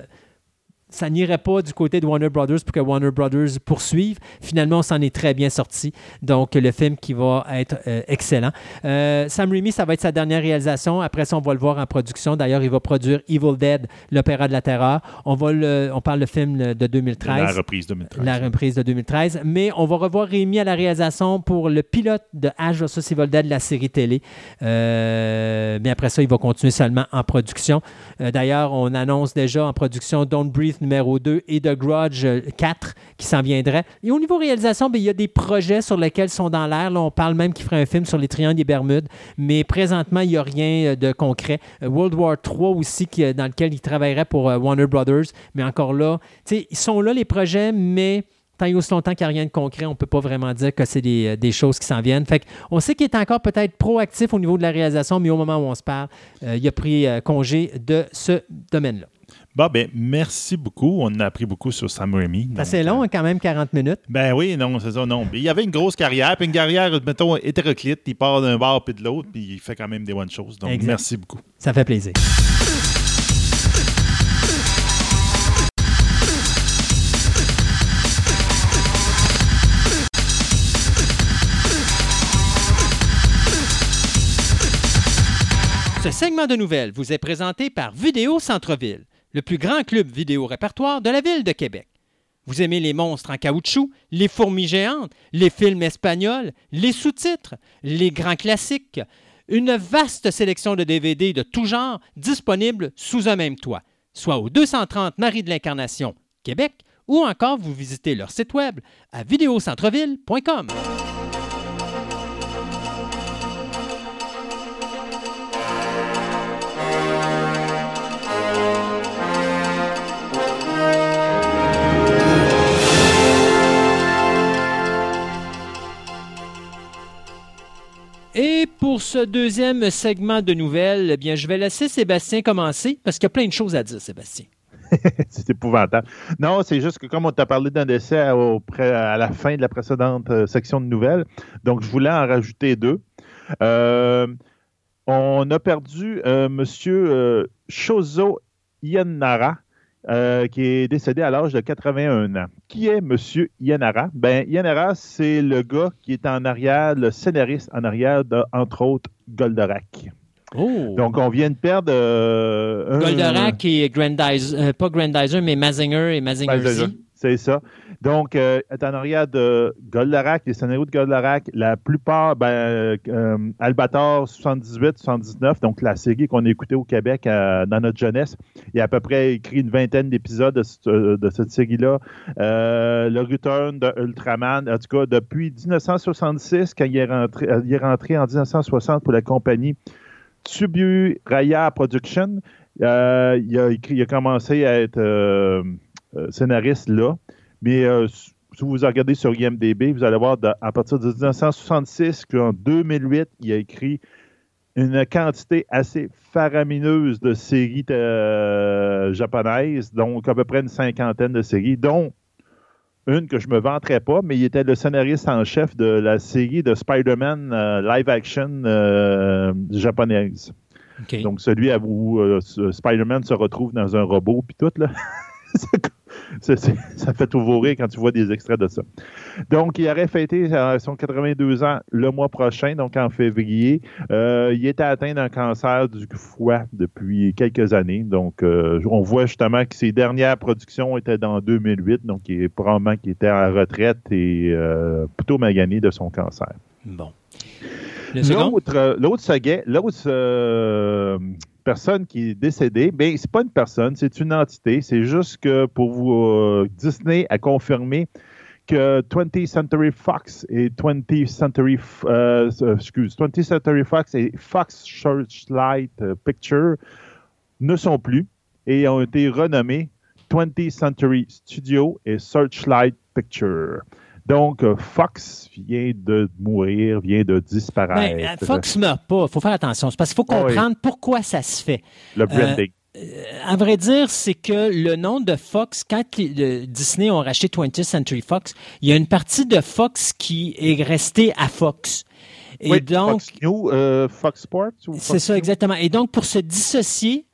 ça n'irait pas du côté de Warner Brothers pour que Warner Brothers poursuive. Finalement, on s'en est très bien sorti. Donc, le film qui va être euh, excellent. Euh, Sam Raimi, ça va être sa dernière réalisation. Après ça, on va le voir en production. D'ailleurs, il va produire Evil Dead, l'opéra de la terreur. On, va le, on parle le film de 2013. La reprise 2013. La reprise de 2013. Mais on va revoir Rémi à la réalisation pour le pilote de Ash vs Evil Dead, la série télé. Euh, mais après ça, il va continuer seulement en production. D'ailleurs, on annonce déjà en production Don't Breathe numéro 2 et The Grudge euh, 4 qui s'en viendrait. Et au niveau réalisation, ben, il y a des projets sur lesquels sont dans l'air. Là, on parle même qu'il ferait un film sur les triangles des Bermudes. Mais présentement, il n'y a rien euh, de concret. Euh, World War 3 aussi, qui, euh, dans lequel il travaillerait pour euh, Warner Brothers. Mais encore là, ils sont là les projets, mais tant et aussi longtemps qu'il n'y a rien de concret, on ne peut pas vraiment dire que c'est des, euh, des choses qui s'en viennent. Fait on sait qu'il est encore peut-être proactif au niveau de la réalisation, mais au moment où on se parle, euh, il a pris euh, congé de ce domaine-là. Bon, ben, merci beaucoup. On a appris beaucoup sur Sam Raimi. C'est assez long, hein, quand même, 40 minutes. Ben oui, non, c'est ça, non. Il y avait une grosse carrière, puis une carrière, mettons, hétéroclite. Il part d'un bar puis de l'autre, puis il fait quand même des bonnes choses. Donc, Exact. merci beaucoup. Ça fait plaisir. Ce segment de nouvelles vous est présenté par Vidéo Centre-Ville, le plus grand club vidéo répertoire de la ville de Québec. Vous aimez les monstres en caoutchouc, les fourmis géantes, les films espagnols, les sous-titres, les grands classiques, une vaste sélection de DVD de tout genre disponibles sous un même toit, soit au 230 Marie de l'Incarnation, Québec, ou encore vous visitez leur site web à vidéocentreville.com. Et pour ce deuxième segment de nouvelles, eh bien, je vais laisser Sébastien commencer parce qu'il y a plein de choses à dire, Sébastien. c'est épouvantable. Non, c'est juste que comme on t'a parlé d'un décès à, la fin de la précédente euh, section de nouvelles, donc je voulais en rajouter deux. Euh, on a perdu euh, Monsieur euh, Shozo Ienara, euh, qui est décédé à l'âge de 81 ans. Qui est Monsieur Ienara? Ben, Ienara, c'est le gars qui est en arrière, le scénariste en arrière de, entre autres, Goldorak. Oh! Donc, on vient de perdre... euh, un- Goldorak et Grandizer, euh, pas Grandizer, mais Mazinger et Mazinger. C'est ça. Donc, euh, en arrière de Goldorak, les scénarios de Goldorak, la plupart, ben, euh, euh, Albator 78, 79, donc la série qu'on a écoutée au Québec euh, dans notre jeunesse. Il a à peu près écrit une vingtaine d'épisodes de, ce- de cette série-là. Le Return de Ultraman, en tout cas, depuis 1966, quand il est rentré, il est rentré en 1960 pour la compagnie Tsubu Raya Production, il, a il a commencé à être scénariste là. Mais euh, si vous regardez sur IMDB, vous allez voir de- à partir de 1966 qu'en 2008, il a écrit une quantité assez faramineuse de séries euh, japonaises, donc à peu près une cinquantaine de séries, dont une que je me vanterais pas, mais il était le scénariste en chef de la série de Spider-Man euh, live action euh, japonaise. Donc, celui à- où Spider-Man se retrouve dans un robot, puis tout, là. c'est- c'est- ça fait toujours rire quand tu vois des extraits de ça. Donc, il aurait fêté euh, son 82 ans le mois prochain, donc en février. Euh, il était atteint d'un cancer du foie depuis quelques années. Donc, euh, on voit justement que ses dernières productions étaient dans 2008, donc il est probablement qu'il était en retraite et euh, plutôt magané de son cancer. Bon. L'autre, l'autre l'autre euh, personne qui est décédée, ben c'est pas une personne, c'est une entité. C'est juste que pour vous, euh, Disney a confirmé que 20th Century Fox et 20th Century, euh, euh, excuse, 20th Century Fox et Fox Searchlight Picture ne sont plus et ont été renommés 20th Century Studio et Searchlight Picture. Donc, euh, Fox vient de mourir, vient de disparaître. Ben, euh, Fox meurt pas. Il faut faire attention. C'est parce qu'il faut Ah oui. comprendre pourquoi ça se fait. Le branding. À vrai dire, c'est que le nom de Fox, quand les- Disney ont racheté 20th Century Fox, il y a une partie de Fox qui est restée à Fox. Et Oui, donc, Fox News, euh, Fox Sports c'est ça exactement. Et donc, pour se dissocier,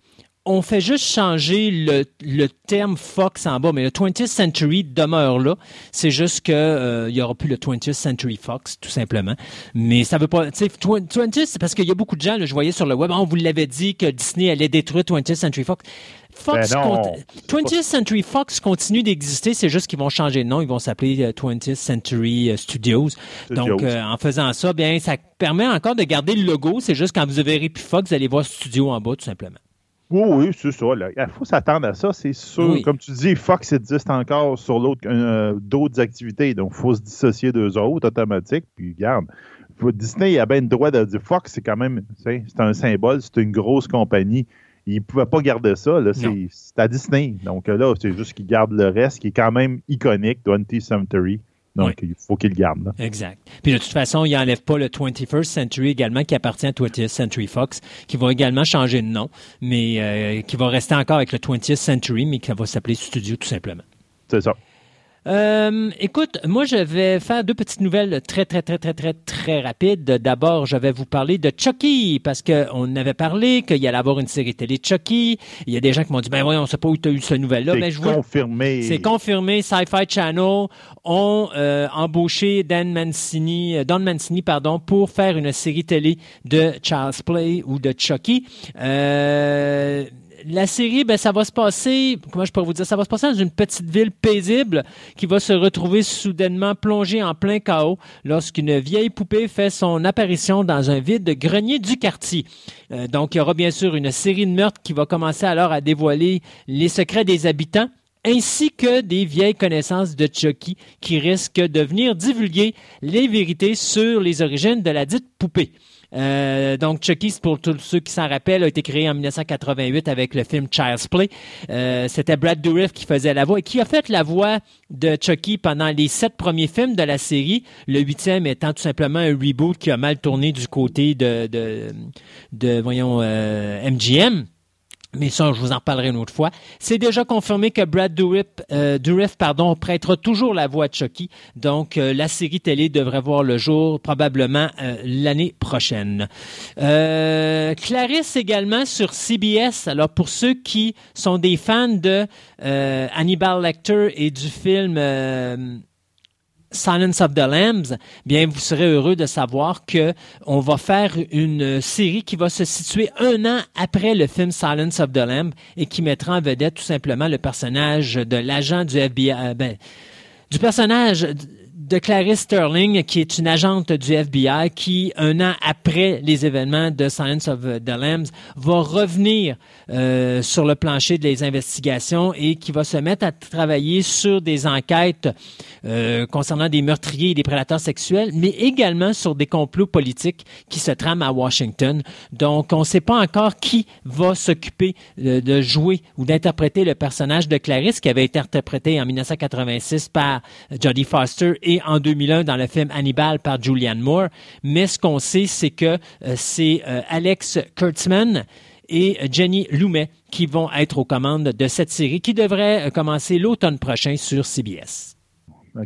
on fait juste changer le, le terme Fox en bas, mais le 20th Century demeure là. C'est juste que euh, il y aura plus le 20th Century Fox, tout simplement. Mais ça veut pas, tu sais, 20th, c'est parce qu'il y a beaucoup de gens, là, je voyais sur le web, Ah, on vous l'avait dit que Disney allait détruire 20th Century Fox. Fox Ben non, cont- c'est pas 20th Century Fox continue d'exister, c'est juste qu'ils vont changer de nom, ils vont s'appeler euh, 20th Century euh, Studios. Donc, euh, en faisant ça, bien, ça permet encore de garder le logo. C'est juste quand vous verrez plus Fox, vous allez voir Studio en bas, tout simplement. Oui, oui, c'est ça. Il faut s'attendre à ça, c'est sûr. Oui. Comme tu dis, Fox existe encore sur l'autre, euh, d'autres activités. Donc, il faut se dissocier d'eux autres, automatique. Puis, faut- Disney a bien le droit de dire Fox, c'est quand même, c'est un symbole, c'est une grosse compagnie. Ils ne pouvaient pas garder ça. C'est, à Disney. Donc, là, c'est juste qu'ils gardent le reste, qui est quand même iconique, 20th Century. Donc, il faut qu'ils le gardent. là. Exact. Puis de toute façon, il n'enlève pas le 21st Century également, qui appartient à 20th Century Fox, qui va également changer de nom, mais euh, qui va rester encore avec le 20th Century, mais qui va s'appeler Studio tout simplement. C'est ça. Euh, écoute, moi, je vais faire deux petites nouvelles très, très, très, très, très, très rapides. D'abord, je vais vous parler de Chucky, parce qu'on avait parlé qu'il y allait avoir une série télé Chucky. Il y a des gens qui m'ont dit, ben voyons, on sait pas où tu as eu ce nouvelle-là. c'est Ben, je confirmé. c'est confirmé. Sci-Fi Channel ont euh, embauché Dan Mancini, euh, Don Mancini, pardon, pour faire une série télé de Child's Play ou de Chucky. Euh, la série, ben, ça va se passer, comment je peux vous dire, ça va se passer dans une petite ville paisible qui va se retrouver soudainement plongée en plein chaos lorsqu'une vieille poupée fait son apparition dans un vide grenier du quartier. Euh, donc, il y aura bien sûr une série de meurtres qui va commencer alors à dévoiler les secrets des habitants ainsi que des vieilles connaissances de Chucky qui risquent de venir divulguer les vérités sur les origines de la dite poupée. Euh, donc, Chucky, pour tous ceux qui s'en rappellent, a été créé en 1988 avec le film Child's Play. Euh, C'était Brad Dourif qui faisait la voix et qui a fait la voix de Chucky pendant les sept premiers films de la série. Le huitième étant tout simplement un reboot qui a mal tourné du côté de, de, de voyons, euh, MGM. Mais ça, je vous en reparlerai une autre fois. C'est déjà confirmé que Brad Dourif, euh, Dourif pardon, prêtera toujours la voix de Chucky. Donc, euh, la série télé devrait voir le jour probablement euh, l'année prochaine. Euh, Clarisse également sur CBS. Alors, pour ceux qui sont des fans de euh, Hannibal Lecter et du film... Silence of the Lambs, bien vous serez heureux de savoir que on va faire une série qui va se situer un an après le film Silence of the Lambs et qui mettra en vedette tout simplement le personnage de l'agent du FBI, euh, ben, du personnage de Clarice Sterling, qui est une agente du FBI, qui, un an après les événements de Silence of the Lambs, va revenir euh, sur le plancher des investigations et qui va se mettre à travailler sur des enquêtes euh, concernant des meurtriers et des prédateurs sexuels, mais également sur des complots politiques qui se trament à Washington. Donc, on ne sait pas encore qui va s'occuper de, de jouer ou d'interpréter le personnage de Clarice qui avait été interprété en 1986 par Jodie Foster et en 2001 dans le film Hannibal par Julianne Moore. Mais ce qu'on sait, c'est que euh, c'est euh, Alex Kurtzman et Jenny Lumet qui vont être aux commandes de cette série qui devrait euh, commencer l'automne prochain sur CBS.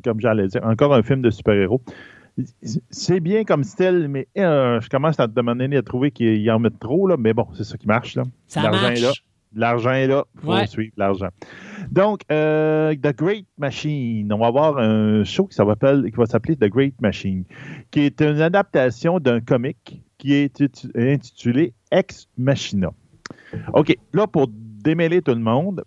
Comme j'allais dire, encore un film de super-héros. C'est bien comme style, mais euh, je commence à te demander à trouver qu'ils en mettent trop, là, mais bon, c'est ça qui marche. Là. Ça marche. là. L'argent est là. Il faut Ouais. suivre l'argent. Donc, euh, The Great Machine. On va avoir un show qui va s'appeler The Great Machine, qui est une adaptation d'un comic qui est titu- intitulé Ex Machina. OK. Là, pour démêler tout le monde,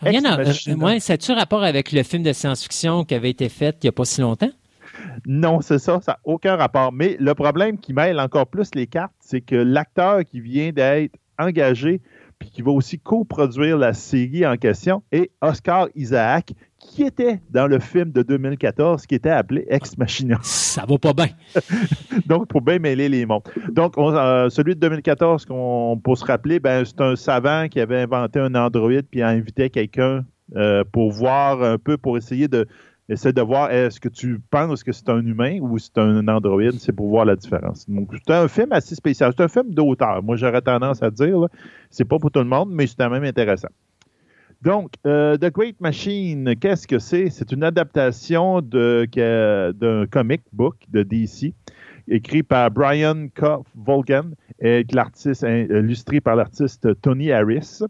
Rien à, Ex euh, Machina. ouais, ça a-tu rapport avec le film de science-fiction qui avait été fait il n'y a pas si longtemps? Non, c'est ça, ça n'a aucun rapport. Mais le problème qui mêle encore plus les cartes, c'est que l'acteur qui vient d'être engagé, puis qui va aussi coproduire la série en question, est Oscar Isaac, qui était dans le film de 2014 qui était appelé Ex Machina. Ça va pas bien. Donc, pour bien mêler les mondes. Donc, on- euh, celui de 2014, qu'on peut se rappeler, ben, c'est un savant qui avait inventé un androïde puis invitait quelqu'un euh, pour voir un peu, pour essayer de essayer de voir est-ce que tu penses que c'est un humain ou c'est un androïde, c'est pour voir la différence. Donc, c'est un film assez spécial. C'est un film d'auteur. Moi, j'aurais tendance à dire, c'est pas pour tout le monde, mais c'est quand même intéressant. Donc, euh, The Great Machine, qu'est-ce que c'est? C'est une adaptation d'un comic book de DC écrit par Brian K. Volgan et illustré par l'artiste Tony Harris,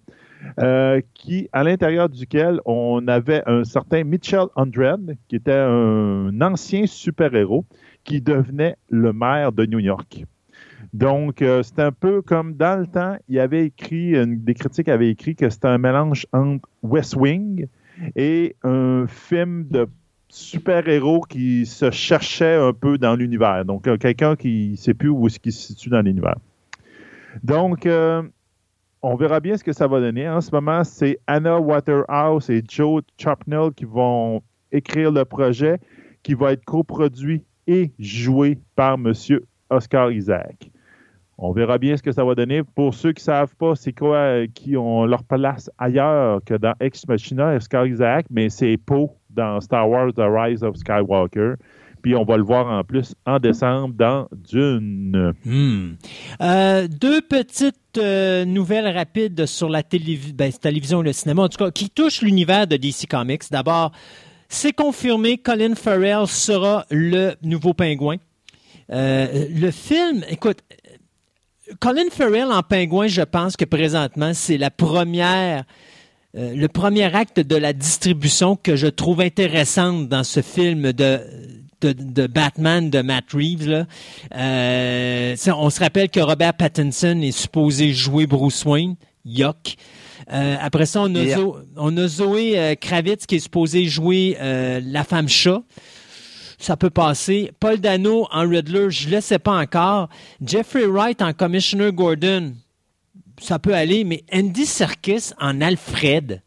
euh, qui à l'intérieur duquel on avait un certain Mitchell Undred, qui était un ancien super-héros qui devenait le maire de New York. Donc, euh, c'est un peu comme dans le temps, il avait écrit, une- des critiques avaient écrit que c'était un mélange entre West Wing et un film de super-héros qui se cherchait un peu dans l'univers. Donc, euh, quelqu'un qui ne sait plus où est-ce qu'il se situe dans l'univers. Donc, euh, on verra bien ce que ça va donner. En ce moment, c'est Anna Waterhouse et Joe Chapnell qui vont écrire le projet qui va être coproduit et joué par M. Oscar Isaac. On verra bien ce que ça va donner. Pour ceux qui ne savent pas, c'est quoi euh, qui ont leur place ailleurs que dans Ex Machina, Oscar Isaac, mais c'est Poe dans Star Wars The Rise of Skywalker. Puis on va le voir en plus en décembre dans Dune. Hmm. Euh, deux petites euh, nouvelles rapides sur la ben, télévision et le cinéma, en tout cas, qui touchent l'univers de DC Comics. D'abord, c'est confirmé, Colin Farrell sera le nouveau pingouin. Euh, le film, écoute, Colin Farrell en pingouin, je pense que présentement, c'est la première, le premier acte de la distribution que je trouve intéressante dans ce film de, de, de Batman de Matt Reeves. Là. Euh, on se rappelle que Robert Pattinson est supposé jouer Bruce Wayne. Yuck. Euh, après ça, on a, Yeah. Zo- on a Zoé euh, Kravitz qui est supposée jouer la femme chat. Ça peut passer. Paul Dano en Riddler, je le sais pas encore. Jeffrey Wright en Commissioner Gordon, ça peut aller. Mais Andy Serkis en Alfred.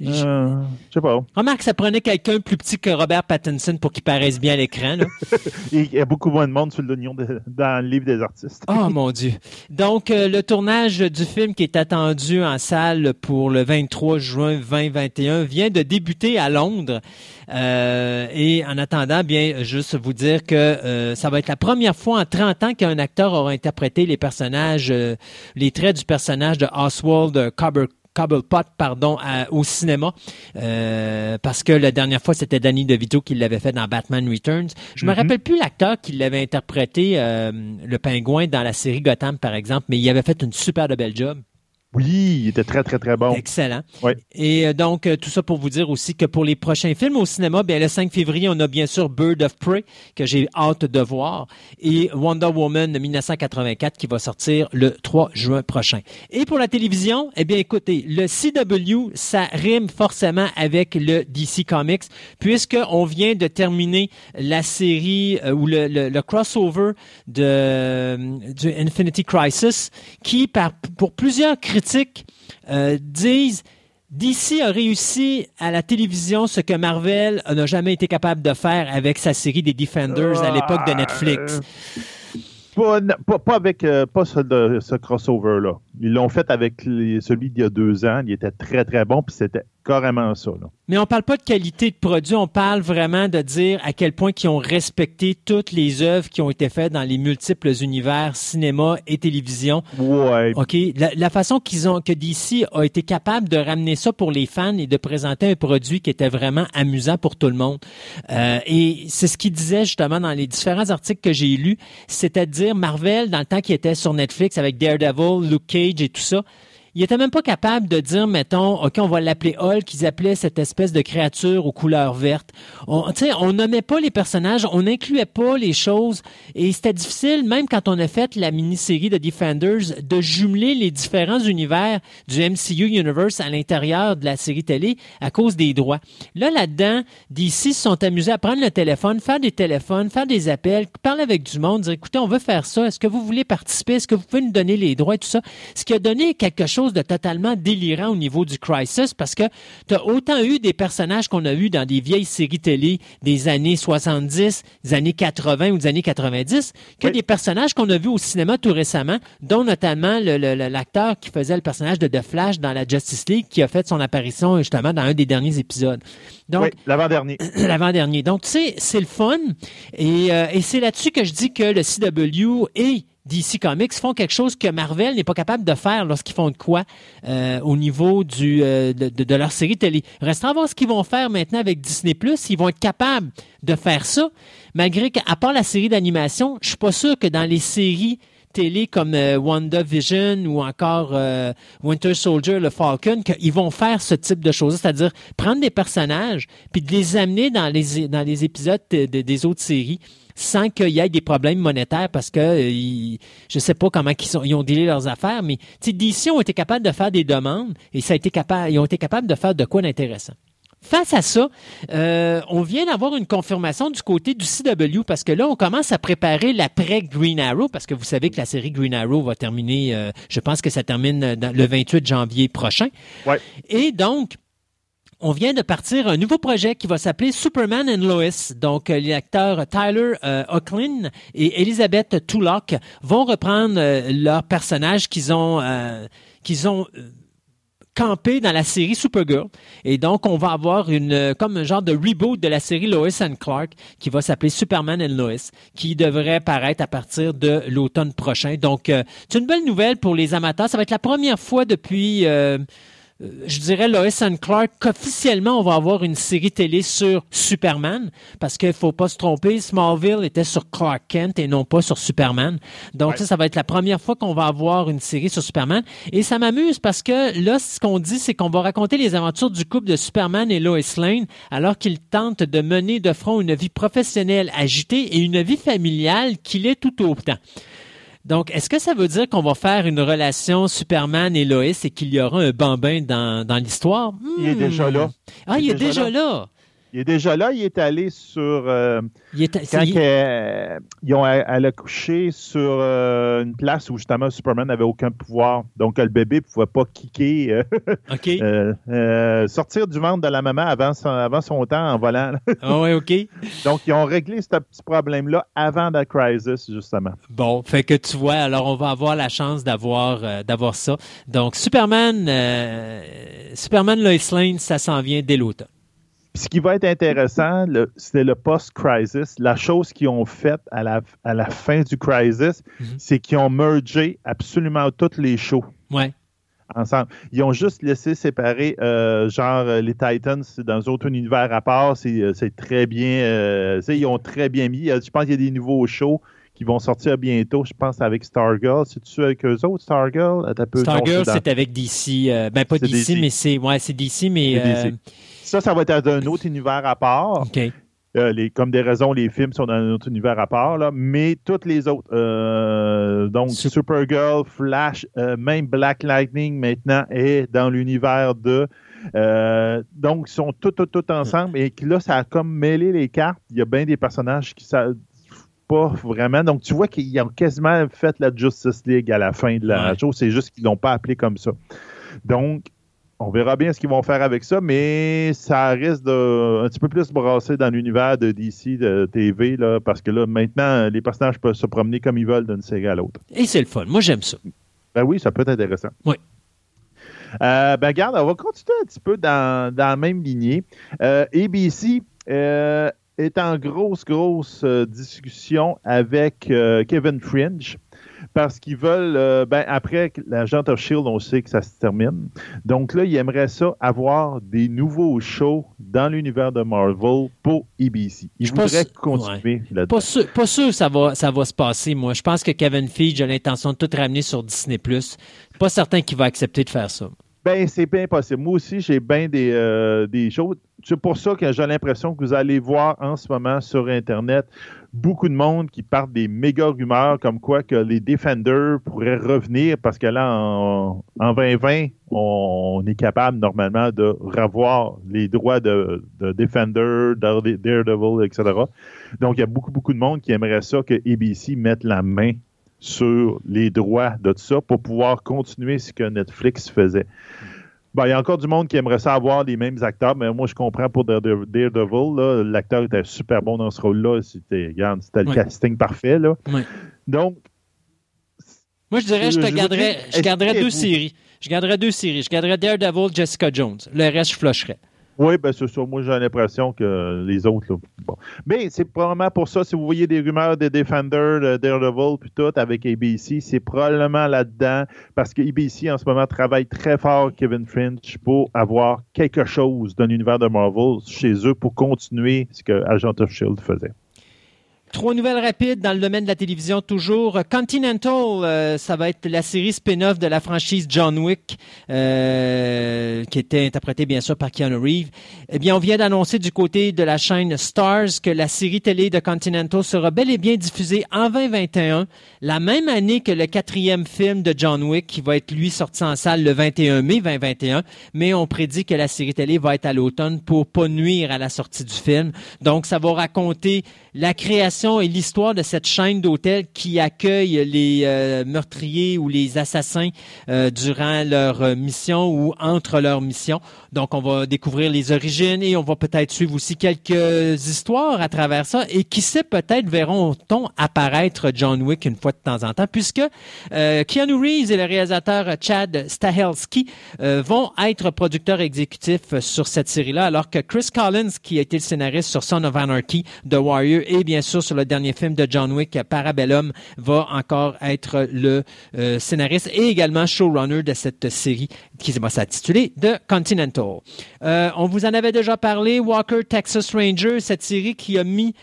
Euh, je sais pas. Remarque, ça prenait quelqu'un plus petit que Robert Pattinson pour qu'il paraisse bien à l'écran. Il y a beaucoup moins de monde sur l'oignon dans le livre des artistes. Oh mon Dieu. Donc, euh, le tournage du film qui est attendu en salle pour le 23 juin 2021 vient de débuter à Londres. Euh, et en attendant, bien, juste vous dire que euh, ça va être la première fois en 30 ans qu'un acteur aura interprété les personnages, euh, les traits du personnage de Oswald Cobblepot Cobblepot, pardon, à- au cinéma, euh, parce que la dernière fois, c'était Danny DeVito qui l'avait fait dans Batman Returns. Je me Mhm. rappelle plus l'acteur qui l'avait interprété, euh, le pingouin, dans la série Gotham, par exemple, mais il avait fait une super de belle job. Oui, il était très, très, très bon. Excellent. Et euh, donc, euh, tout ça pour vous dire aussi que pour les prochains films au cinéma, bien, le 5 février, on a bien sûr Bird of Prey, que j'ai hâte de voir, et Wonder Woman de 1984 qui va sortir le 3 juin prochain. Et pour la télévision, eh bien, écoutez, le CW, ça rime forcément avec le DC Comics, puisqu'on vient de terminer la série euh, ou le, le- le crossover de, du Infinity Crisis, qui, par, pour plusieurs critiques, euh, disent DC a réussi à la télévision ce que Marvel n'a jamais été capable de faire avec sa série des Defenders à l'époque de Netflix. Pas, pas, avec euh, pas ce, crossover-là. Ils l'ont fait avec celui d'il y a deux ans. Il était très, très bon, puis c'était carrément ça. là. Mais on parle pas de qualité de produit, on parle vraiment de dire à quel point ils ont respecté toutes les œuvres qui ont été faites dans les multiples univers cinéma et télévision. Ouais. OK, la, la façon qu'ils ont que DC a été capable de ramener ça pour les fans et de présenter un produit qui était vraiment amusant pour tout le monde. Euh, et c'est ce qu'il disait justement dans les différents articles que j'ai lus, c'est-à-dire Marvel dans le temps qui était sur Netflix avec Daredevil, Luke Cage et tout ça. Il était même pas capable de dire, mettons, OK, on va l'appeler Hulk, ils appelaient cette espèce de créature aux couleurs vertes. On, on nommait pas les personnages, on n'incluait pas les choses, et c'était difficile, même quand on a fait la mini-série de Defenders, de jumeler les différents univers du MCU Universe à l'intérieur de la série télé à cause des droits. Là, là-dedans, DC se sont amusés à prendre le téléphone, faire des téléphones, faire des appels, parler avec du monde, dire, écoutez, on veut faire ça, est-ce que vous voulez participer, est-ce que vous pouvez nous donner les droits et tout ça, ce qui a donné quelque chose de totalement délirant au niveau du Crisis parce que tu as autant eu des personnages qu'on a eu dans des vieilles séries télé des années 70, des années 80 ou des années 90 que des personnages qu'on a vus au cinéma tout récemment, dont notamment l'acteur qui faisait le personnage de The Flash dans la Justice League qui a fait son apparition justement dans un des derniers épisodes. Donc, oui, l'avant-dernier. l'avant-dernier. Donc, tu sais, c'est le fun. Et, euh, et c'est là-dessus que je dis que le CW est DC Comics font quelque chose que Marvel n'est pas capable de faire lorsqu'ils font de quoi euh, au niveau euh, de, leur série télé. Restera à voir ce qu'ils vont faire maintenant avec Disney+. Ils vont être capables de faire ça, malgré qu'à part la série d'animation, je suis pas sûr que dans les séries télé comme euh, WandaVision ou encore Winter Soldier, le Falcon, qu'ils vont faire ce type de choses, c'est-à-dire prendre des personnages puis de les amener dans les, dans les épisodes des autres séries sans qu'il y ait des problèmes monétaires parce que je euh, je sais pas comment ils, ont, ils ont délai leurs affaires, mais DC ont été capables de faire des demandes et ça a été capable, ils ont été capables de faire de quoi d'intéressant. Face à ça, euh, on vient d'avoir une confirmation du côté du CW parce que là, on commence à préparer l'après Green Arrow parce que vous savez que la série Green Arrow va terminer, euh, je pense que ça termine le 28 janvier prochain. Ouais. Et donc, on vient de partir un nouveau projet qui va s'appeler Superman and Lois. Donc, euh, les acteurs Tyler euh, et Elizabeth Tulloch vont reprendre euh, leurs personnages qu'ils ont, euh, qu'ils ont campé dans la série Supergirl. Et donc, on va avoir une, comme un genre de reboot de la série Lois and Clark qui va s'appeler Superman and Lois, qui devrait paraître à partir de l'automne prochain. Donc, c'est une belle nouvelle pour les amateurs. Ça va être la première fois depuis euh, je dirais Lois and Clark qu'officiellement on va avoir une série télé sur Superman parce qu'il faut pas se tromper, Smallville était sur Clark Kent et non pas sur Superman. Donc ça, ça va être la première fois qu'on va avoir une série sur Superman et ça m'amuse parce que là ce qu'on dit c'est qu'on va raconter les aventures du couple de Superman et Lois Lane alors qu'ils tentent de mener de front une vie professionnelle agitée et une vie familiale qui l'est tout autant. Donc, est-ce que ça veut dire qu'on va faire une relation Superman et Lois et qu'il y aura un bambin dans, dans l'histoire? Il est déjà là. Ah, il, est, déjà, là. Il est déjà là, il est allé sur. Euh, il est, quand ils ont, elle a couché sur euh, une place où justement Superman n'avait aucun pouvoir. Donc le bébé ne pouvait pas kicker. Euh, sortir du ventre de la maman avant son, avant son temps en volant. ah ouais, OK. Donc ils ont réglé ce petit problème-là avant la crisis, justement. Bon, fait que tu vois, alors on va avoir la chance d'avoir d'avoir ça. Donc Superman, Superman Lois Lane, ça s'en vient dès l'automne ce qui va être intéressant, c'est le post-crisis. La chose qu'ils ont faite à la, à la fin du crisis, mhm. c'est qu'ils ont mergé absolument toutes les shows. Ouais. Ensemble. Ils ont juste laissé séparer, euh, genre, euh, les Titans dans un autre univers à part. C'est euh, très bien. ils ont très bien mis. Je pense qu'il y a des nouveaux shows qui vont sortir bientôt, je pense, avec Stargirl. C'est-tu avec eux autres, Stargirl? Stargirl, c'est avec DC. ben, pas DC, mais c'est ouais, DC, mais ça, ça va être dans un autre univers à part. Euh, les, comme des raisons, les films sont dans un autre univers à part, là, mais toutes les autres, euh, donc Supergirl, Flash, euh, même Black Lightning maintenant est dans l'univers de. donc, ils sont tous, tous, tous ensemble et là, ça a comme mêlé les cartes. Il y a bien des personnages qui savent pas vraiment. Donc, tu vois qu'ils ont quasiment fait la Justice League à la fin de la chose. C'est juste qu'ils l'ont pas appelé comme ça. Donc, on verra bien ce qu'ils vont faire avec ça, mais ça risque de un petit peu plus brasser dans l'univers de DC de TV, là, parce que là, maintenant, les personnages peuvent se promener comme ils veulent d'une série à l'autre. Et c'est le fun. Moi, j'aime ça. Ben oui, ça peut être intéressant. Oui. Euh, ben, regarde, on va continuer un petit peu dans, la même lignée. Euh, ABC euh, est en grosse, grosse discussion avec Kevin Fringe parce qu'ils veulent, euh, ben, après l'agent of Shield, on sait que ça se termine. Donc là, ils aimeraient ça, avoir des nouveaux shows dans l'univers de Marvel pour ABC. Ils Je pas voudraient continuer là-dedans. Pas sûr, pas sûr que ça va, ça va se passer, moi. Je pense que Kevin Feige a l'intention de tout ramener sur Disney+. Pas certain qu'il va accepter de faire ça. Ben, c'est bien possible. Moi aussi, j'ai bien des, euh, des choses. C'est pour ça que j'ai l'impression que vous allez voir en ce moment sur Internet beaucoup de monde qui partent des méga rumeurs comme quoi que les Defenders pourraient revenir parce que là, en, en 2020, on, est capable normalement de revoir les droits de, de Defender, de Daredevil, etc. Donc, il y a beaucoup, beaucoup de monde qui aimerait ça que ABC mette la main sur les droits de tout ça pour pouvoir continuer ce que Netflix faisait. Bon, il y a encore du monde qui aimerait ça avoir les mêmes acteurs, mais moi, je comprends pour Dare- Daredevil. L'acteur était super bon dans ce rôle-là. C'était, regarde, c'était le Ouais. casting parfait. Là. Ouais. Donc, Moi, je dirais, je te Je vous garderais, je garderais deux expliquez-vous. séries. Je garderais deux séries. Je garderais Daredevil, Jessica Jones. Le reste, je flusherais. Oui, ben, c'est ça. Moi, j'ai l'impression que les autres. Là, bon. Mais c'est probablement pour ça, si vous voyez des rumeurs de Defender, de Daredevil, puis tout, avec ABC, c'est probablement là-dedans, parce que ABC, en ce moment, travaille très fort, Kevin Finch, pour avoir quelque chose dans l'univers de Marvel chez eux pour continuer ce que Agent of Shield faisait. Trois nouvelles rapides dans le domaine de la télévision toujours. Continental, euh, ça va être la série spin-off de la franchise John Wick, euh, qui était interprétée bien sûr par Keanu Reeves. Eh bien, on vient d'annoncer du côté de la chaîne Stars que la série télé de Continental sera bel et bien diffusée en 2021, la même année que le quatrième film de John Wick, qui va être lui sorti en salle le 21 mai 2021. Mais on prédit que la série télé va être à l'automne pour pas nuire à la sortie du film. Donc, ça va raconter la création et l'histoire de cette chaîne d'hôtels qui accueille les euh, meurtriers ou les assassins euh, durant leur euh, mission ou entre leurs missions. Donc, on va découvrir les origines et on va peut-être suivre aussi quelques histoires à travers ça. Et qui sait, peut-être verront-on apparaître John Wick une fois de temps en temps, puisque euh, Keanu Reeves et le réalisateur Chad Stahelski euh, vont être producteurs exécutifs sur cette série-là, alors que Chris Collins, qui a été le scénariste sur Son of Anarchy, The Warrior, et bien sûr sur le dernier film de John Wick, Parabellum, va encore être le euh, scénariste et également showrunner de cette série qui va s'intituler The Continental. Euh, on vous en avait déjà parlé, Walker Texas Ranger, cette série qui a mis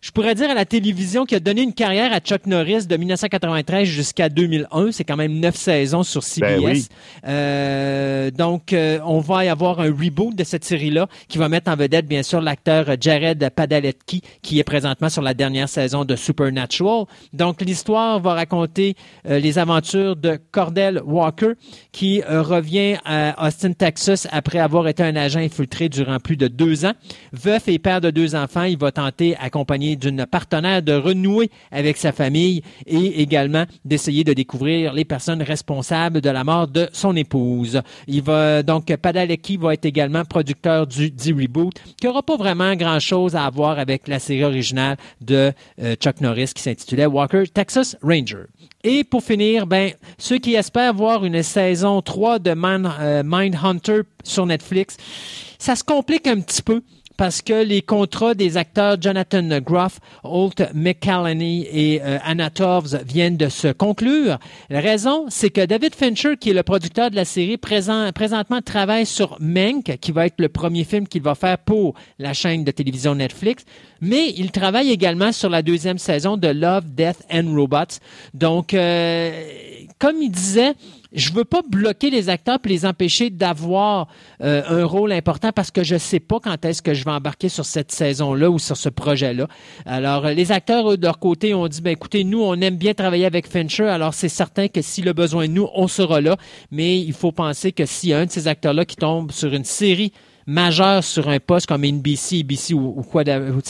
je pourrais dire à la télévision qui a donné une carrière à Chuck Norris de 1993 jusqu'à 2001. C'est quand même neuf saisons sur CBS. Ben oui. Euh, donc, euh, on va y avoir un reboot de cette série-là qui va mettre en vedette, bien sûr, l'acteur Jared Padalecki qui est présentement sur la dernière saison de Supernatural. Donc, l'histoire va raconter euh, les aventures de Cordell Walker qui revient à Austin, Texas après avoir été un agent infiltré durant plus de deux ans. Veuf et père de deux enfants, il va tenter, accompagné d'une partenaire, de renouer avec sa famille et également d'essayer de découvrir les personnes responsables de la mort de son épouse. Il va donc Padalecki va être également producteur du dit reboot, qui n'aura pas vraiment grand-chose à voir avec la série originale de euh, Chuck Norris qui s'intitulait Walker Texas Ranger. Et pour finir, ben, ceux qui espèrent voir une saison 3 de Man, euh, Mindhunter sur Netflix, ça se complique un petit peu parce que les contrats des acteurs Jonathan Groff, Holt McCallany et euh, Anna Torvs viennent de se conclure. La raison, c'est que David Fincher, qui est le producteur de la série, présent, présentement travaille sur Mank, qui va être le premier film qu'il va faire pour la chaîne de télévision Netflix, mais il travaille également sur la deuxième saison de Love, Death and Robots. Donc, euh, comme il disait, je veux pas bloquer les acteurs puis les empêcher d'avoir euh, un rôle important parce que je sais pas quand est-ce que je vais embarquer sur cette saison-là ou sur ce projet-là. Alors, euh, les acteurs, eux, de leur côté, ont dit, ben écoutez, nous, on aime bien travailler avec Fincher, alors c'est certain que s'il a besoin de nous, on sera là. Mais il faut penser que s'il y a un de ces acteurs-là qui tombe sur une série majeure sur un poste comme NBC, ABC ou, ou quoi, ou,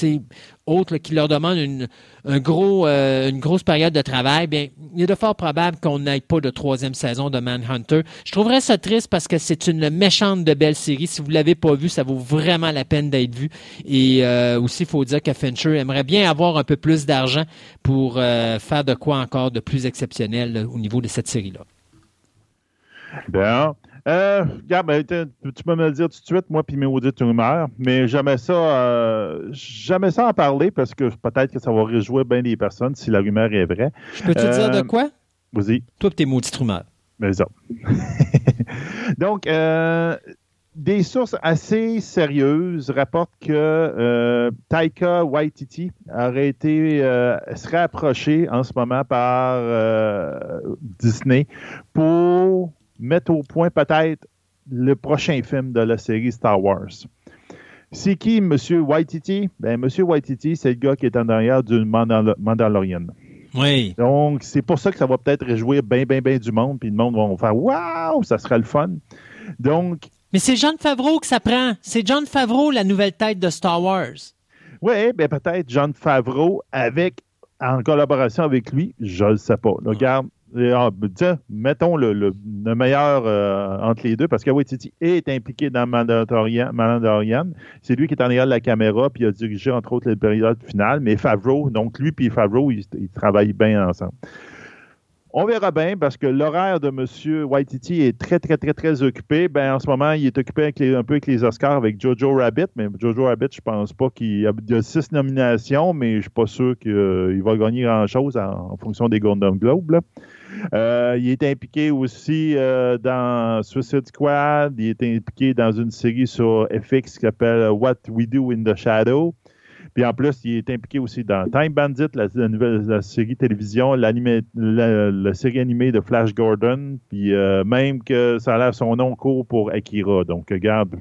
tu sais, autre là, qui leur demande une, un gros, euh, une grosse période de travail, bien, il est de fort probable qu'on n'aille pas de troisième saison de Manhunter. Je trouverais ça triste parce que c'est une méchante de belle série. Si vous l'avez pas vu, ça vaut vraiment la peine d'être vu. Et euh, aussi, il faut dire que Fincher aimerait bien avoir un peu plus d'argent pour euh, faire de quoi encore de plus exceptionnel au niveau de cette série-là. Bien. Euh, regarde, ben, tu peux me le dire tout de suite, moi, puis mes audites rumeurs, mais jamais ça, euh, jamais ça en parler parce que peut-être que ça va réjouir bien des personnes si la rumeur est vraie. Je peux te Euh, dire de quoi? Vas-y. Toi et tes maudits rumeurs. Mais ça. Donc, euh, des sources assez sérieuses rapportent que euh, Taika Waititi aurait été, euh, serait approché en ce moment par euh, Disney pour mettre au point peut-être le prochain film de la série Star Wars. C'est qui, M. Waititi? Ben, M. Waititi, c'est le gars qui est en arrière du Mandal- Mandalorian. Oui. Donc, c'est pour ça que ça va peut-être réjouir bien, bien, bien du monde, puis le monde va faire Waouh, ça sera le fun. Donc, Mais c'est John Favreau que ça prend. C'est John Favreau, la nouvelle tête de Star Wars. oui, ben peut-être John Favreau avec, en collaboration avec lui, je ne le sais pas. Là, Regarde, ah, ben, mettons le, le- le meilleur euh, entre les deux, parce que Waititi est impliqué dans Mandalorian. C'est lui qui est en arrière de la caméra, puis il a dirigé entre autres le période finale. Mais Favreau, donc lui et Favreau, ils, ils travaillent bien ensemble. On verra bien parce que l'horaire de M. Waititi est très, très, très, très occupé. Ben, en ce moment, il est occupé avec un peu avec les Oscars avec Jojo Rabbit, mais Jojo Rabbit, je pense pas qu'il y a, six nominations, mais je suis pas sûr qu'il va gagner grand-chose en, en fonction des Golden Globes. là. Euh, il est impliqué aussi euh, dans Suicide Squad. Il est impliqué dans une série sur FX qui s'appelle What We Do in the Shadow. Puis en plus, il est impliqué aussi dans Time Bandit, la, la nouvelle la série télévision, la, la série animée de Flash Gordon. Puis euh, même que ça a l'air son nom court pour Akira. Donc, regarde.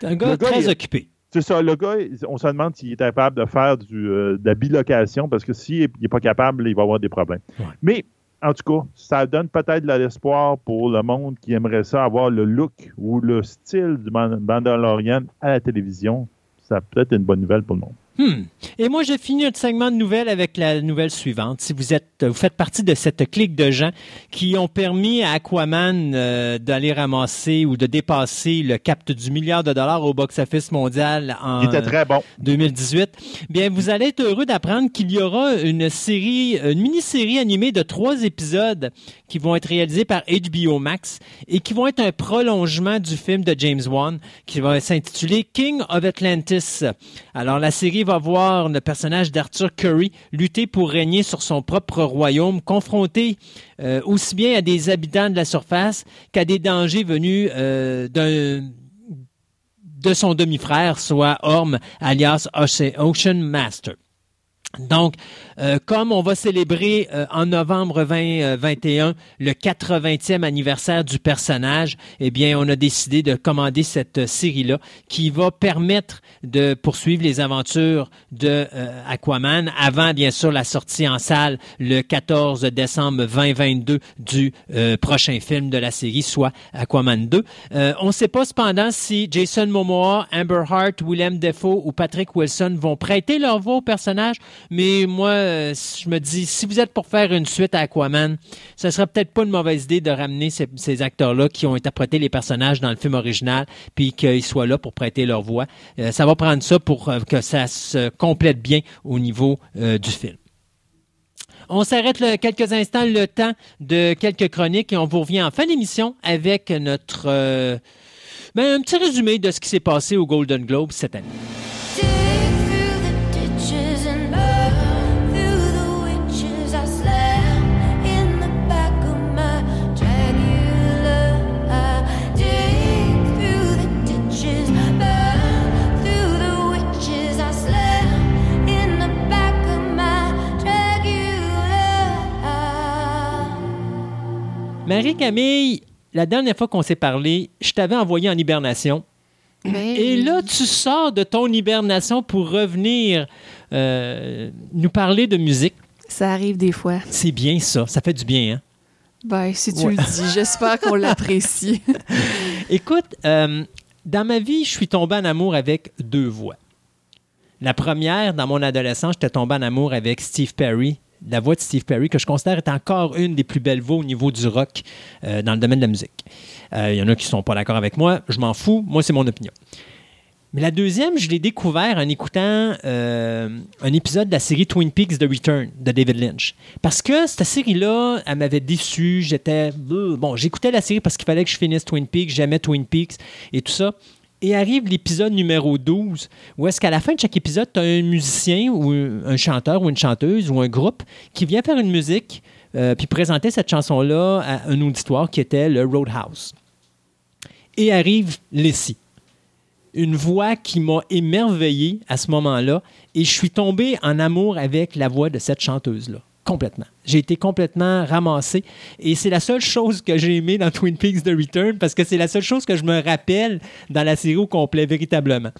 C'est un gars, Le gars, très il- occupé. C'est ça, le gars, on se demande s'il est capable de faire du, euh, de la bilocation parce que s'il n'est pas capable, il va avoir des problèmes. Ouais. Mais, en tout cas, ça donne peut-être de l'espoir pour le monde qui aimerait ça avoir le look ou le style du Man- Mandalorian à la télévision. Ça peut être une bonne nouvelle pour le monde. Hmm. Et moi, je finis notre segment de nouvelles avec la nouvelle suivante. Si vous êtes, vous faites partie de cette clique de gens qui ont permis à Aquaman euh, d'aller ramasser ou de dépasser le cap du milliard de dollars au box-office mondial en Il était très bon. 2018, bien, vous allez être heureux d'apprendre qu'il y aura une série, une mini-série animée de trois épisodes qui vont être réalisés par HBO Max et qui vont être un prolongement du film de James Wan qui va s'intituler King of Atlantis. Alors, la série va voir le personnage d'Arthur Curry lutter pour régner sur son propre royaume, confronté euh, aussi bien à des habitants de la surface qu'à des dangers venus euh, de son demi-frère, soit Orm, alias Oce- Ocean Master. Donc, euh, comme on va célébrer euh, en novembre 2021 le 80e anniversaire du personnage, eh bien, on a décidé de commander cette euh, série-là qui va permettre de poursuivre les aventures de euh, Aquaman avant, bien sûr, la sortie en salle le 14 décembre 2022 du euh, prochain film de la série, soit Aquaman 2. Euh, on ne sait pas cependant si Jason Momoa, Amber Hart, Willem Dafoe ou Patrick Wilson vont prêter leur voix au personnage, mais moi, euh, je me dis, si vous êtes pour faire une suite à Aquaman, ce serait peut-être pas une mauvaise idée de ramener ces, acteurs-là qui ont interprété les personnages dans le film original, puis qu'ils soient là pour prêter leur voix. Euh, ça va prendre ça pour euh, que ça se complète bien au niveau euh, du film. On s'arrête quelques instants le temps de quelques chroniques et on vous revient en fin d'émission avec notre ben, un petit résumé de ce qui s'est passé au Golden Globe cette année. Marie-Camille, la dernière fois qu'on s'est parlé, je t'avais envoyé en hibernation. Ben Et là, tu sors de ton hibernation pour revenir euh, nous parler de musique. Ça arrive des fois. C'est bien ça, ça fait du bien. Hein? Ben, si tu Ouais. le dis, j'espère qu'on l'apprécie. Écoute, euh, dans ma vie, je suis tombé en amour avec deux voix. La première, dans mon adolescence, j'étais tombé en amour avec Steve Perry, la voix de Steve Perry, que je considère être encore une des plus belles voix au niveau du rock euh, dans le domaine de la musique. Euh, Il y en a qui ne sont pas d'accord avec moi, je m'en fous, moi c'est mon opinion. Mais la deuxième, je l'ai découvert en écoutant euh, un épisode de la série Twin Peaks The Return de David Lynch. Parce que cette série-là, elle m'avait déçu. J'étais. euh, Bon, j'écoutais la série parce qu'il fallait que je finisse Twin Peaks. J'aimais Twin Peaks et tout ça. Et arrive l'épisode numéro 12, où est-ce qu'à la fin de chaque épisode, tu as un musicien ou un chanteur ou une chanteuse ou un groupe qui vient faire une musique euh, puis présentait cette chanson-là à un auditoire qui était le Roadhouse. Et arrive Lissy. Une voix qui m'a émerveillé à ce moment-là. Et je suis tombé en amour avec la voix de cette chanteuse-là. Complètement. J'ai été complètement ramassé. Et c'est la seule chose que j'ai aimé dans Twin Peaks The Return parce que c'est la seule chose que je me rappelle dans la série au complet, véritablement.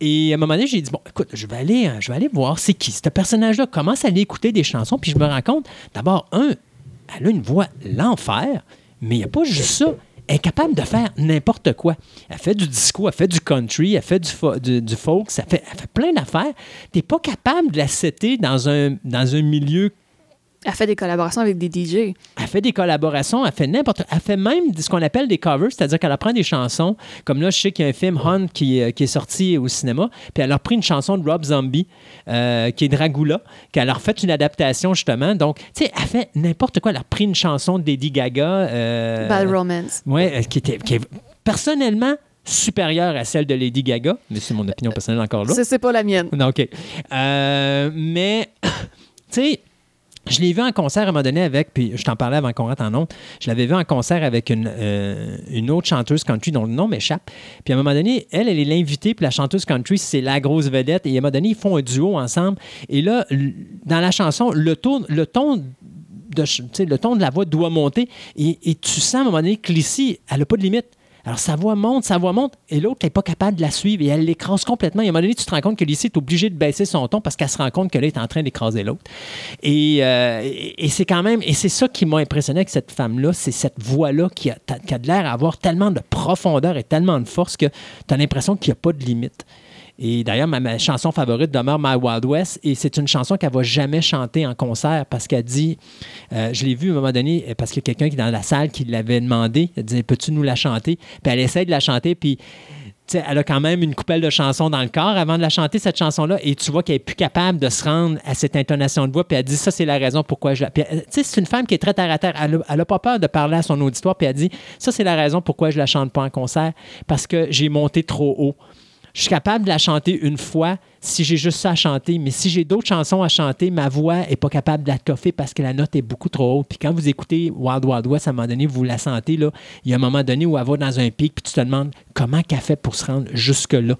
Et à un moment donné, j'ai dit, bon, écoute, je vais aller, euh, je vais aller voir c'est qui ce personnage-là. Commence à aller écouter des chansons. Puis je me rends compte, d'abord, un, elle a une voix l'enfer, mais il n'y a pas juste ça. Est capable de faire n'importe quoi. Elle fait du disco, elle fait du country, elle fait du, fo- du folk, ça fait, elle fait plein d'affaires. Tu n'es pas capable de la setter dans un, dans un milieu Elle fait des collaborations avec des DJ. elle fait des collaborations, elle fait n'importe Elle fait même ce qu'on appelle des covers, c'est-à-dire qu'elle apprend des chansons. Comme là, je sais qu'il y a un film Hunt qui, euh, qui est sorti au cinéma, puis elle a repris une chanson de Rob Zombie, euh, qui est Dragula, qu'elle a refait une adaptation justement. Donc, tu sais, elle fait n'importe quoi. Elle a repris une chanson de Lady Gaga. euh, Bad Romance. Ouais, euh, qui, était, qui est personnellement supérieure à celle de Lady Gaga, mais c'est mon opinion personnelle encore là. Ça, c'est pas la mienne. Non, OK. Euh, mais, tu sais, je l'ai vu en concert à un moment donné avec, puis je t'en parlais avant qu'on rentre en honte, je l'avais vu en concert avec une, euh, une autre chanteuse country dont le nom m'échappe. Puis à un moment donné, elle, elle est l'invitée, puis la chanteuse country, c'est la grosse vedette. Et à un moment donné, ils font un duo ensemble. Et là, dans la chanson, le ton, le ton de, le ton de la voix doit monter. Et, et tu sens à un moment donné que Lissy, elle n'a pas de limite. Alors, sa voix monte, sa voix monte, et l'autre n'est pas capable de la suivre et elle l'écrase complètement. Et à un moment donné, tu te rends compte que Lissy est obligée de baisser son ton parce qu'elle se rend compte que là, elle est en train d'écraser l'autre. Et, euh, et c'est quand même, et c'est ça qui m'a impressionné avec cette femme-là, c'est cette voix-là qui a, qui a de l'air à avoir tellement de profondeur et tellement de force que tu as l'impression qu'il n'y a pas de limite. Et d'ailleurs, ma, chanson favorite demeure My Wild West. Et c'est une chanson qu'elle va jamais chanter en concert parce qu'elle dit, euh, je l'ai vu à un moment donné, euh, parce qu'il y a quelqu'un qui est dans la salle qui l'avait demandé. Elle disait, peux-tu nous la chanter? Puis elle essaie de la chanter, puis elle a quand même une coupelle de chansons dans le corps avant de la chanter, cette chanson-là. Et tu vois qu'elle est plus capable de se rendre à cette intonation de voix. Puis elle dit, ça, c'est la raison pourquoi je la. Euh, c'est une femme qui est très terre à terre. Elle a, elle a pas peur de parler à son auditoire. Puis elle dit, ça, c'est la raison pourquoi je la chante pas en concert. Parce que j'ai monté trop haut. Je suis capable de la chanter une fois si j'ai juste ça à chanter, mais si j'ai d'autres chansons à chanter, ma voix est pas capable de la toffer parce que la note est beaucoup trop haute. Puis quand vous écoutez Wild Wild West, à un moment donné, vous la sentez, là, il y a un moment donné où elle va dans un pic, puis tu te demandes comment qu'elle fait pour se rendre jusque-là.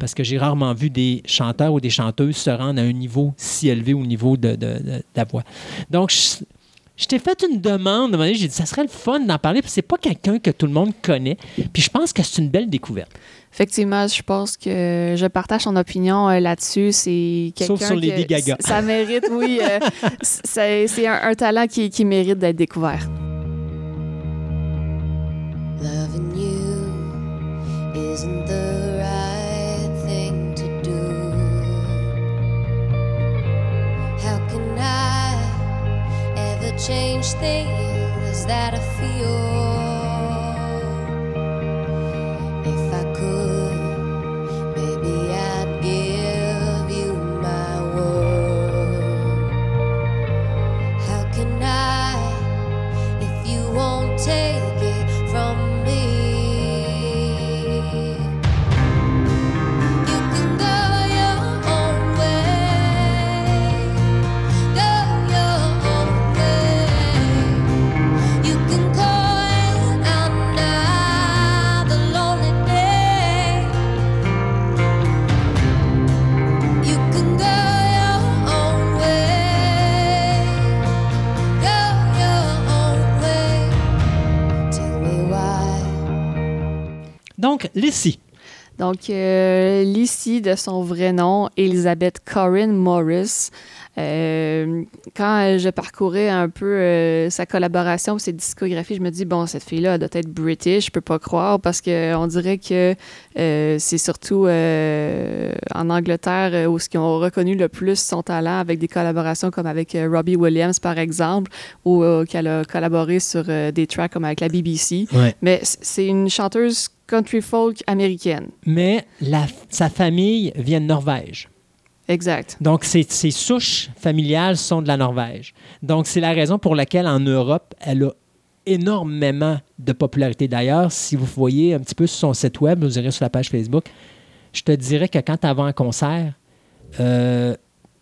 Parce que j'ai rarement vu des chanteurs ou des chanteuses se rendre à un niveau si élevé au niveau de, de- de- de la voix. Donc, je, je t'ai fait une demande, j'ai dit, ça serait le fun d'en parler, puis c'est pas quelqu'un que tout le monde connaît. Puis je pense que c'est une belle découverte. Effectivement, je pense que je partage son opinion euh, là-dessus. C'est quelqu'un Sauf sur Lady que- Gaga. Ça mérite, oui. euh, c'est c'est un, un talent qui, qui mérite d'être découvert. Loving you isn't the change things that I feel? If I could, maybe I'd give you my word. How can I? if you won't take Donc, Lissy. Donc, euh, Lissy, de son vrai nom, Elizabeth Corinne Morris. Euh, quand je parcourais un peu euh, sa collaboration, ses discographies, je me dis, bon, cette fille-là, elle doit être british, je peux pas croire, parce qu'on dirait que c'est surtout en Angleterre où ce qu'ils ont reconnu le plus son talent avec des collaborations comme avec Robbie Williams, par exemple, ou qu'elle a collaboré sur des tracks comme avec la BBC. Ouais. Mais c'est une chanteuse country folk américaine. Mais la- sa famille vient de Norvège. Exact. Donc, ses, ses souches familiales sont de la Norvège. Donc, c'est la raison pour laquelle en Europe, elle a énormément de popularité. D'ailleurs, si vous voyez un petit peu sur son site web, vous irez sur la page Facebook, je te dirais que quand elle va en concert, euh,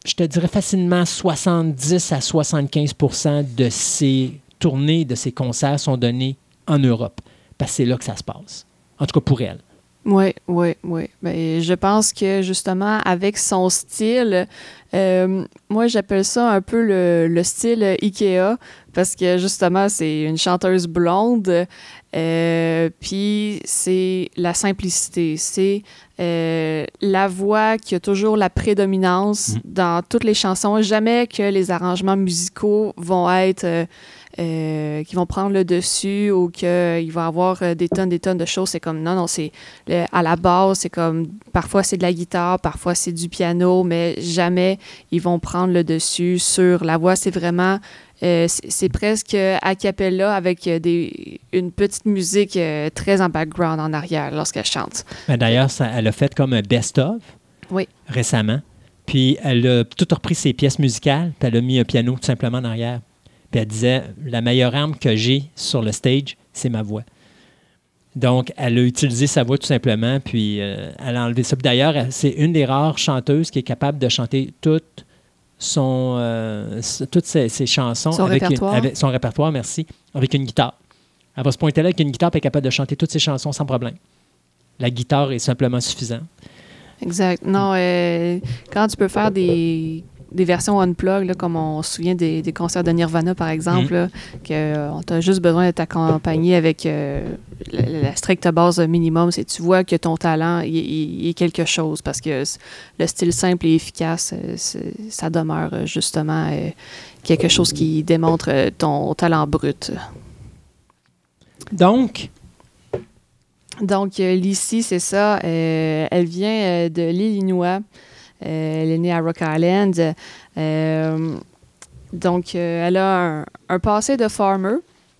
je te dirais facilement 70 à 75% de ses tournées, de ses concerts sont donnés en Europe. Parce que c'est là que ça se passe. En tout cas pour elle. Oui, oui, oui. Ben, je pense que justement, avec son style, euh, moi j'appelle ça un peu le, le style Ikea, parce que justement, c'est une chanteuse blonde, euh, puis c'est la simplicité, c'est euh, la voix qui a toujours la prédominance Mhm. dans toutes les chansons. Jamais que les arrangements musicaux vont être. Euh, euh, qui vont prendre le dessus ou qu'il va y avoir euh, des tonnes, des tonnes de choses. C'est comme, non, non, c'est à la base, c'est comme, parfois c'est de la guitare, parfois c'est du piano, mais jamais ils vont prendre le dessus sur la voix. C'est vraiment, euh, c'est presque a cappella avec euh, des, une petite musique euh, très en background en arrière lorsqu'elle chante. D'ailleurs, elle a fait comme un best-of Oui. récemment. Puis elle a tout repris ses pièces musicales, puis elle a mis un piano tout simplement en arrière. Puis elle disait La meilleure arme que j'ai sur le stage, c'est ma voix. Donc, elle a utilisé sa voix tout simplement, puis euh, elle a enlevé ça. D'ailleurs, c'est une des rares chanteuses qui est capable de chanter toute son, euh, toutes ses, ses chansons Son avec, une- répertoire. avec son répertoire, merci, avec une guitare. Elle va se pointer là avec une guitare, puis elle est capable de chanter toutes ses chansons sans problème. La guitare est simplement suffisante. Exact. Non, euh, quand tu peux faire des, des versions unplug, là, comme on se souvient des, des concerts de Nirvana, par exemple, là, que euh, on t'a juste besoin de t'accompagner avec euh, la, la stricte base minimum, c'est tu vois que ton talent il, est quelque chose parce que le style simple et efficace, euh, ça demeure justement euh, quelque chose qui démontre ton talent brut. Donc, Donc, Lissy, c'est ça. euh, elle vient de l'Illinois. Euh, elle est née à Rock Island. Euh, donc, euh, elle a un, un passé de farmer.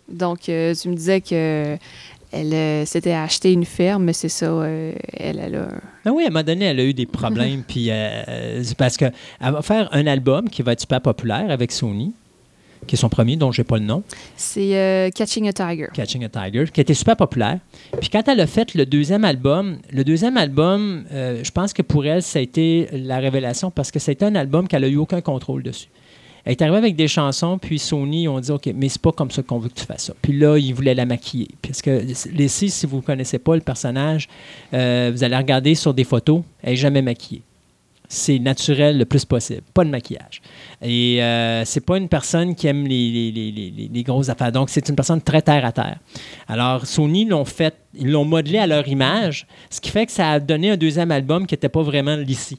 Donc, tu me disais que elle s'était acheté une ferme, mais c'est ça. elle, elle a. ben oui, à un moment donné, elle a eu des problèmes. puis euh, parce qu'elle va faire un album qui va être super populaire avec Sony, qui est son premier, dont je n'ai pas le nom, C'est euh, Catching a Tiger. Catching a Tiger, qui était super populaire. Puis quand elle a fait le deuxième album, le deuxième album, euh, je pense que pour elle, ça a été la révélation parce que c'était un album qu'elle a eu aucun contrôle dessus. Elle est arrivée avec des chansons, puis Sony ont dit OK, mais c'est pas comme ça qu'on veut que tu fasses ça. Puis là, ils voulaient la maquiller. Parce que les six, si vous ne connaissez pas le personnage, euh, vous allez regarder sur des photos, elle n'est jamais maquillée. C'est naturel le plus possible, pas de maquillage. Et euh, c'est pas une personne qui aime les, les- les- grosses affaires. Donc, c'est une personne très terre à terre. Alors, Sony l'ont fait, ils l'ont modelé à leur image, ce qui fait que ça a donné un deuxième album qui n'était pas vraiment l'ici.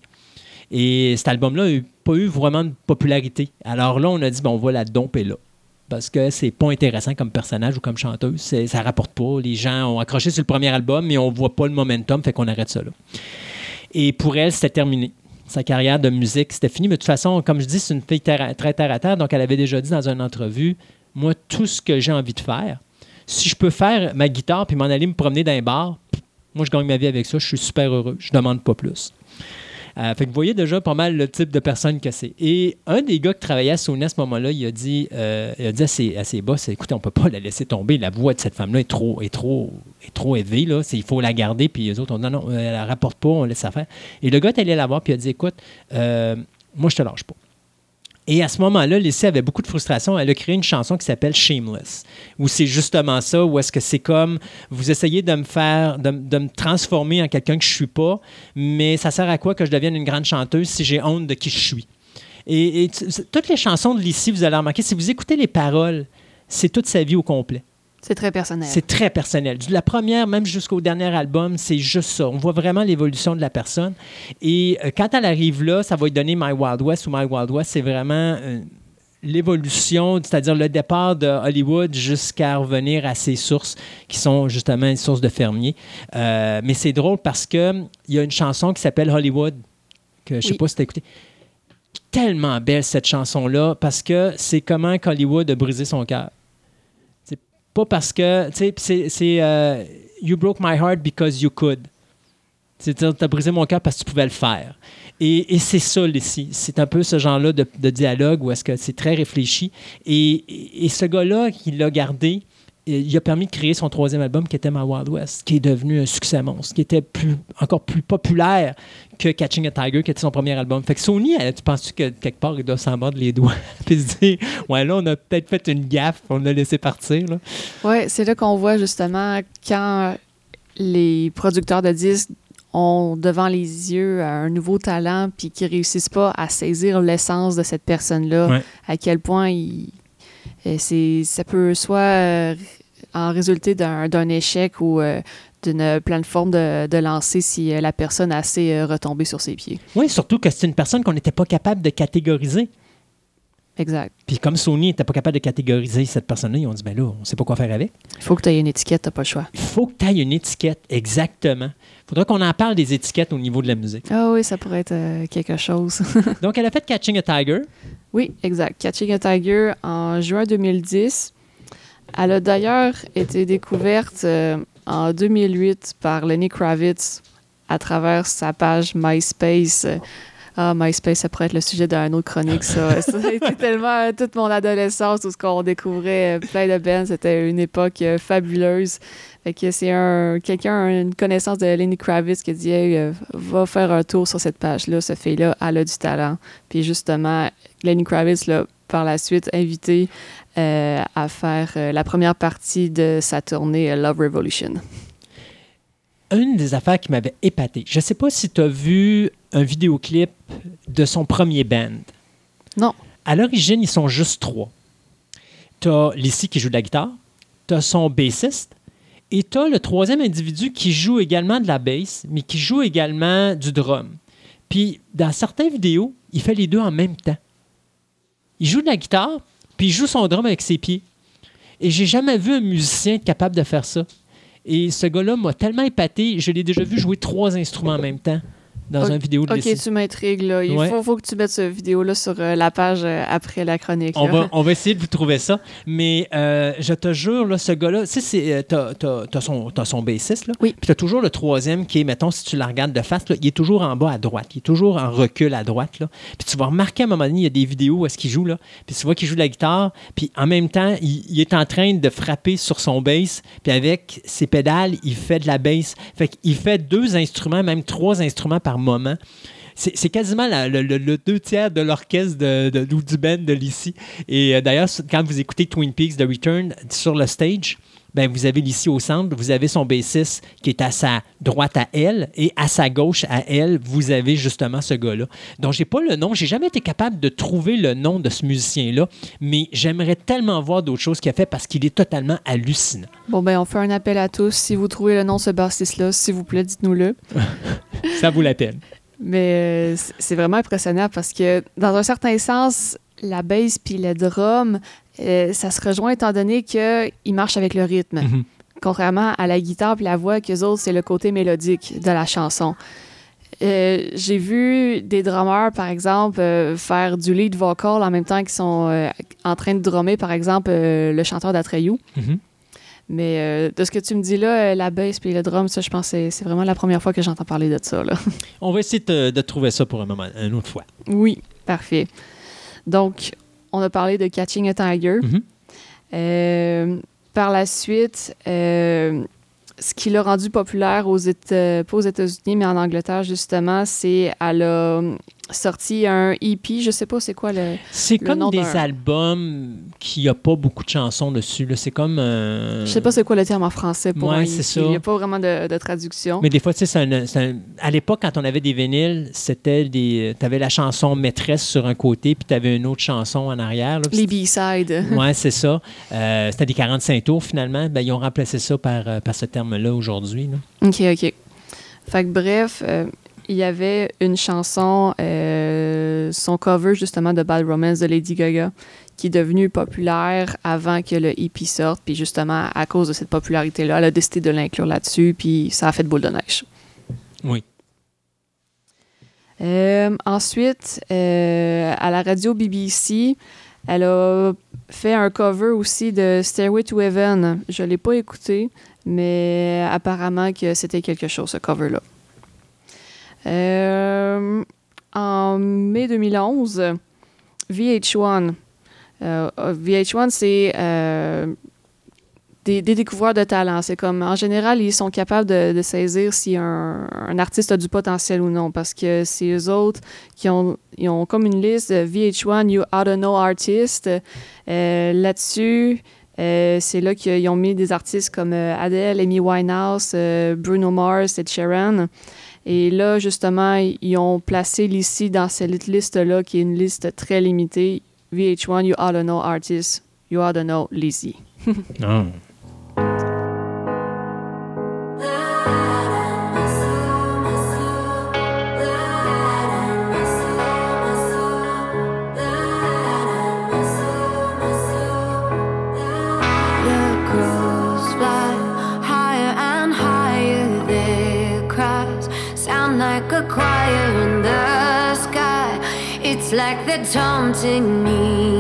Et cet album-là n'a pas eu vraiment de popularité. Alors là, on a dit, bon, on va la domper là. Parce que c'est pas intéressant comme personnage ou comme chanteuse. Ça rapporte pas. Les gens ont accroché sur le premier album, mais on voit pas le momentum, fait qu'on arrête ça là. Et pour elle, c'était terminé. Sa carrière de musique, c'était fini. Mais de toute façon, comme je dis, c'est une fille très terre à terre. Donc, elle avait déjà dit dans une entrevue Moi, tout ce que j'ai envie de faire, si je peux faire ma guitare puis m'en aller me promener dans un bar, moi, je gagne ma vie avec ça. Je suis super heureux. Je demande pas plus. Euh, fait que vous voyez déjà pas mal le type de personne que c'est. Et un des gars qui travaillait à Sony à ce moment-là, il a dit, euh, il a dit à ses, à ses boss, écoutez, on peut pas la laisser tomber. La voix de cette femme-là est trop, est trop, est trop élevée. Là. Il faut la garder. Puis les autres ont dit, non, non, elle ne rapporte pas, on laisse ça faire. Et le gars est allé la voir, puis il a dit, écoute, euh, moi, je te lâche pas. Et à ce moment-là, Lissy avait beaucoup de frustration. Elle a créé une chanson qui s'appelle Shameless, où c'est justement ça, où est-ce que c'est comme vous essayez de me faire, de, me transformer en quelqu'un que je suis pas, mais ça sert à quoi que je devienne une grande chanteuse si j'ai honte de qui je suis? Et, et toutes les chansons de Lissy, vous allez remarquer, si vous écoutez les paroles, c'est toute sa vie au complet. C'est très personnel. C'est très personnel. De la première, même jusqu'au dernier album, c'est juste ça. On voit vraiment l'évolution de la personne. Et euh, quand elle arrive là, ça va lui donner My Wild West ou My Wild West, c'est vraiment euh, l'évolution, c'est-à-dire le départ de Hollywood jusqu'à revenir à ses sources, qui sont justement une source de fermiers. Euh, mais c'est drôle parce qu'il y a une chanson qui s'appelle Hollywood, que je ne sais Oui. pas si tu as écouté. Tellement belle cette chanson-là, parce que c'est comment qu'Hollywood a brisé son cœur. Pas parce que, tu sais, c'est, euh, You broke my heart because you could. C'est-à-dire, tu as brisé mon cœur parce que tu pouvais le faire. Et, et c'est ça, ici. C'est un peu ce genre-là de, dialogue où est-ce que c'est très réfléchi. Et- et ce gars-là, il l'a gardé. Il a permis de créer son troisième album qui était My Wild West, qui est devenu un succès monstre, qui était plus, encore plus populaire que Catching a Tiger, qui était son premier album. Fait que Sony, elle, tu penses que quelque part, il doit s'en mordre les doigts puis se dire Ouais, là, on a peut-être fait une gaffe, on l'a laissé partir. Oui, c'est là qu'on voit justement quand les producteurs de disques ont devant les yeux un nouveau talent puis qui réussissent pas à saisir l'essence de cette personne-là, Ouais. à quel point il, euh, c'est, ça peut soit euh, en résulter d'un, échec ou euh, d'une plateforme de, de lancer si euh, la personne a assez euh, retombé sur ses pieds. Oui, surtout que c'est une personne qu'on n'était pas capable de catégoriser. Exact. Puis comme Sony n'était pas capable de catégoriser cette personne-là, ils ont dit ben là, on ne sait pas quoi faire avec. Il faut que tu aies une étiquette, t'as pas le choix. Il faut que tu ailles une étiquette, exactement. Il faudra qu'on en parle des étiquettes au niveau de la musique. Ah oui, ça pourrait être euh, quelque chose. Donc, elle a fait Catching a Tiger. Oui, exact. Catching a Tiger en juin 2010. Elle a d'ailleurs été découverte euh, en 2008 par Lenny Kravitz à travers sa page MySpace. Euh, Ah, MySpace, ça pourrait être le sujet d'un autre chronique, ça. ça a été tellement euh, toute mon adolescence où ce qu'on découvrait euh, plein de bands. C'était une époque euh, fabuleuse. Fait que c'est un quelqu'un, une connaissance de Lenny Kravitz qui a dit Hey, va faire un tour sur cette page-là. Cette fille-là, elle a du talent. Puis justement, Lenny Kravitz l'a par la suite invité euh, à faire la première partie de sa tournée Love Revolution. Une des affaires qui m'avait épaté, je ne sais pas si tu as vu un vidéoclip de son premier band. Non. À l'origine, ils sont juste trois. Tu as Lissy qui joue de la guitare, tu as son bassiste, et tu as le troisième individu qui joue également de la bass, mais qui joue également du drum. Puis, dans certaines vidéos, il fait les deux en même temps. Il joue de la guitare, puis il joue son drum avec ses pieds. Et j'ai jamais vu un musicien être capable de faire ça. Et ce gars-là m'a tellement épaté, je l'ai déjà vu jouer trois instruments en même temps dans Ok- une vidéo de Ok, tu m'intrigues là. Il Ouais. faut, faut que tu mettes cette vidéo-là sur euh, la page euh, après la chronique. On va, on va essayer de vous trouver ça. Mais euh, je te jure, là, ce gars-là, tu sais, t'as, t'as son, t'as son bassiste, là. Oui. Puis t'as toujours le troisième qui est, mettons, si tu la regardes de face, là, il est toujours en bas à droite. Il est toujours en recul à droite, là. Puis tu vas remarquer à un moment donné, il y a des vidéos où est-ce qu'il joue, là. Puis tu vois qu'il joue de la guitare. Puis en même temps, il, il est en train de frapper sur son bass. Puis avec ses pédales, il fait de la bass. Fait qu'il fait deux instruments, même trois instruments par moment. C'est quasiment le, deux tiers de l'orchestre de, de- du band de Lissy. Et euh, d'ailleurs, quand vous écoutez Twin Peaks The Return sur le stage, ben, vous avez Lissy au centre, vous avez son bassiste qui est à sa droite à elle, et à sa gauche à elle, vous avez justement ce gars-là. Donc, j'ai pas le nom, j'ai jamais été capable de trouver le nom de ce musicien-là, mais j'aimerais tellement voir d'autres choses qu'il a fait parce qu'il est totalement hallucinant. Bon, ben, on fait un appel à tous. Si vous trouvez le nom de ce bassiste-là, s'il vous plaît, dites-nous-le. Ça vaut la peine. Mais euh, c'est vraiment impressionnant parce que, dans un certain sens, la bass puis le drum, euh, ça se rejoint étant donné qu'ils marchent avec le rythme. Mhm. Contrairement à la guitare puis la voix, qu'eux autres, c'est le côté mélodique de la chanson. Euh, J'ai vu des drummers, par exemple, euh, faire du lead vocal en même temps qu'ils sont euh, en train de drummer, par exemple, le chanteur d'Atreyu. Mhm. Mais euh, de ce que tu me dis là, la bass puis le drum, ça, je pense que c'est- c'est vraiment la première fois que j'entends parler de ça. Là. On va essayer de, de trouver ça pour un moment, une autre fois. Oui, parfait. Donc, on a parlé de Catching a Tiger. Mhm. Euh, par la suite, euh, ce qui l'a rendu populaire aux Éta- pas aux États-Unis, mais en Angleterre, justement, c'est elle a sorti un EP, je sais pas c'est quoi le... C'est comme nom des albums qui a pas beaucoup de chansons dessus. C'est comme. euh, Je sais pas c'est quoi le terme en français pour Ouais, un c'est EP. ça. Il n'y a pas vraiment de, de traduction. Mais des fois, tu sais, un- à l'époque, quand on avait des vinyles, c'était des. Tu avais la chanson maîtresse sur un côté, puis tu avais une autre chanson en arrière. là. Les B-sides. Ouais, c'est ça. Euh, c'était des 45 tours finalement. Ben, ils ont remplacé ça par, euh, par ce terme-là aujourd'hui. OK, OK. Fait que bref, euh, il y avait une chanson, euh, son cover justement de Bad Romance de Lady Gaga, qui est devenue populaire avant que le EP sorte. Puis justement, à cause de cette popularité-là, elle a décidé de l'inclure là-dessus, puis ça a fait boule de neige. Oui. Euh, ensuite, euh, à la radio BBC, elle a fait un cover aussi de Stairway to Heaven. Je ne l'ai pas écouté, mais apparemment que c'était quelque chose, ce cover-là. Euh, en mai 2011, VH1. euh, VH1, c'est euh, des, découvreurs de talent. C'est comme, en général, ils sont capables de, saisir si un, artiste a du potentiel ou non, parce que c'est eux autres qui ont, comme une liste de VH1 You Ought to Know Artists. Euh, Là-dessus, c'est là qu'ils ont mis des artistes comme Adele, Amy Winehouse, Bruno Mars, Ed Sheeran. Et là, justement, ils ont placé l'ici dans cette liste-là, qui est une liste très limitée. VH1 You Ought to Know Artists. You Ought to Know Lizzie. Non. Like they're taunting me,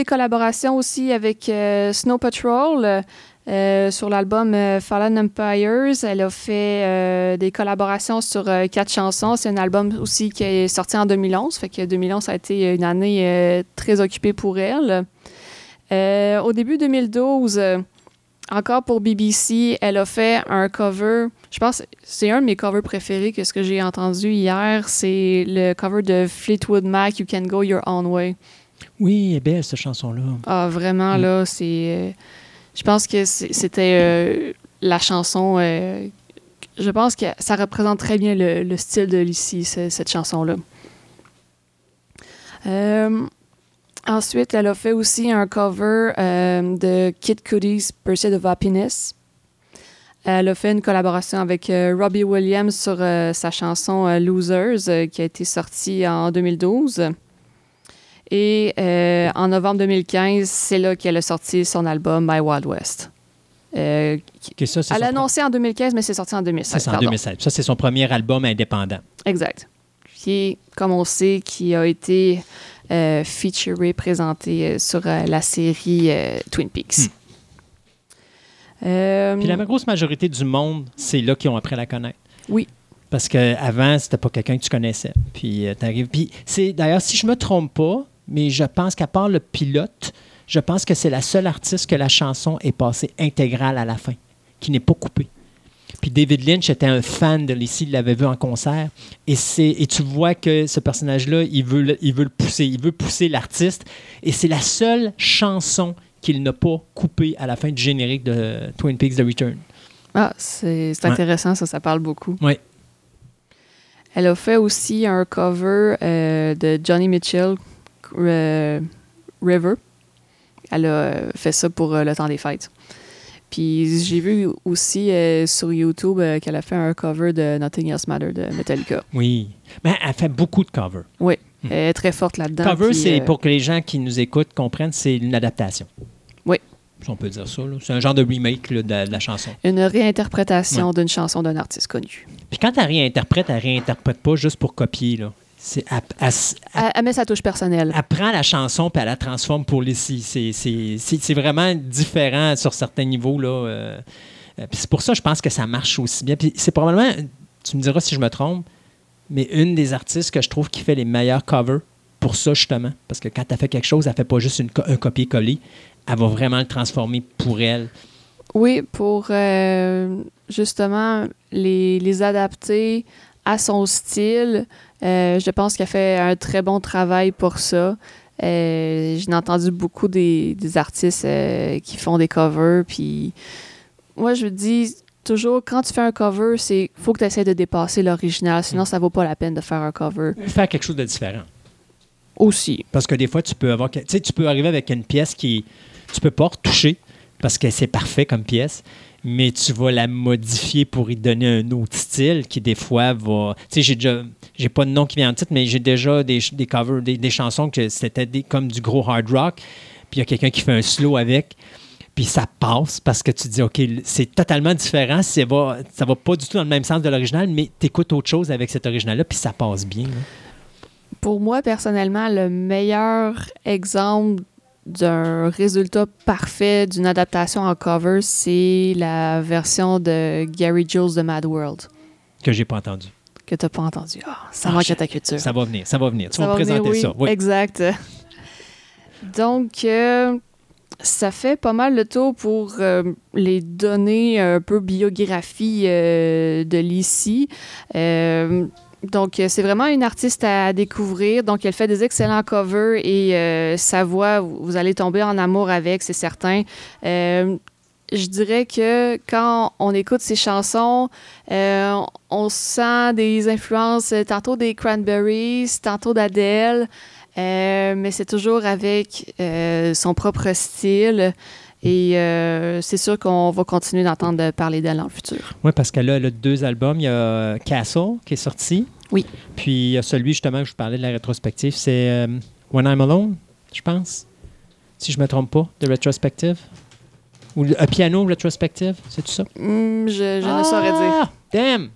des collaborations aussi avec euh, Snow Patrol euh, sur l'album euh, Fallen Empires. Elle a fait des collaborations sur quatre chansons. C'est un album aussi qui est sorti en 2011. Fait que 2011 ça a été une année très occupée pour elle. Au début 2012, euh, encore pour BBC, elle a fait un cover. Je pense c'est un de mes covers préférés que ce que j'ai entendu hier. C'est le cover de Fleetwood Mac, You Can Go Your Own Way. Oui, elle est belle, cette chanson-là. Ah, vraiment, Mm. là, c'est. euh, je pense que c'était euh, la chanson. euh, je pense que ça représente très bien le, le style de Lucie, ce- cette chanson-là. Euh, ensuite, elle a fait aussi un cover euh, de Kid Cudi's Pursuit of Happiness. Elle a fait une collaboration avec euh, Robbie Williams sur sa chanson Losers, qui a été sortie en 2012. Et euh, en novembre 2015, c'est là qu'elle a sorti son album My Wild West. Euh, ça, elle son a annoncé en 2015, mais c'est sorti en Ça, 2016. c'est en pardon. 2016. Ça, c'est son premier album indépendant. Exact. Qui, comme on sait, qui a été euh, featuré, présenté euh, sur euh, la série Twin Peaks. Hmm. Puis la grosse majorité du monde, c'est là qu'ils ont appris à la connaître. Oui. Parce qu'avant, c'était pas quelqu'un que tu connaissais. Puis euh, t'arrives. Puis c'est d'ailleurs, si je me trompe pas, mais je pense qu'à part le pilote, je pense que c'est la seule artiste que la chanson est passée intégrale à la fin, qui n'est pas coupée. Puis David Lynch était un fan de Lacey, il l'avait vu en concert. Et, c'est, et tu vois que ce personnage-là, il veut, le, il veut le pousser, il veut pousser l'artiste. Et c'est la seule chanson qu'il n'a pas coupée à la fin du générique de Twin Peaks The Return. Ah, c'est Ouais. intéressant, ça, ça parle beaucoup. Oui. Elle a fait aussi un cover euh, de Johnny Mitchell, River. Elle a euh, fait ça pour euh, le temps des fêtes. Puis j'ai vu aussi euh, sur YouTube euh, qu'elle a fait un cover de Nothing Else Matter de Metallica. Oui. Mais elle fait beaucoup de covers. Oui, elle est très forte là-dedans. Cover, c'est euh, pour que les gens qui nous écoutent comprennent, c'est une adaptation. Oui. Si on peut dire ça. C'est un genre de remake là, de, de la chanson. Une réinterprétation d'une chanson d'un artiste connu. Puis quand elle réinterprète, elle réinterprète pas juste pour copier. Là. C'est, elle, elle- met sa touche personnelle. elle prend la chanson puis elle la transforme pour les c'est, vraiment différent sur certains niveaux. Là. euh. Euh, c'est pour ça que je pense que ça marche aussi bien. Puis c'est probablement, tu me diras si je me trompe, mais une des artistes que je trouve qui fait les meilleurs covers pour ça, justement. Parce que quand elle fait quelque chose, elle fait pas juste une co- un copier-coller. Elle va vraiment le transformer pour elle. Oui, pour euh, justement les, les adapter à son style. Euh, je pense qu'elle fait un très bon travail pour ça. Euh, J'ai entendu beaucoup des, des artistes euh, qui font des covers. Puis moi, je dis toujours, quand tu fais un cover, c'est faut que tu essaies de dépasser l'original. Sinon, ça vaut pas la peine de faire un cover. Faire quelque chose de différent. Aussi. Parce que des fois, tu peux avoir. Tu peux arriver avec une pièce qui. Tu peux pas retoucher parce que c'est parfait comme pièce, mais tu vas la modifier pour y donner un autre style qui, des fois, va. Tu sais, j'ai déjà. J'ai pas de nom qui vient en titre, mais j'ai déjà des, des covers, des, des chansons que c'était comme du gros hard rock. Puis il y a quelqu'un qui fait un slow avec. Puis ça passe parce que tu dis, OK, c'est totalement différent. C'est va, ça va pas du tout dans le même sens de l'original, mais tu écoutes autre chose avec cet original-là, puis ça passe bien. Pour moi, personnellement, le meilleur exemple d'un résultat parfait d'une adaptation en cover, c'est la version de Gary Jules de Mad World Que j'ai pas entendu. que tu n'as pas entendu. Ah, ça Ah, manque à ta culture. Ça va venir, ça va venir. Tu Ça vas me venir, présenter oui, ça. Oui. Exact. Donc, euh, ça fait pas mal le tour pour euh, les données un peu biographie euh, de Lissy. Donc, euh, c'est vraiment une artiste à découvrir. Donc, elle fait des excellents covers et euh, sa voix, vous allez tomber en amour avec, c'est certain. Euh, je dirais que quand on écoute ses chansons, on sent des influences tantôt des Cranberries, tantôt d'Adèle, euh, mais c'est toujours avec son propre style. Et euh, c'est sûr qu'on va continuer d'entendre parler d'elle dans le futur. Oui, parce qu'elle a, elle a deux albums. Il y a Castle qui est sorti. Oui. Puis il y a celui justement que je vous parlais de la rétrospective, c'est euh, When I'm Alone, je pense. Si je me trompe pas, de rétrospective. Ou un piano rétrospective, c'est tout ça? Hmm, je je ne saurais dire. Ah, Damn!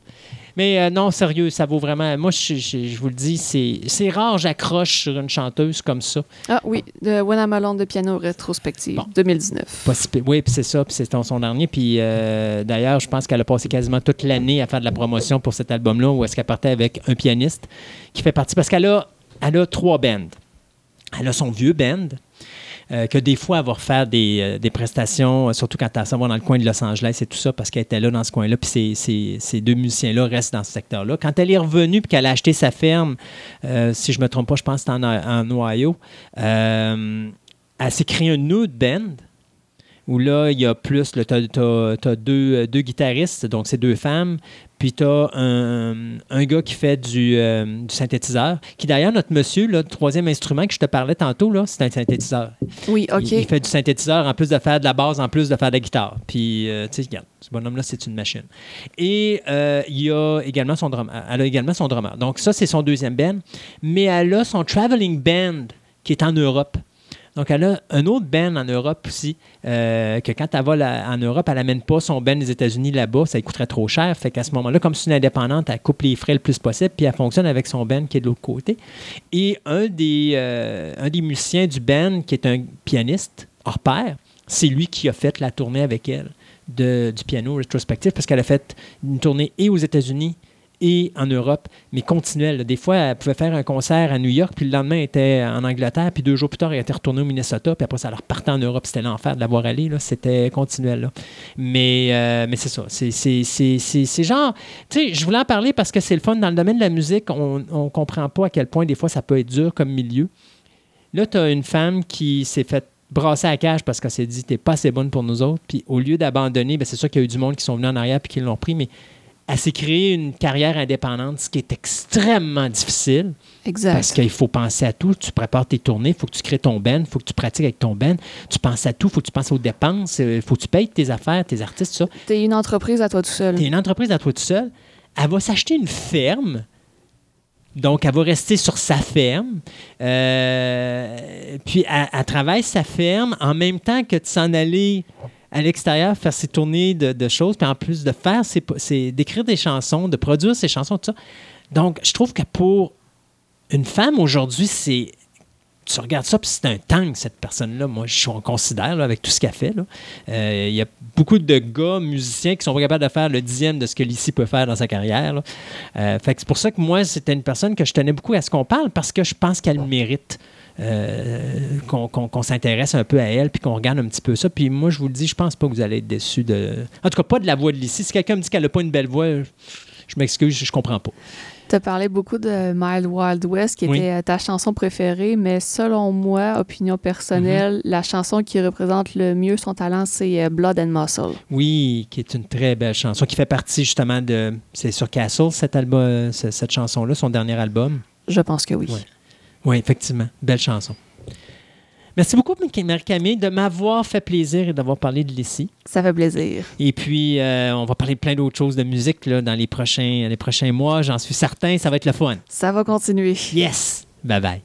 Mais euh, non, sérieux, ça vaut vraiment. Moi, je, je- je vous le dis, c'est rare, j'accroche sur une chanteuse comme ça. Ah oui, de When I'm Alone de piano rétrospective, Bon. 2019. Pas si pire. oui, puis c'est ça, puis c'est son, son dernier. Puis euh, d'ailleurs, je pense qu'elle a passé quasiment toute l'année à faire de la promotion pour cet album-là, où est-ce qu'elle partait avec un pianiste qui fait partie. Parce qu'elle a, elle a trois bands. Elle a son vieux band, euh, que des fois, elle va euh, des prestations, euh, surtout quand elle va dans le coin de Los Angeles et tout ça, parce qu'elle était là dans ce coin-là, puis ces, ces- ces deux musiciens-là restent dans ce secteur-là. Quand elle est revenue, puis qu'elle a acheté sa ferme, si je me trompe pas, je pense que c'était en, en Ohio, elle s'est créée une autre band, où là, il y a plus, tu as, deux, euh, deux guitaristes, donc c'est deux femmes, puis tu as un, un gars qui fait du, euh, du synthétiseur, qui d'ailleurs, notre monsieur, là, le troisième instrument que je te parlais tantôt, là, c'est un synthétiseur. Oui, OK. Il, il fait du synthétiseur en plus de faire de la basse, en plus de faire de la guitare. Puis, euh, tu sais, regarde, ce bonhomme-là, c'est une machine. Et euh, il a également son drummer. Elle a également son drummer. Donc, ça, c'est son deuxième band. Mais elle a son traveling band qui est en Europe. Donc, elle a un autre band en Europe aussi, euh, que quand elle va en Europe, elle n'amène pas son band des États-Unis là-bas, ça lui coûterait trop cher. Fait qu'à ce moment-là, comme c'est une indépendante, elle coupe les frais le plus possible, puis elle fonctionne avec son band qui est de l'autre côté. Et un des, euh, musiciens du band, qui est un pianiste hors pair, c'est lui qui a fait la tournée avec elle du piano rétrospectif, parce qu'elle a fait une tournée et aux États-Unis et en Europe, mais continuelle. Des fois, elle pouvait faire un concert à New York, puis le lendemain, elle était en Angleterre, puis deux jours plus tard, elle était retournée au Minnesota, puis après ça, elle repartait en Europe. C'était l'enfer de la voir aller. C'était continuel. Mais, euh, mais c'est ça. C'est, genre... Tu sais, je voulais en parler parce que c'est le fun. Dans le domaine de la musique, on ne comprend pas à quel point, des fois, ça peut être dur comme milieu. Là, tu as une femme qui s'est faite brasser à cage parce qu'elle s'est dit t'es pas assez bonne pour nous autres. Puis au lieu d'abandonner, ben, c'est sûr qu'il y a eu du monde qui sont venus en arrière puis qui l'ont pris, mais elle s'est créée une carrière indépendante, ce qui est extrêmement difficile Exact. parce qu'il faut penser à tout. Tu prépares tes tournées, il faut que tu crées ton band, il faut que tu pratiques avec ton band. Tu penses à tout, il faut que tu penses aux dépenses, il faut que tu payes tes affaires, tes artistes, ça. T'es une entreprise à toi tout seul. Tu es une entreprise à toi tout seul. Elle va s'acheter une ferme. Donc, elle va rester sur sa ferme. Euh, puis, elle, elle travaille sa ferme en même temps que de s'en aller à l'extérieur faire ses tournées de, choses. Puis, en plus de faire, c'est d'écrire des chansons, de produire ses chansons, tout ça. Donc, je trouve que pour une femme aujourd'hui, c'est. Tu regardes ça, puis c'est un tank, cette personne-là. Moi, je on considère, là, avec tout ce qu'elle fait. Euh, Il y a beaucoup de gars musiciens qui sont pas capables de faire le dixième de ce que Lissy peut faire dans sa carrière. Euh, c'est pour ça que moi, c'était une personne que je tenais beaucoup à ce qu'on parle parce que je pense qu'elle mérite. Euh, qu'on s'intéresse un peu à elle puis qu'on regarde un petit peu ça. Puis moi, je vous le dis, je pense pas que vous allez être déçus de. En tout cas, pas de la voix de Lissy. Si quelqu'un me dit qu'elle n'a pas une belle voix, Je m'excuse, je comprends pas. Tu as parlé beaucoup de Mild Wild West, qui Oui. était ta chanson préférée, mais selon moi, opinion personnelle, Mhm. la chanson qui représente le mieux son talent, c'est euh, Blood and Muscle. Oui, qui est une très belle chanson, qui fait partie justement de. C'est sur Castle, cet album, ce- cette chanson-là, son dernier album? Je pense que oui. Ouais. Oui, effectivement. Belle chanson. Merci beaucoup, Marie-Camille, de m'avoir fait plaisir et d'avoir parlé de Lissy. Ça fait plaisir. Et puis, euh, on va parler de plein d'autres choses de musique là, dans les prochains, les prochains mois. J'en suis certain, ça va être le fun. Ça va continuer. Yes! Bye bye.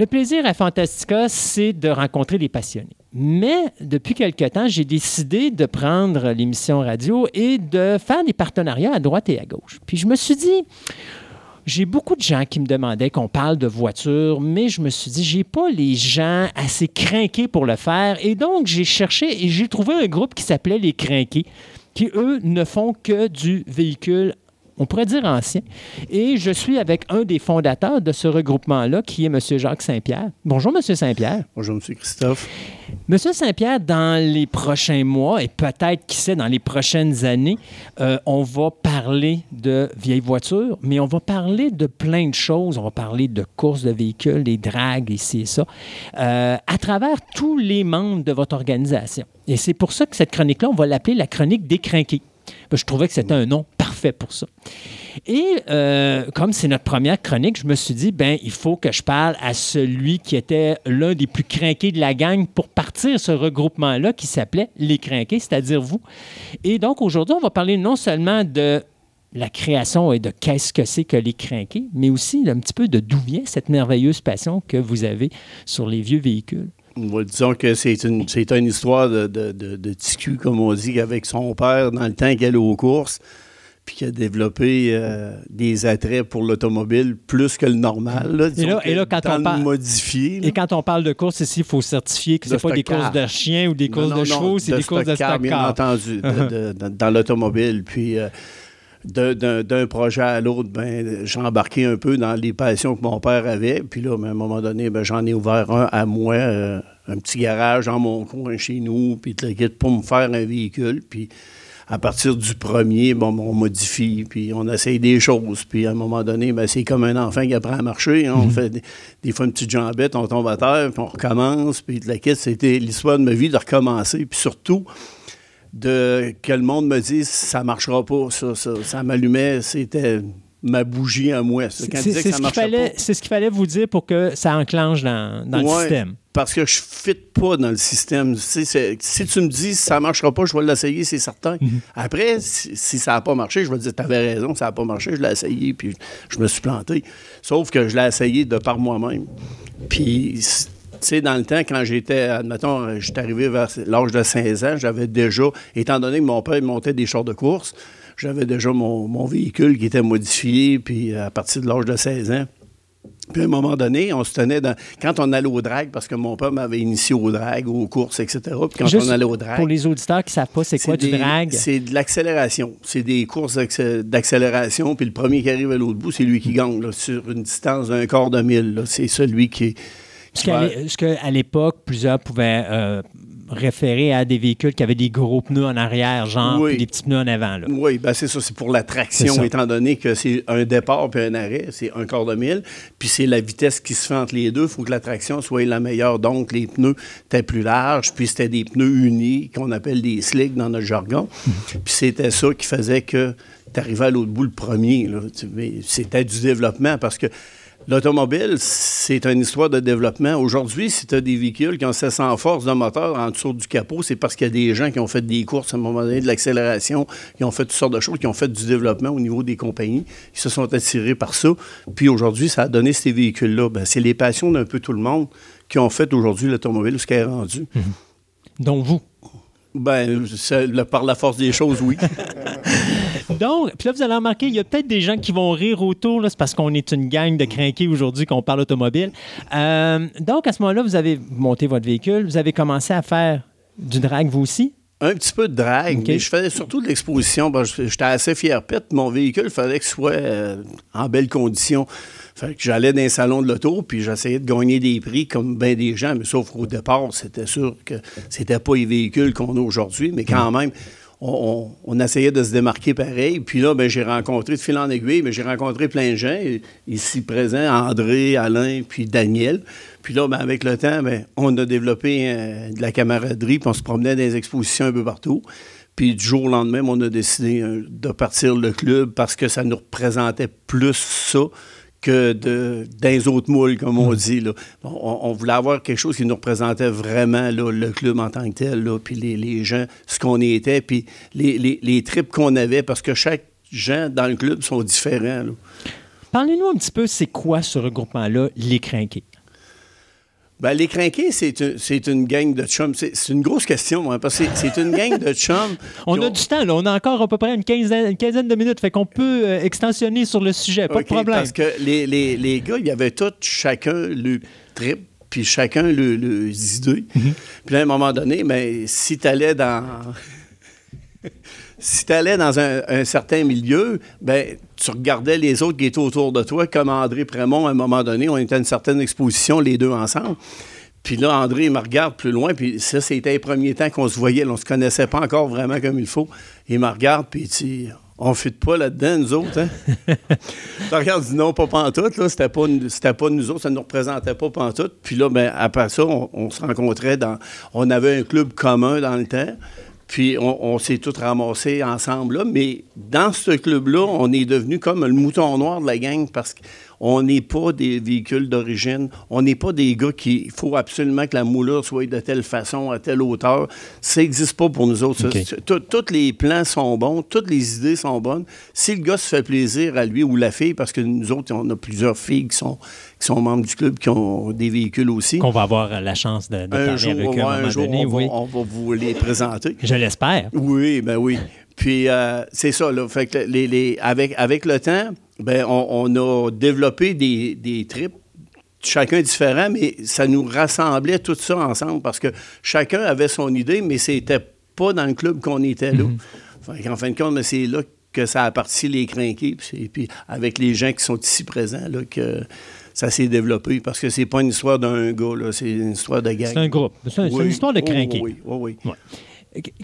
Le plaisir à Fantastica, c'est de rencontrer des passionnés. Mais depuis quelque temps, j'ai décidé de prendre l'émission radio et de faire des partenariats à droite et à gauche. Puis je me suis dit, j'ai beaucoup de gens qui me demandaient qu'on parle de voitures, mais je me suis dit, j'ai pas les gens assez craqués pour le faire. Et donc, j'ai cherché et j'ai trouvé un groupe qui s'appelait Les Crinqués, qui, eux, ne font que du véhicule, on pourrait dire ancien. Et je suis avec un des fondateurs de ce regroupement-là, qui est M. Jacques Saint-Pierre. Bonjour, M. Saint-Pierre. Bonjour, M. Christophe. Monsieur Saint-Pierre, dans les prochains mois et peut-être, qui sait, dans les prochaines années, euh, on va parler de vieilles voitures, mais on va parler de plein de choses. On va parler de courses de véhicules, des dragues, ici et ça, euh, à travers tous les membres de votre organisation. Et c'est pour ça que cette chronique-là, on va l'appeler la chronique des crinqués. Je trouvais que c'était un nom parfait pour ça. Et euh, comme c'est notre première chronique, je me suis dit, ben, il faut que je parle à celui qui était l'un des plus crinqués de la gang pour partir ce regroupement-là qui s'appelait Les Crinqués, c'est-à-dire vous. Et donc, aujourd'hui, on va parler non seulement de la création et de qu'est-ce que c'est que les crinqués, mais aussi un petit peu de d'où vient cette merveilleuse passion que vous avez sur les vieux véhicules. Ouais, disons que c'est une, une histoire de, de, de, de TQ, comme on dit, avec son père dans le temps qu'elle est aux courses, puis qui a développé euh, des attraits pour l'automobile plus que le normal. Là, disons là- et là, quand on le parle- modifié. Et quand on parle de courses ici, il faut certifier que ce n'est pas des courses de chiens ou des courses non, de chevaux, c'est des courses de stock car, bien entendu, de- de- de- dans l'automobile. Puis euh, d'un projet à l'autre, ben, j'ai embarqué un peu dans les passions que mon père avait. Puis là, ben, à un moment donné, ben, j'en ai ouvert un à moi, euh, un petit garage dans mon coin chez nous, puis tout le kit pour me faire un véhicule. Puis à partir du premier, bon, on modifie, puis on essaye des choses. Puis à un moment donné, ben, c'est comme un enfant qui apprend à marcher. hein. On fait des, des fois une petite jambette, on tombe à terre, puis on recommence. Puis tout le kit, c'était l'histoire de ma vie de recommencer. Puis surtout, de que le monde me dise ça marchera pas, ça, ça, ça m'allumait, c'était ma bougie à moi. C'est ce qu'il fallait, fallait vous dire pour que ça enclenche dans, dans le système. Parce que je ne fit pas dans le système. Tu sais, si tu me dis ça ne marchera pas, je vais l'essayer, c'est certain. Mhm. Après, si, si ça n'a pas marché, je vais te dire tu avais raison, ça n'a pas marché, je l'ai essayé, puis je me suis planté. Sauf que je l'ai essayé de par moi-même. Puis c- sais, dans le temps, quand j'étais, admettons, j'étais arrivé vers l'âge de 16 ans, j'avais déjà, étant donné que mon père montait des chars de course, j'avais déjà mon, mon véhicule qui était modifié, puis à partir de l'âge de 16 ans. Puis à un moment donné, on se tenait dans. Quand on allait au drag, parce que mon père m'avait initié au drag, aux courses, etc. Puis quand Juste on allait au drag. Pour les auditeurs qui ne savent pas, c'est quoi du drag? C'est de l'accélération. C'est des courses d'accé- d'accélération. Puis le premier qui arrive à l'autre bout, c'est lui qui gagne là, sur une distance d'un quart de mille. C'est celui qui. Parce qui qu'à va- l'é- parce qu'à l'époque, plusieurs pouvaient euh, référer à des véhicules qui avaient des gros pneus en arrière, genre, Oui. puis des petits pneus en avant. Là. Oui, ben c'est ça, c'est pour la traction, étant donné que c'est un départ puis un arrêt, c'est un quart de mille, puis c'est la vitesse qui se fait entre les deux. Il faut que la traction soit la meilleure. Donc, les pneus étaient plus larges, puis c'était des pneus unis, qu'on appelle des slicks dans notre jargon. Puis c'était ça qui faisait que tu arrivais à l'autre bout le premier. C'était du développement parce que L'automobile, c'est une histoire de développement. Aujourd'hui, si tu as des véhicules qui ont 700 forces de moteur en dessous du capot, c'est parce qu'il y a des gens qui ont fait des courses à un moment donné, de l'accélération, qui ont fait toutes sortes de choses, qui ont fait du développement au niveau des compagnies, qui se sont attirés par ça. Puis aujourd'hui, ça a donné ces véhicules-là. Ben, c'est les passions d'un peu tout le monde qui ont fait aujourd'hui l'automobile ce qu'elle est rendue. Donc, vous? Ben, le- par la force des choses, oui. Donc, puis là, vous allez remarquer, il y a peut-être des gens qui vont rire autour. C'est parce qu'on est une gang de crinqués aujourd'hui qu'on parle automobile. Euh, donc, à ce moment-là, vous avez monté votre véhicule. Vous avez commencé à faire du drag, vous aussi? Un petit peu de drague, OK. mais je faisais surtout de l'exposition. J'étais assez fier pète. Mon véhicule, il fallait qu'il soit euh, en belle condition. Fait que j'allais dans les salons de l'auto, puis j'essayais de gagner des prix comme bien des gens, mais sauf qu'au départ, c'était sûr que c'était pas les véhicules qu'on a aujourd'hui, mais quand même, on, essayait de se démarquer pareil. Puis là, ben, j'ai rencontré, de fil en aiguille, mais j'ai rencontré plein de gens, ici présents, André, Alain, puis Daniel. Puis là, ben, avec le temps, ben, on a développé euh, de la camaraderie, puis on se promenait dans des expositions un peu partout. Puis du jour au lendemain, on a décidé euh, de partir le club parce que ça nous représentait plus ça que de, les autres moules, comme on dit. On, voulait avoir quelque chose qui nous représentait vraiment le club en tant que tel, là, puis les, gens, ce qu'on était, puis les, les, trips qu'on avait, parce que chaque gens dans le club sont différents. Parlez-nous un petit peu, c'est quoi ce regroupement-là, les crinqués? Ben, les crinqués, c'est une, une gang de chums. C'est, une grosse question, hein, parce que c'est, une gang de chums. On a ont- du temps, là. On a encore à peu près une quinzaine, une quinzaine de minutes. Fait qu'on peut euh, extensionner sur le sujet. Pas de problème. Parce que les, les, les gars, il y avait tous chacun le trip, puis chacun le, le idées. Mhm. Puis à un moment donné, mais si tu allais dans. Si tu allais dans un, certain milieu, ben, tu regardais les autres qui étaient autour de toi, comme André Prémont, à un moment donné, on était à une certaine exposition, les deux ensemble. Puis là, André il me regarde plus loin, puis ça, c'était les premiers temps qu'on se voyait. là, on se connaissait pas encore vraiment comme il faut. Il me regarde, puis il dit On fit pas là-dedans, nous autres. Hein? Je regarde, dit non, pas pantoute. Là, c'était pas, c'était pas nous autres, ça ne nous représentait pas pantoute. Puis là, ben, après ça, on, on se rencontrait dans. On avait un club commun dans le temps. Puis on, on s'est tous ramassés ensemble là. Mais dans ce club-là, on est devenu comme le mouton noir de la gang parce qu'on n'est pas des véhicules d'origine. On n'est pas des gars qui. Il faut absolument que la moulure soit de telle façon, à telle hauteur. Ça n'existe pas pour nous autres. Tous les plans sont bons, toutes les idées sont bonnes. Si le gars se fait plaisir à lui ou la fille, parce que nous autres, on a plusieurs filles qui sont, qui sont membres du club, qui ont des véhicules aussi. Qu'on va avoir la chance de, de Un parler jour, avec eux à un moment jour, donné. on, va, oui. on va vous les présenter. Je l'espère. Oui, ben oui. Puis euh, c'est ça, là. Fait que les, les- avec, avec le temps, ben, on, on a développé des, des trips, chacun différent, mais ça nous rassemblait tout ça ensemble parce que chacun avait son idée, mais c'était pas dans le club qu'on était là. Fait qu'en fin de compte, ben, c'est là que ça a parti les crinqués, puis, c'est- puis avec les gens qui sont ici présents, là, que ça s'est développé parce que c'est pas une histoire d'un gars, là, c'est une histoire de gang. C'est un groupe. C'est Oui. une histoire de Oh, crinqués. Oui, oui, oui.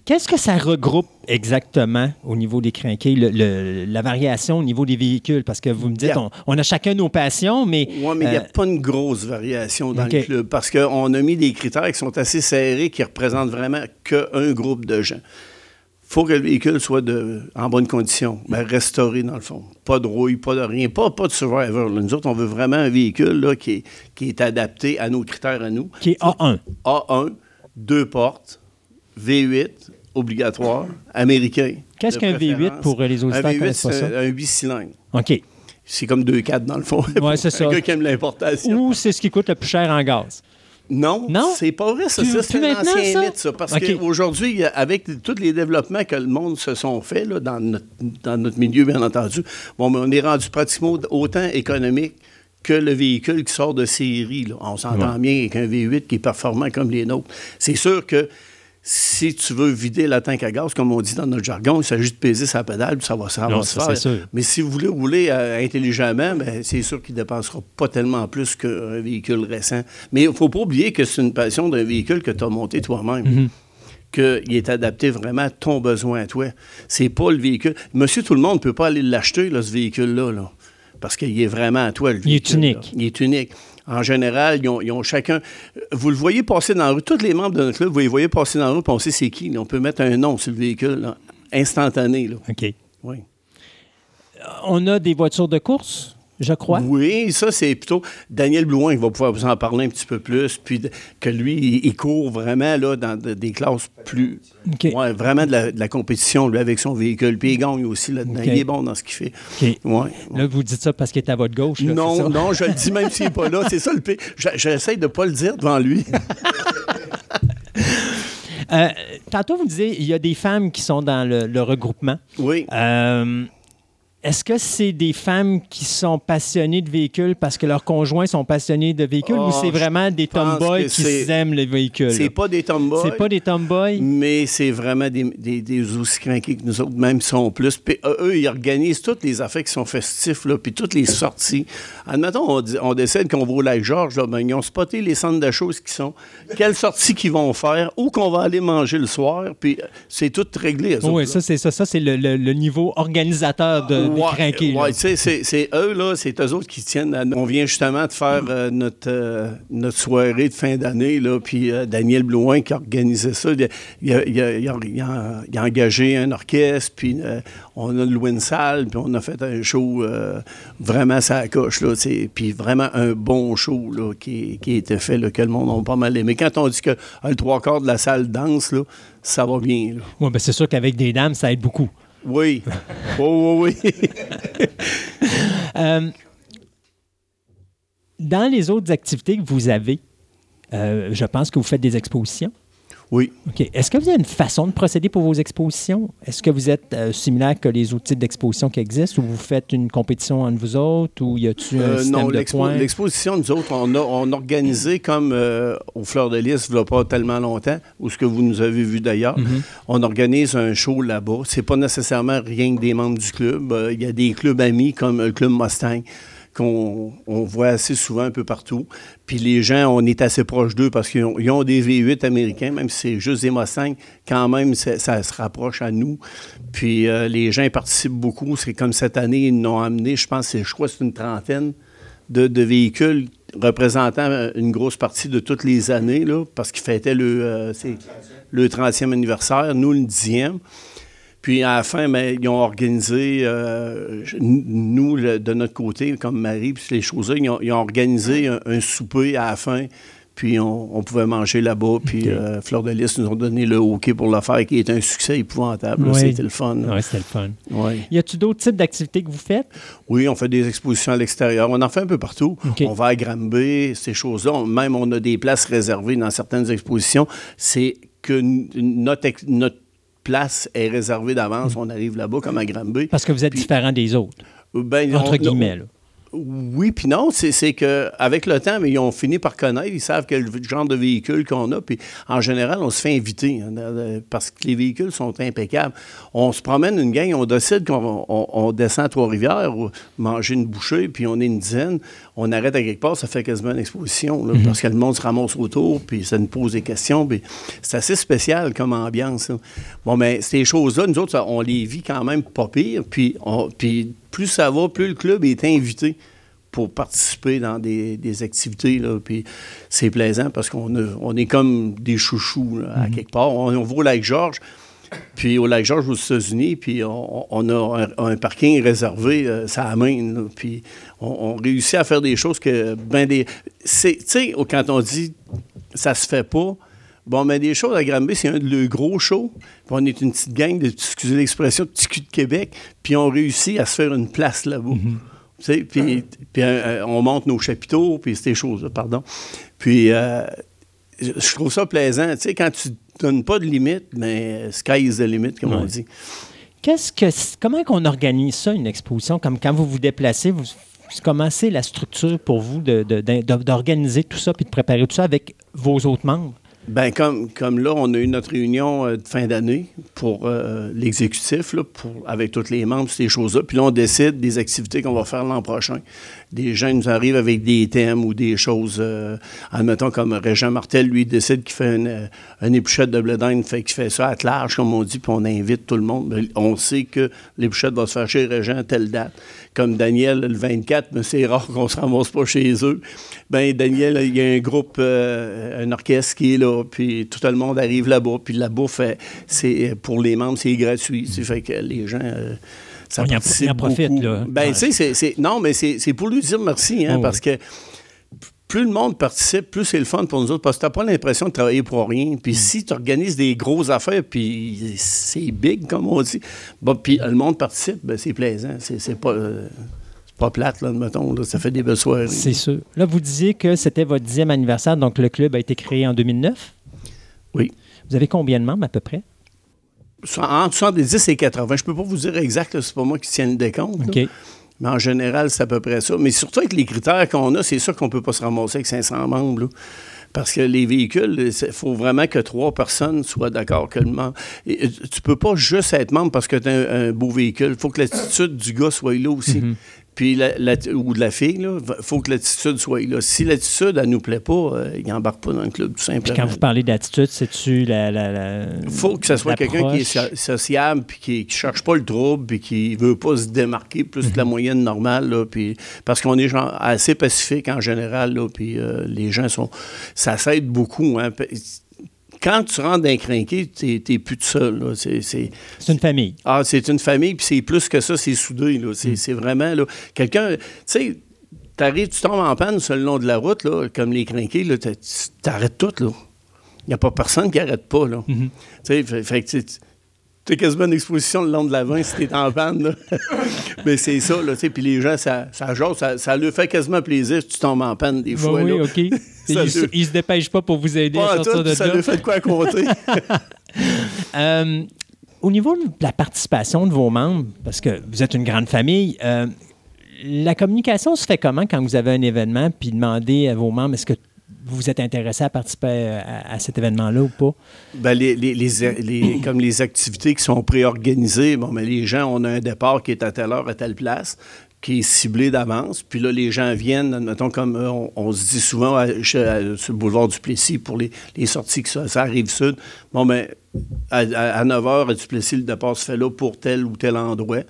Qu'est-ce que ça regroupe exactement au niveau des crinqués, le- le- la variation au niveau des véhicules? Parce que vous me dites, on, on a chacun nos passions, mais Oui, mais il n'y a euh, pas une grosse variation dans le club parce qu'on a mis des critères qui sont assez serrés, qui représentent vraiment qu'un groupe de gens. Il faut que le véhicule soit de, en bonne condition, ben, restauré dans le fond. Pas de rouille, pas de rien, pas, pas de survivor. là. Nous autres, on veut vraiment un véhicule là, qui, est, qui est adapté à nos critères à nous. qui est A1. A1, deux portes, V8, obligatoire, américain. Qu'est-ce qu'un V8 préférence. pour les Un auditeurs qui V8, connaissent pas c'est ça? un 8 cylindres. OK. C'est comme deux 4 dans le fond. Ouais, c'est ça. Un gars qui aime l'importation. Ou c'est ce qui coûte le plus cher en gaz. Non, Non? c'est pas vrai, ça. C'est un ancien ça? mythe, ça. Parce qu'aujourd'hui, avec tous les développements que le monde se sont faits dans, notre, dans notre milieu, bien entendu, bon, on est rendu pratiquement autant économique que le véhicule qui sort de série. là. On s'entend bien avec un V8 qui est performant comme les nôtres. C'est sûr que si tu veux vider la tank à gaz, comme on dit dans notre jargon, il s'agit de peser sa pédale, puis ça va, ça Non, va se faire. sûr. Mais si vous voulez rouler euh, intelligemment, ben, c'est sûr qu'il ne dépensera pas tellement plus qu'un véhicule récent. Mais il ne faut pas oublier que c'est une passion d'un véhicule que tu as monté toi-même. Mhm. Qu'il est adapté vraiment à ton besoin à toi. C'est pas le véhicule. Monsieur Tout-le-monde ne peut pas aller l'acheter, ce véhicule-là. là, parce qu'il est vraiment à toi, le Il est unique. là. Il est unique. En général, ils ont, ils ont chacun. Vous le voyez passer dans la rue. Tous les membres de notre club, vous les voyez passer dans la rue, puis on sait c'est qui. là. On peut mettre un nom sur le véhicule, là, instantané. Là. OK. Oui. On a des voitures de course, je crois. Oui, ça, c'est plutôt Daniel Blouin qui va pouvoir vous en parler un petit peu plus, puis que lui, il, il court vraiment là, dans de- des classes plus. Ouais, vraiment de la, de la compétition, lui, avec son véhicule. Puis il gagne aussi là-dedans. Il est bon dans ce qu'il fait. Ouais. Là, vous dites ça parce qu'il est à votre gauche. là, non, ça? non, je le dis même s'il n'est pas là. C'est ça le pire. Je- J'essaie de ne pas le dire devant lui. Euh, tantôt, vous disiez il y a des femmes qui sont dans le, le regroupement. Oui. Euh, Est-ce que c'est des femmes qui sont passionnées de véhicules parce que leurs conjoints sont passionnés de véhicules Oh, ou c'est je vraiment des tomboys qui c'est- aiment les véhicules? C'est pas des tomboys. C'est pas des tomboys? Mais c'est vraiment des, des, des aussi craqués que nous autres, même sont plus. Puis euh, eux, ils organisent toutes les affaires qui sont festifs, là, puis toutes les sorties. Admettons, on, on décide qu'on va au lac Georges, ben, ils ont spoté les centres de choses qui sont, quelles sorties qu'ils vont faire, où qu'on va aller manger le soir, puis euh, c'est tout réglé. Oui, autres, ça, c'est ça. Ça, c'est le, le- le niveau organisateur de, des Ouais, c'est, eux, là, c'est eux autres qui tiennent. à- On vient justement de faire euh, notre, euh, notre soirée de fin d'année, là, puis euh, Daniel Blouin qui a organisé ça. Il a, il a- il a- il a- il a- il a engagé un orchestre, puis on a loué une salle, puis on a fait un show vraiment ça la coche, là, puis vraiment un bon show là, qui, qui a été fait, là, que le monde a pas mal aimé. Quand on dit que euh, le trois quarts de la salle danse, là, ça va bien. là. Ouais, ben, c'est sûr qu'avec des dames, ça aide beaucoup. Oui. oui, oui, oui. Euh, dans les autres activités que vous avez, euh, je pense que vous faites des expositions. Oui. OK. Est-ce que vous avez une façon de procéder pour vos expositions? Est-ce que vous êtes euh, similaire que les autres types d'expositions qui existent ou vous faites une compétition entre vous autres ou y a-t-il un Euh, système non, de points? l'exposition, nous autres, on a, on organisé comme euh, au Fleur de Lys, il n'y a pas tellement longtemps, ou ce que vous nous avez vu d'ailleurs. Mhm. On organise un show là-bas. C'est pas nécessairement rien que des membres du club. Il y a des clubs amis comme le Club Mustang qu'on on voit assez souvent un peu partout. Puis les gens, on est assez proche d'eux parce qu'ils ont, des V8 américains, même si c'est juste des Mustangs, quand même, ça se rapproche à nous. Puis euh, les gens participent beaucoup. C'est comme cette année, ils nous ont amené, je pense, je crois c'est une trentaine de, de véhicules représentant une grosse partie de toutes les années, là, parce qu'ils fêtaient le, euh, le 30e anniversaire, nous le 10e. Puis à la fin, ben, ils ont organisé, euh, nous, le- de notre côté, comme Marie, puis les choses-là, ils ont, ils ont organisé un, un souper à la fin, puis on, on pouvait manger là-bas. Puis euh, Fleur de Lys nous ont donné le hockey pour le faire, qui est un succès épouvantable. Oui. C'était le fun. Oui, c'était le fun. Y a-t-il d'autres types d'activités que vous faites? Oui, on fait des expositions à l'extérieur. On en fait un peu partout. On va à Granby, ces choses-là. Même on a des places réservées dans certaines expositions. C'est que notre, notre place est réservée d'avance. On arrive là-bas comme à Granby. Parce que vous êtes Puis- différent des autres, Ben, entre on- guillemets. là. oui, puis non, c'est c'est que avec le temps, mais ils ont fini par connaître, ils savent quel genre de véhicule qu'on a, puis en général, on se fait inviter hein, parce que les véhicules sont impeccables. On se promène une gang, on décide qu'on on- on descend à Trois-Rivières, ou manger une bouchée, puis on est une dizaine, on arrête à quelque part, ça fait quasiment une exposition, là, parce que le monde se ramasse autour, puis ça nous pose des questions, puis c'est assez spécial comme ambiance. là. Bon, mais ces choses-là, nous autres, ça, on les vit quand même pas pire, puis, on- puis plus ça va, plus le club est invité pour participer dans des, des activités. Là, puis c'est plaisant parce qu'on on est comme des chouchous là, à quelque part. On, on va au lac Georges, puis au lac Georges aux États-Unis, puis on, on a un, un parking réservé, euh, ça amène. puis on, on réussit à faire des choses que ben des. c'est- Tu sais, quand on dit ça se fait pas. Bon, mais des choses à Granby, c'est un de leurs gros shows. Puis on est une petite gang de, excusez l'expression, de petits culs de Québec. Puis on réussit à se faire une place là-bas. Sais, puis, puis, euh, on monte nos chapiteaux, puis ces choses-là, pardon. Puis euh, je je trouve ça plaisant. Tu sais, quand tu donnes pas de limite, mais sky is the limit, comme on dit. Qu'est-ce que, comment qu'on organise ça, une exposition? Comme quand vous vous déplacez, vous, comment c'est la structure pour vous d'organiser tout ça puis de préparer tout ça avec vos autres membres? Ben comme, comme là, on a eu notre réunion euh, de fin d'année pour euh, l'exécutif, là, pour, avec tous les membres, ces choses-là. Puis là, on décide des activités qu'on va faire l'an prochain. Des gens nous arrivent avec des thèmes ou des choses, euh, admettons, comme Régent Martel, lui, décide qu'il fait une, euh, une de blé fait qu'il fait ça à large, comme on dit, puis on invite tout le monde. Ben, on sait que l'épluchette va se faire chez Régent à telle date. Comme Daniel, le 24, mais c'est rare qu'on se ramasse pas chez eux. Ben Daniel, il y a un groupe, euh, un orchestre qui est là, puis tout le monde arrive là-bas, puis la bouffe, c'est pour les membres, c'est gratuit. Ça fait que les gens... ça On en- participe y en profite, beaucoup. là. Ben, Ouais. tu sais, c'est- c'est- non, mais c'est c'est pour lui dire merci, hein, Oh, parce que plus le monde participe, plus c'est le fun pour nous autres, parce que tu n'as pas l'impression de travailler pour rien. Mm. Puis si tu organises des grosses affaires, puis c'est big, comme on dit, bon, puis le monde participe, ben, c'est plaisant. C'est c'est pas, euh, c'est pas plate, là, mettons. Là, ça fait des belles soirées. C'est sûr. Là, vous disiez que c'était votre dixième anniversaire, donc le club a été créé en 2009. Oui. Vous avez combien de membres à peu près? Entre 70 et 80. Je peux pas vous dire exact, c'est pas moi qui tiens le décompte. Mais en général, c'est à peu près ça. Mais surtout avec les critères qu'on a, c'est sûr qu'on ne peut pas se ramasser avec 500 membres. là. Parce que les véhicules, il faut vraiment que trois personnes soient d'accord que le membre. Et, Tu peux pas juste être membre parce que tu as un, un beau véhicule. Il faut que l'attitude du gars soit là aussi. Puis la- la- ou de la fille, il faut que l'attitude soit là. Si l'attitude, elle nous plaît pas, euh, il n'embarque pas dans le club, tout Puis simplement. quand vous parlez d'attitude, c'est-tu la, la, la- Il faut que ce soit quelqu'un qui est so- sociable, puis qui ne cherche pas le trouble, puis qui veut pas se démarquer plus que la moyenne normale. Là, puis, parce qu'on est genre assez pacifique en général, là, puis euh, les gens sont. Ça s'aide beaucoup. Hein. Quand tu rentres d'un crinqué, tu n'es plus tout seul. C'est- une famille. ah, c'est une famille, puis c'est plus que ça, c'est soudé. Mm. C'est c'est vraiment là, quelqu'un. Tu sais, t'arrives, tu tombes en panne sur le long de la route, là, comme les crinqués, tu t'arrêtes tout. là. Il n'y a pas personne qui arrête pas. Là. Mm-hmm. Tu sais, fait, que tu as quasiment une exposition le long de la main si t'es en panne. là. Mais c'est ça, là, tu sais, puis les gens, ça, ça jase, ça, ça leur fait quasiment plaisir si tu tombes en panne des fois. oui, là. OK. ils, Ça, se- dépêchent pas pour vous aider Pas à sortir tout, de ça là. leur fait de quoi à côté. Euh, au niveau de la participation de vos membres, parce que vous êtes une grande famille, euh, la communication se fait comment quand vous avez un événement puis demandez à vos membres est-ce que vous êtes intéressé à participer à, à cet événement-là ou pas? Ben, les, les- les- les- comme les activités qui sont préorganisées, bon, ben, les gens, on a un départ qui est à telle heure, à telle place, qui est ciblé d'avance. Puis là, les gens viennent, admettons, comme on, se dit souvent sur le boulevard du Plessis pour les, sorties que ça, ça arrive sud. Bon, ben, à, 9 h à Duplessis, le départ se fait là pour tel ou tel endroit.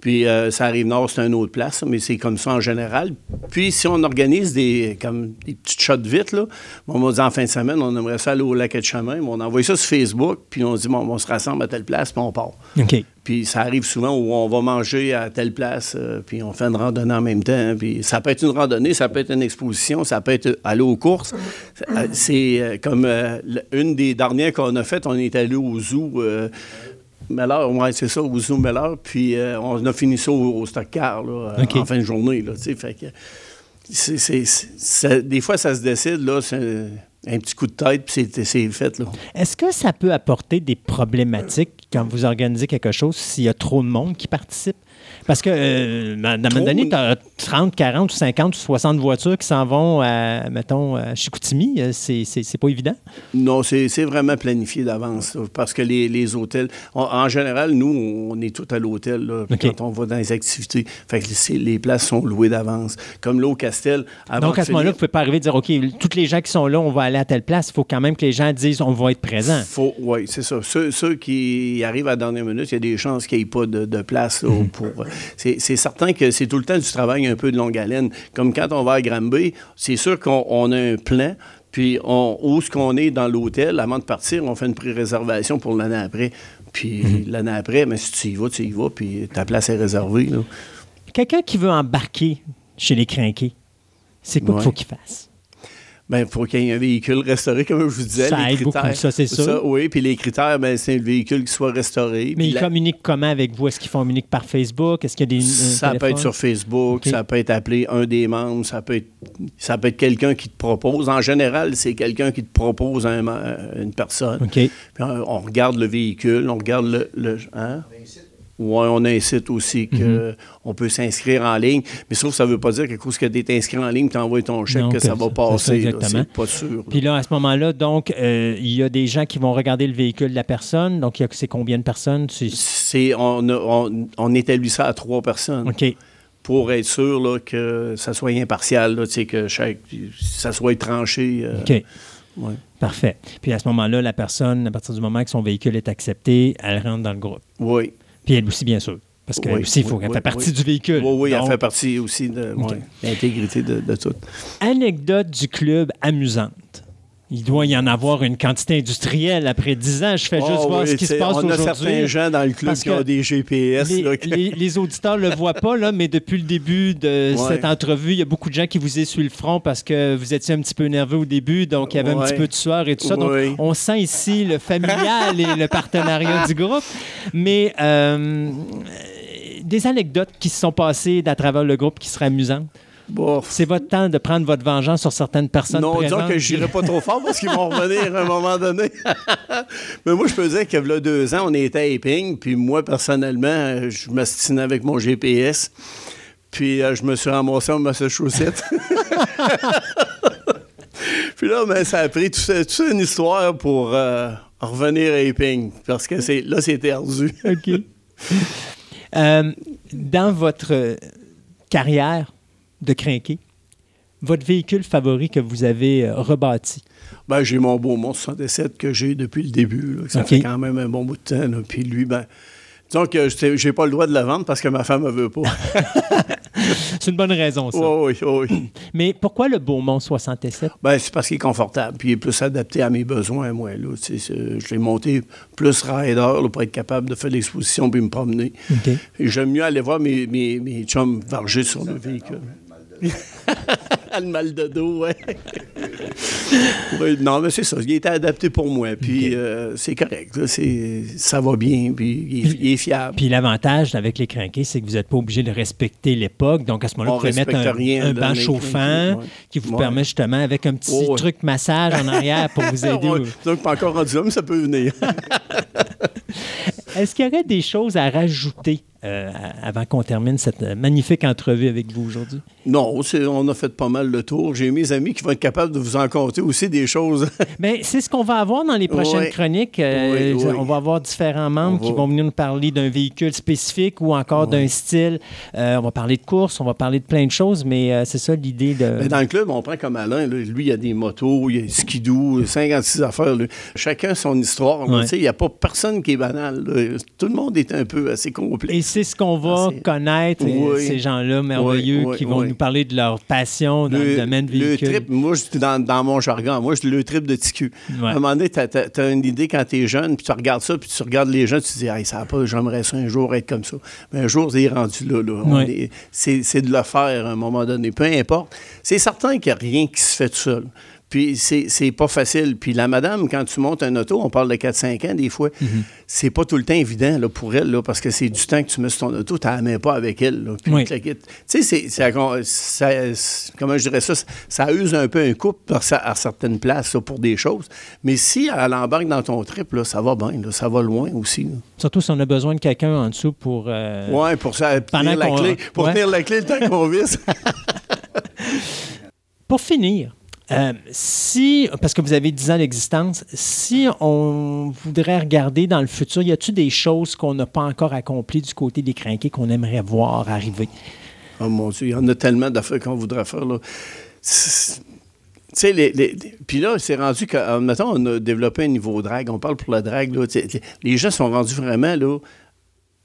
Puis euh, ça arrive nord, c'est une autre place, mais c'est comme ça en général. Puis si on organise des, comme des petites shots vite, là, on va dire en fin de semaine, on aimerait ça aller au lac de chemin, on envoie ça sur Facebook, puis on dit, bon, on se rassemble à telle place, puis on part. Puis ça arrive souvent où on va manger à telle place, euh, puis on fait une randonnée en même temps. Puis ça peut être une randonnée, ça peut être une exposition, ça peut être aller aux courses. Euh, C'est euh, comme une des dernières qu'on a faites, on est allé au zoo. Euh, Meller, ouais, c'est ça, au zoo Meller. Puis euh, on a fini ça au, au stock car, là, OK. en fin de journée. Là, tu sais, fait que c'est- c'est- c'est- ça- des fois, ça se décide, là, c'est un, petit coup de tête, puis c'est- c'est fait. Là. Est-ce que ça peut apporter des problématiques quand vous organisez quelque chose s'il y a trop de monde qui participe? Parce que, euh, à un moment Trop- donné, tu as 30, 40, 50 ou 60 voitures qui s'en vont à, mettons, à Chicoutimi. Euh, C'est c'est- c'est pas évident. Non, c'est c'est vraiment planifié d'avance. Parce que les, les hôtels, on- en général, nous, on est tous à l'hôtel là, quand on va dans les activités. Fait que c'est- les places sont louées d'avance. Comme là au Castel. avant Donc, à ce moment-là, vous ne pouvez pas arriver et dire, OK, toutes les gens qui sont là, on va aller à telle place. Il faut quand même que les gens disent, on va être présent. Oui, c'est ça. Ceux, ceux qui arrivent à la dernière minute, il y a des chances qu'il n'y ait pas de, de place. là, Mhm. pour, c'est, certain que c'est tout le temps du travail un peu de longue haleine. Comme quand on va à Granby, c'est sûr qu'on on a un plan. Puis, on, où est-ce qu'on est dans l'hôtel, avant de partir, on fait une pré-réservation pour l'année après. Puis, Mhm. l'année après, mais si tu y vas, tu y vas, puis ta place est réservée. Quelqu'un qui veut embarquer chez les crinqués, c'est quoi qu'il faut qu'il fasse? Ben, il faut qu'il y ait un véhicule restauré, comme je vous disais. Ça les aide beaucoup, ça, c'est sûr. oui, puis les critères, ben, c'est un véhicule qui soit restauré. Mais ils la- communiquent comment avec vous? Est-ce qu'ils communiquent par Facebook? Est-ce qu'il y a des. Ça peut être sur Facebook, Ok. ça peut être appelé un des membres, ça peut être, ça peut être quelqu'un qui te propose. En général, c'est quelqu'un qui te propose un une personne. OK. Puis on, on regarde le véhicule, on regarde le. le hein? Ouais, on a un site aussi que Mhm. on peut s'inscrire en ligne. Mais sauf que ça ne veut pas dire que cause que tu es inscrit en ligne, tu envoies ton chèque, Non, que que ça va passer. C'est pas sûr. Puis là, à ce moment-là, donc, euh, il y a des gens qui vont regarder le véhicule de la personne. Donc, il y a c'est combien de personnes? C'est- on, on, on établit ça à trois personnes. OK. pour être sûr là, que ça soit impartial, là, tu sais, que chaque, ça soit tranché. euh, OK. ouais. Parfait. Puis à ce moment-là, la personne, à partir du moment que son véhicule est accepté, elle rentre dans le groupe. Oui. Puis elle aussi, bien sûr. Parce qu'elle Oui, aussi, il faut oui, qu'elle oui, fait partie du véhicule. Oui, oui, elle fait partie aussi de ouais, l'intégrité de, de tout. Anecdote du club amusante. Il doit y en avoir une quantité industrielle après 10 ans. Je fais juste Ah voir oui, ce qui se passe On a certains aujourd'hui. gens dans le club qui ont des GPS. Les, là, que- les- les auditeurs ne le voient pas, là, mais depuis le début de Ouais. cette entrevue, il y a beaucoup de gens qui vous essuient le front parce que vous étiez un petit peu nerveux au début, donc il y avait un petit peu de sueur et tout ça. Donc, Oui. on sent ici le familial et le partenariat du groupe. Mais euh, des anecdotes qui se sont passées à travers le groupe qui seraient amusantes? Bon, C'est votre temps de prendre votre vengeance sur certaines personnes non, disons que je n'irai pas trop fort parce qu'ils vont revenir à un moment donné. Mais moi, je peux dire que là, deux ans, on était à Epping, puis moi, personnellement, je m'astinais avec mon GPS, puis euh, je me suis ramassé en Massachusetts. puis là, ben, ça a pris toute toute une histoire pour euh, revenir à Epping, parce que c'est là, c'est perdu. OK. Euh, dans votre carrière de crinqué, votre véhicule favori que vous avez euh, rebâti? Ben, j'ai mon beau Mont 67 que j'ai depuis le début. là. Ça fait quand même un bon bout de temps. là. Puis lui, ben, disons que je j'ai pas le droit de le vendre parce que ma femme ne veut pas. C'est une bonne raison, ça. oui, oui, oui. Mais pourquoi le Beaumont 67? Ben, c'est parce qu'il est confortable. Puis il est plus adapté à mes besoins, moi. Là. Je l'ai monté plus rider là, pour être capable de faire l'exposition puis me promener. J'aime mieux aller voir mes, mes, mes chums varger sur le véhicule. Le mal de dos, ouais. Oui, non, mais c'est ça. Il était adapté pour moi. Puis euh, c'est correct. là. C'est- ça va bien. Puis il est, il est fiable. Puis l'avantage avec les crinqués, c'est que vous n'êtes pas obligé de respecter l'époque. Donc, à ce moment-là, On vous pouvez mettre un, rien un banc chauffant crinqués, ouais. qui vous Ouais. permet justement, avec un petit Oh, ouais. truc massage en arrière pour vous aider. Donc, pas encore rendu là, mais ça peut venir. Est-ce qu'il y aurait des choses à rajouter euh, avant qu'on termine cette euh, magnifique entrevue avec vous aujourd'hui? non, on a fait pas mal le tour. J'ai mes amis qui vont être capables de vous en compter aussi des choses. Bien, c'est ce qu'on va avoir dans les prochaines chroniques. Euh, Oui, oui. On va avoir différents membres qui vont venir nous parler d'un véhicule spécifique ou encore d'un style. Euh, on va parler de course, on va parler de plein de choses, mais c'est ça l'idée de... Mais dans le club, on prend comme Alain. là, lui, il y a des motos, il y a skidoo, 56 affaires. là. Chacun son histoire. Il n'y a pas personne qui est banal. là. Tout le monde est un peu assez complet. Et c'est ce qu'on va connaître, Oui. ces gens-là merveilleux Oui, oui, qui vont nous parler de leur passion dans le, domaine le véhicule. trip, moi, je- dans, dans mon jargon, moi, je le trip de TQ. Ouais. À un moment donné, tu as, une idée quand tu es jeune, puis tu regardes ça, puis tu regardes les gens, tu te dis, hey, ça va pas, j'aimerais ça un jour être comme ça. Mais un jour, c'est rendu là. là. C'est de le faire à un moment donné. Peu importe. C'est certain qu'il n'y a rien qui se fait tout seul. Puis c'est pas facile. Puis la madame, quand tu montes un auto, on parle de 4-5 ans des fois, Mm-hmm. c'est pas tout le temps évident là, pour elle, là, parce que c'est du temps que tu mets sur ton auto, tu la mets pas avec elle. là, puis Oui. tu sais, ça- comment je dirais ça, ça use un peu un couple à cer- à certaines places là, pour des choses. Mais si elle embarque dans ton trip, là, ça va bien, là, ça va loin aussi. Surtout si on a besoin de quelqu'un en dessous pour... euh, pour ça, tenir la clé, pour ouais. tenir la clé le temps qu'on visse. Pour finir, euh, si, parce que vous avez 10 ans d'existence, si on voudrait regarder dans le futur, y a-t-il des choses qu'on n'a pas encore accomplies du côté des crinqués qu'on aimerait voir arriver? Oh mon Dieu, il y en a tellement d'affaires qu'on voudrait faire. Là. Tu sais, les, les- puis là, c'est rendu que, euh, mettons, on a développé un niveau drag. On parle pour la drague. Là, les gens sont rendus vraiment, là,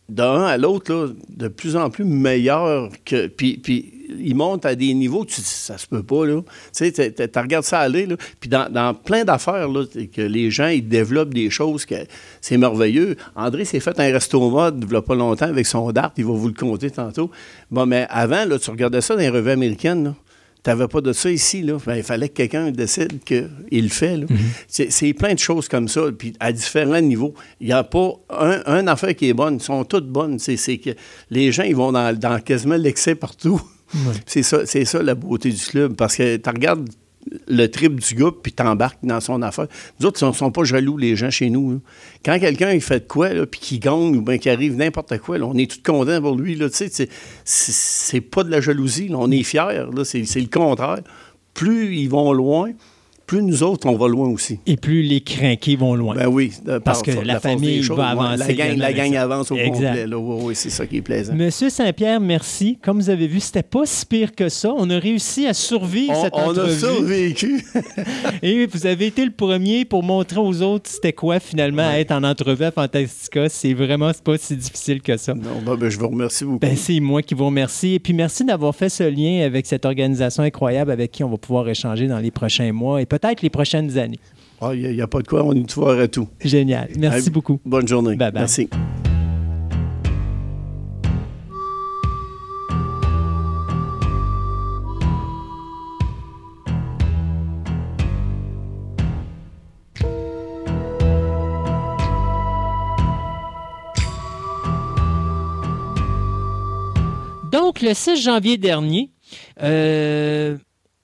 d'un à l'autre, de plus en plus meilleurs. Que, puis, puis ils montent à des niveaux que tu dis, ça se peut pas. Là. Tu sais, tu- regardes ça aller. Là, puis dans, dans plein d'affaires, là, que les gens, ils développent des choses que c'est merveilleux. André s'est fait un resto mode il n'y a pas longtemps avec son dart. Il va vous le compter tantôt. Bon, mais avant, là, tu regardais ça dans les revues américaines. là. T'avais pas de ça ici, là. Ben, il fallait que quelqu'un décide qu'il le fait, là. C'est- C'est plein de choses comme ça, puis à différents niveaux. Il n'y a pas un, un affaire qui est bonne. Ils sont toutes bonnes. C'est c'est que les gens, ils vont dans, dans quasiment l'excès partout. C'est ça, la beauté du club. Parce que tu regardes le trip du gars, puis t'embarques dans son affaire. Nous autres, ils ne sont pas jaloux, les gens chez nous. là. Quand quelqu'un fait de quoi, puis qu'il gagne ou bien qu'il arrive n'importe quoi, on est tous contents pour lui. C'est- pas de la jalousie. On est fiers. c'est le contraire. Plus ils vont loin, plus nous autres, on va loin aussi. Et plus les crinqués vont loin. Ben oui. de- Parce par que la famille choses, va ouais, avancer La gang, la gang avance au Exact. complet. là. Oui, oui, c'est ça qui est plaisant. Monsieur Saint-Pierre, merci. Comme vous avez vu, c'était pas si pire que ça. On a réussi à survivre On, cette on a entrevue. survécu. Et vous avez été le premier pour montrer aux autres c'était quoi finalement à être en entrevue à Fantastica. C'est vraiment pas si difficile que ça. non, ben, ben, je vous remercie beaucoup. Ben, c'est moi qui vous remercie. Et puis merci d'avoir fait ce lien avec cette organisation incroyable avec qui on va pouvoir échanger dans les prochains mois et peut-être les prochaines années. Ah, Il n'y a, pas de quoi, on est ouvert à tout. Génial. Merci Ah, beaucoup. Bonne journée. Bye bye. Merci. Donc, le 6 janvier dernier, euh,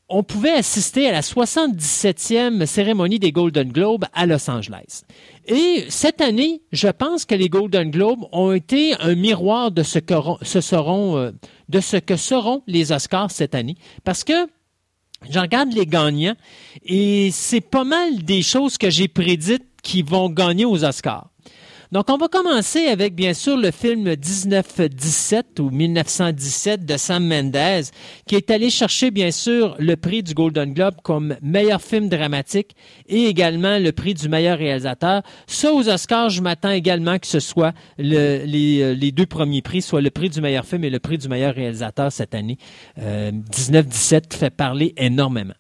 on pouvait assister à la 77e cérémonie des Golden Globes à Los Angeles. Et cette année, je pense que les Golden Globes ont été un miroir de ce que, seront, euh, de ce que seront les Oscars cette année. Parce que je regarde les gagnants et c'est pas mal des choses que j'ai prédites qui vont gagner aux Oscars. Donc, on va commencer avec, bien sûr, le film 1917 ou 1917 de Sam Mendes, qui est allé chercher, bien sûr, le prix du Golden Globe comme meilleur film dramatique et également le prix du meilleur réalisateur. Ça, aux Oscars, je m'attends également que ce soit euh, les deux premiers prix, soit le prix du meilleur film et le prix du meilleur réalisateur cette année. Euh, 1917 fait parler énormément.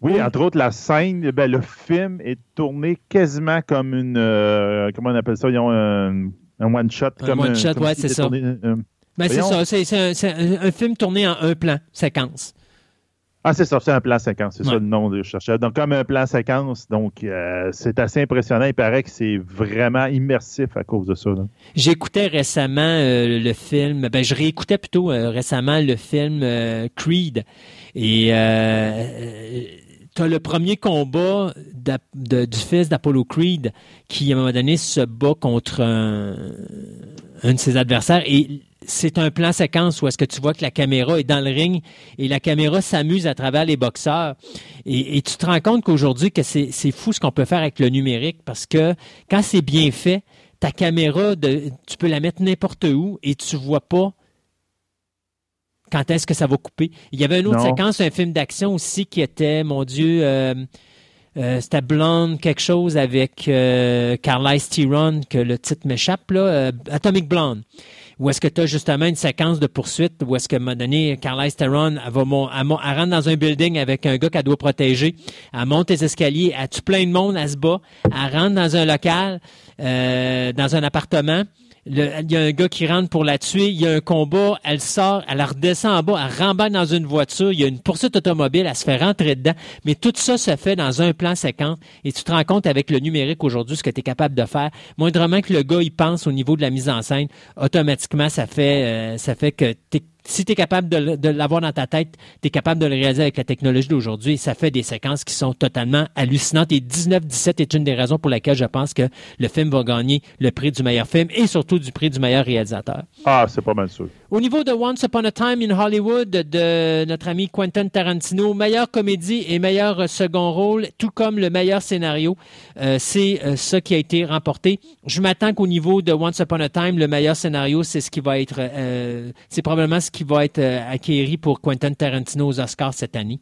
Oui, entre autres, la scène, ben, le film est tourné quasiment comme une. euh, comment on appelle ça? Ils ont un, un one-shot. Un one-shot, s'il c'est ça. tourné, euh, Ben, c'est ça, c'est c'est un, un- film tourné en un plan, séquence. Ah, c'est ça, c'est un plan séquence, c'est Ouais. ça le nom que je cherchais. Donc, comme un plan séquence, donc euh, c'est assez impressionnant. Il paraît que c'est vraiment immersif à cause de ça. J'écoutais récemment euh, le film, ben je réécoutais plutôt euh, récemment le film euh, Creed. Et euh, tu as le premier combat du fils d'Apollo Creed qui, à un moment donné, se bat contre un, de ses adversaires. Et c'est un plan séquence où est-ce que tu vois que la caméra est dans le ring et la caméra s'amuse à travers les boxeurs. Et, tu te rends compte qu'aujourd'hui, que c'est c'est fou ce qu'on peut faire avec le numérique parce que quand c'est bien fait, ta caméra, tu peux la mettre n'importe où et tu vois pas quand est-ce que ça va couper? Il y avait une autre Non. séquence, un film d'action aussi qui était, mon Dieu, euh, euh, c'était Blonde quelque chose avec euh, Carlisle Theron, que le titre m'échappe, là, euh, Atomic Blonde. Où est-ce que tu as justement une séquence de poursuite où est-ce qu'à un moment donné, Carlisle Theron, elle, va mon- elle, mon- elle rentre dans un building avec un gars qu'elle doit protéger. Elle monte les escaliers, elle tue plein de monde, elle se bat. Elle rentre dans un local, euh, dans un appartement. Il y a un gars qui rentre pour la tuer. Il y a un combat. Elle sort, elle redescend en bas, elle rembarque dans une voiture. Il y a une poursuite automobile. Elle se fait rentrer dedans. Mais tout ça se fait dans un plan séquence. Et tu te rends compte avec le numérique aujourd'hui ce que tu es capable de faire. Moindrement que le gars il pense au niveau de la mise en scène, automatiquement ça fait euh, ça fait que t'es- si tu es capable de, l'avoir dans ta tête, tu es capable de le réaliser avec la technologie d'aujourd'hui. Ça fait des séquences qui sont totalement hallucinantes. Et 19-17 est une des raisons pour laquelle je pense que le film va gagner le prix du meilleur film et surtout du prix du meilleur réalisateur. Ah, c'est pas mal sûr. Au niveau de Once Upon a Time in Hollywood de notre ami Quentin Tarantino, meilleure comédie et meilleur euh, second rôle, tout comme le meilleur scénario, euh, c'est euh, ça qui a été remporté. Je m'attends qu'au niveau de Once Upon a Time, le meilleur scénario, c'est ce qui va être, euh, c'est probablement ce qui va être acquéri pour Quentin Tarantino aux Oscars cette année.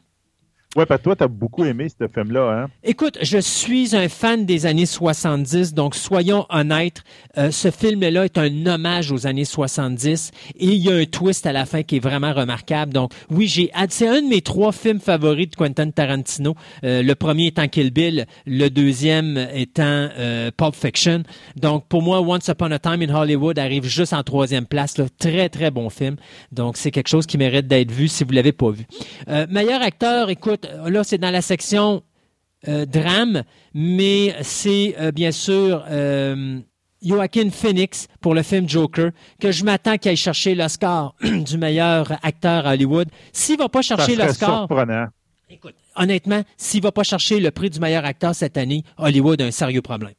Ouais, parce que toi, t'as beaucoup aimé ce film-là, hein? Écoute, je suis un fan des années 70, donc soyons honnêtes, euh, ce film-là est un hommage aux années 70 et il y a un twist à la fin qui est vraiment remarquable. Donc oui, j'ai c'est un de mes trois films favoris de Quentin Tarantino. Euh, le premier étant Kill Bill, le deuxième étant euh, Pulp Fiction. Donc pour moi, Once Upon a Time in Hollywood arrive juste en troisième place. Là. Très très bon film. Donc c'est quelque chose qui mérite d'être vu si vous l'avez pas vu. Meilleur acteur, écoute, là c'est dans la section euh, drame, mais c'est euh, bien sûr euh, Joaquin Phoenix pour le film Joker, que je m'attends qu'il aille chercher l'Oscar du meilleur acteur à Hollywood. S'il va pas chercher l'Oscar, écoute, honnêtement, s'il va pas chercher le prix du meilleur acteur cette année, Hollywood a un sérieux problème.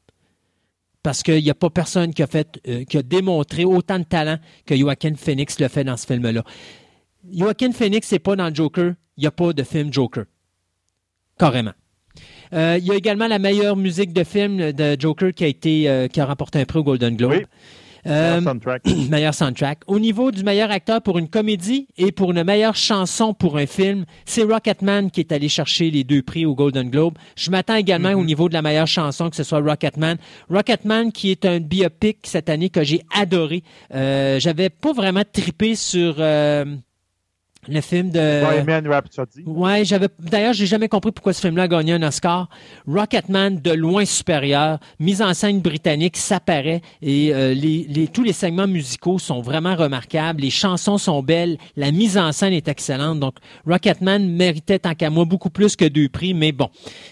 Parce qu'il n'y a pas personne qui a fait, euh, qui a démontré autant de talent que Joaquin Phoenix le fait dans ce film-là. Joaquin Phoenix n'est pas dans le Joker, il n'y a pas de film Joker. Carrément. Euh, il y a également la meilleure musique de film de Joker qui a été euh, qui a remporté un prix au Golden Globe. Oui. Euh, soundtrack. meilleur soundtrack. Au niveau du meilleur acteur pour une comédie et pour une meilleure chanson pour un film, c'est Rocketman qui est allé chercher les deux prix au Golden Globe. Je m'attends également au niveau de la meilleure chanson que ce soit Rocketman. Rocketman qui est un biopic cette année que j'ai adoré. J'avais pas vraiment trippé sur le film de... Bohemian Rhapsody. Ouais, j'avais. D'ailleurs, j'ai jamais compris pourquoi ce film-là a gagné un Oscar. Rocketman de loin supérieur, mise en scène britannique, ça paraît et euh, les, les- tous les segments musicaux sont vraiment remarquables. Les chansons sont belles, la mise en scène est excellente. Donc, Rocketman méritait tant qu'à moi beaucoup plus que deux prix, mais bon,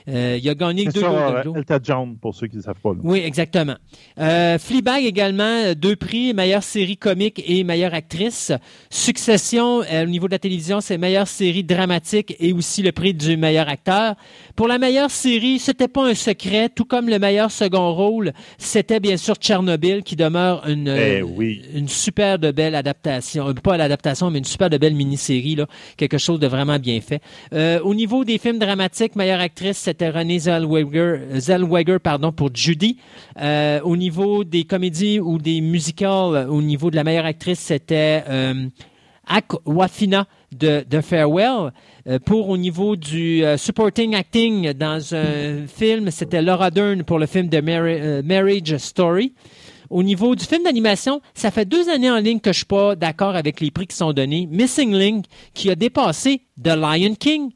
euh, il a gagné deux Globes. Elton John, pour ceux qui ne savent pas. là. Oui, exactement. Euh, Fleabag également, euh, deux prix, meilleure série comique et meilleure actrice. Succession, au niveau de télévision, c'est meilleure série dramatique et aussi le prix du meilleur acteur. Pour la meilleure série, c'était pas un secret, tout comme le meilleur second rôle, c'était bien sûr Tchernobyl qui demeure une, Eh euh, oui. une super de belle adaptation, euh, pas l'adaptation, mais une super de belle mini-série, là, quelque chose de vraiment bien fait. Euh, au niveau des films dramatiques, meilleure actrice, c'était Renée Zellweger, Zellweger pardon, pour Judy. Euh, au niveau des comédies ou des musicals, au niveau de la meilleure actrice, c'était euh, Aquafina de, de Farewell. Euh, pour au niveau du euh, supporting acting dans un film, c'était Laura Dern pour le film de euh, Marriage Story. Au niveau du film d'animation, ça fait deux années en ligne que je suis pas d'accord avec les prix qui sont donnés. Missing Link, qui a dépassé The Lion King.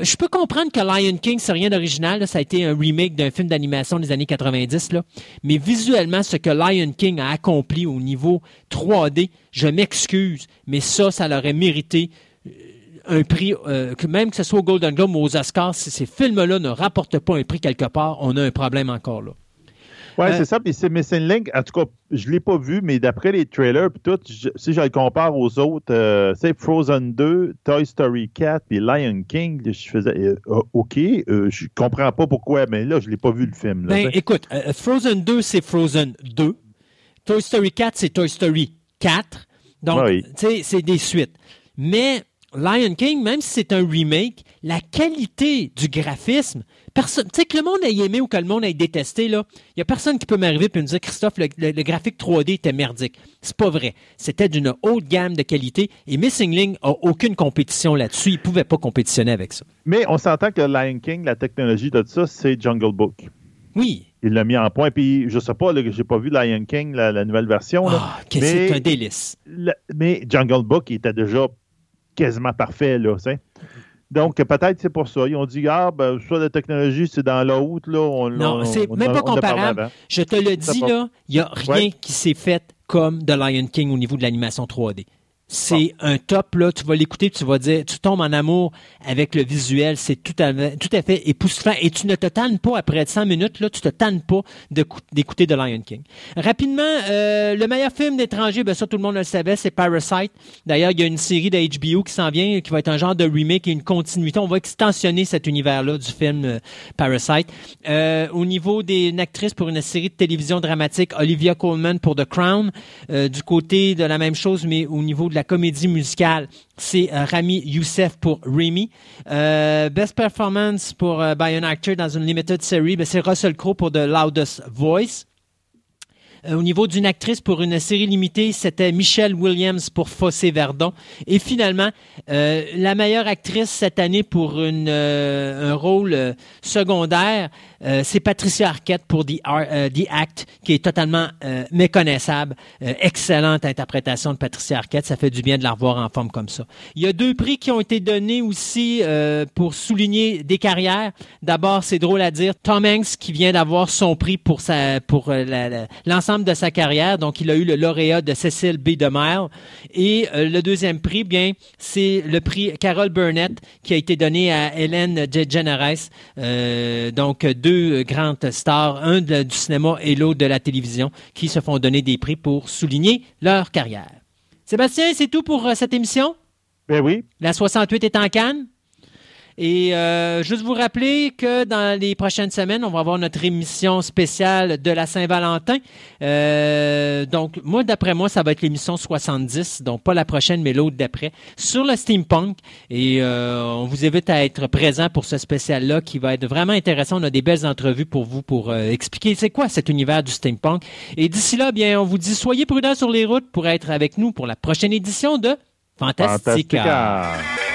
Je peux comprendre que Lion King, c'est rien d'original. Ça a été un remake d'un film d'animation des années 90. Là. Mais visuellement, ce que Lion King a accompli au niveau 3D, je m'excuse, mais ça, ça l'aurait mérité euh, un prix, euh, que même que ce soit au Golden Globe ou aux Oscars, si ces films-là ne rapportent pas un prix quelque part, on a un problème encore là. Ouais, Euh, c'est ça. Puis c'est Missing Link. En tout cas, je ne l'ai pas vu, mais d'après les trailers, puis tout, je- si je le compare aux autres, euh, c'est Frozen 2, Toy Story 4, puis Lion King, je faisais, euh, euh, OK, euh, je comprends pas pourquoi, mais là, je ne l'ai pas vu le film. là, Ben, écoute, Frozen 2, c'est Frozen 2. Toy Story 4, c'est Toy Story 4. Donc, Oui. tu sais, c'est des suites. Mais Lion King, même si c'est un remake, la qualité du graphisme, personne, tu sais, que le monde ait aimé ou que le monde ait détesté, là, il y a personne qui peut m'arriver et me dire, Christophe, le, le- le graphique 3D était merdique. C'est pas vrai. C'était d'une haute gamme de qualité et Missing Link a aucune compétition là-dessus. Il pouvait pas compétitionner avec ça. Mais on s'entend que Lion King, la technologie de ça, c'est Jungle Book. Oui. Il l'a mis en point. Puis, je sais pas, j'ai pas vu Lion King, la, la nouvelle version. Ah, mais- c'est un délice. Mais Jungle Book il était déjà quasiment parfait, là, tu sais. Donc, peut-être c'est pour ça. Ils ont dit, ah, ben, soit la technologie, c'est dans l'autre, là. On, Non, on- c'est même pas comparable. Je te le dis, là, il n'y a rien Ouais. qui s'est fait comme The Lion King au niveau de l'animation 3D. C'est un top, là. Tu vas l'écouter, tu vas dire, tu tombes en amour avec le visuel. C'est tout à, fait- tout à fait époustouflant. Et tu ne te tannes pas après 100 minutes, là. Tu te tannes pas d'écouter The Lion King. Rapidement, euh, le meilleur film d'étranger, ben ça, tout le monde le savait, c'est Parasite. D'ailleurs, il y a une série de HBO qui s'en vient, qui va être un genre de remake et une continuité. On va extensionner cet univers-là du film euh, Parasite. Euh, au niveau des une actrice pour une série de télévision dramatique, Olivia Colman pour The Crown. Du côté de la même chose, mais au niveau de la comédie musicale, c'est euh, Rami Youssef pour Remy. Euh, best performance pour euh, by an actor dans une limited series, ben, c'est Russell Crowe pour The Loudest Voice. Euh, au niveau d'une actrice pour une série limitée, c'était Michelle Williams pour Fossé Verdon. Et finalement, euh, la meilleure actrice cette année pour une, euh, un rôle euh, secondaire, euh, c'est Patricia Arquette pour The, euh, The Act, qui est totalement méconnaissable. Excellente interprétation de Patricia Arquette. Ça fait du bien de la revoir en forme comme ça. Il y a deux prix qui ont été donnés aussi pour souligner des carrières. D'abord, c'est drôle à dire, Tom Hanks qui vient d'avoir son prix pour sa pour euh, de sa carrière. Donc, il a eu le lauréat de Cecil B. DeMille. Et euh, le deuxième prix, bien, c'est le prix Carol Burnett qui a été donné à Hélène DeGeneres. Euh, donc, deux grandes stars, un de- du cinéma et l'autre de la télévision, qui se font donner des prix pour souligner leur carrière. Sébastien, c'est tout pour euh, cette émission? Ben oui. La 68 est en canne. Et euh, juste vous rappeler que dans les prochaines semaines, on va avoir notre émission spéciale de la Saint-Valentin. Euh, donc, moi, d'après moi, ça va être l'émission 70, donc pas la prochaine, mais l'autre d'après, sur le steampunk. Et euh, on vous invite à être présent pour ce spécial-là qui va être vraiment intéressant. On a des belles entrevues pour vous pour euh, expliquer c'est quoi cet univers du steampunk. Et d'ici là, bien, on vous dit soyez prudents sur les routes pour être avec nous pour la prochaine édition de Fantastica. Fantastica.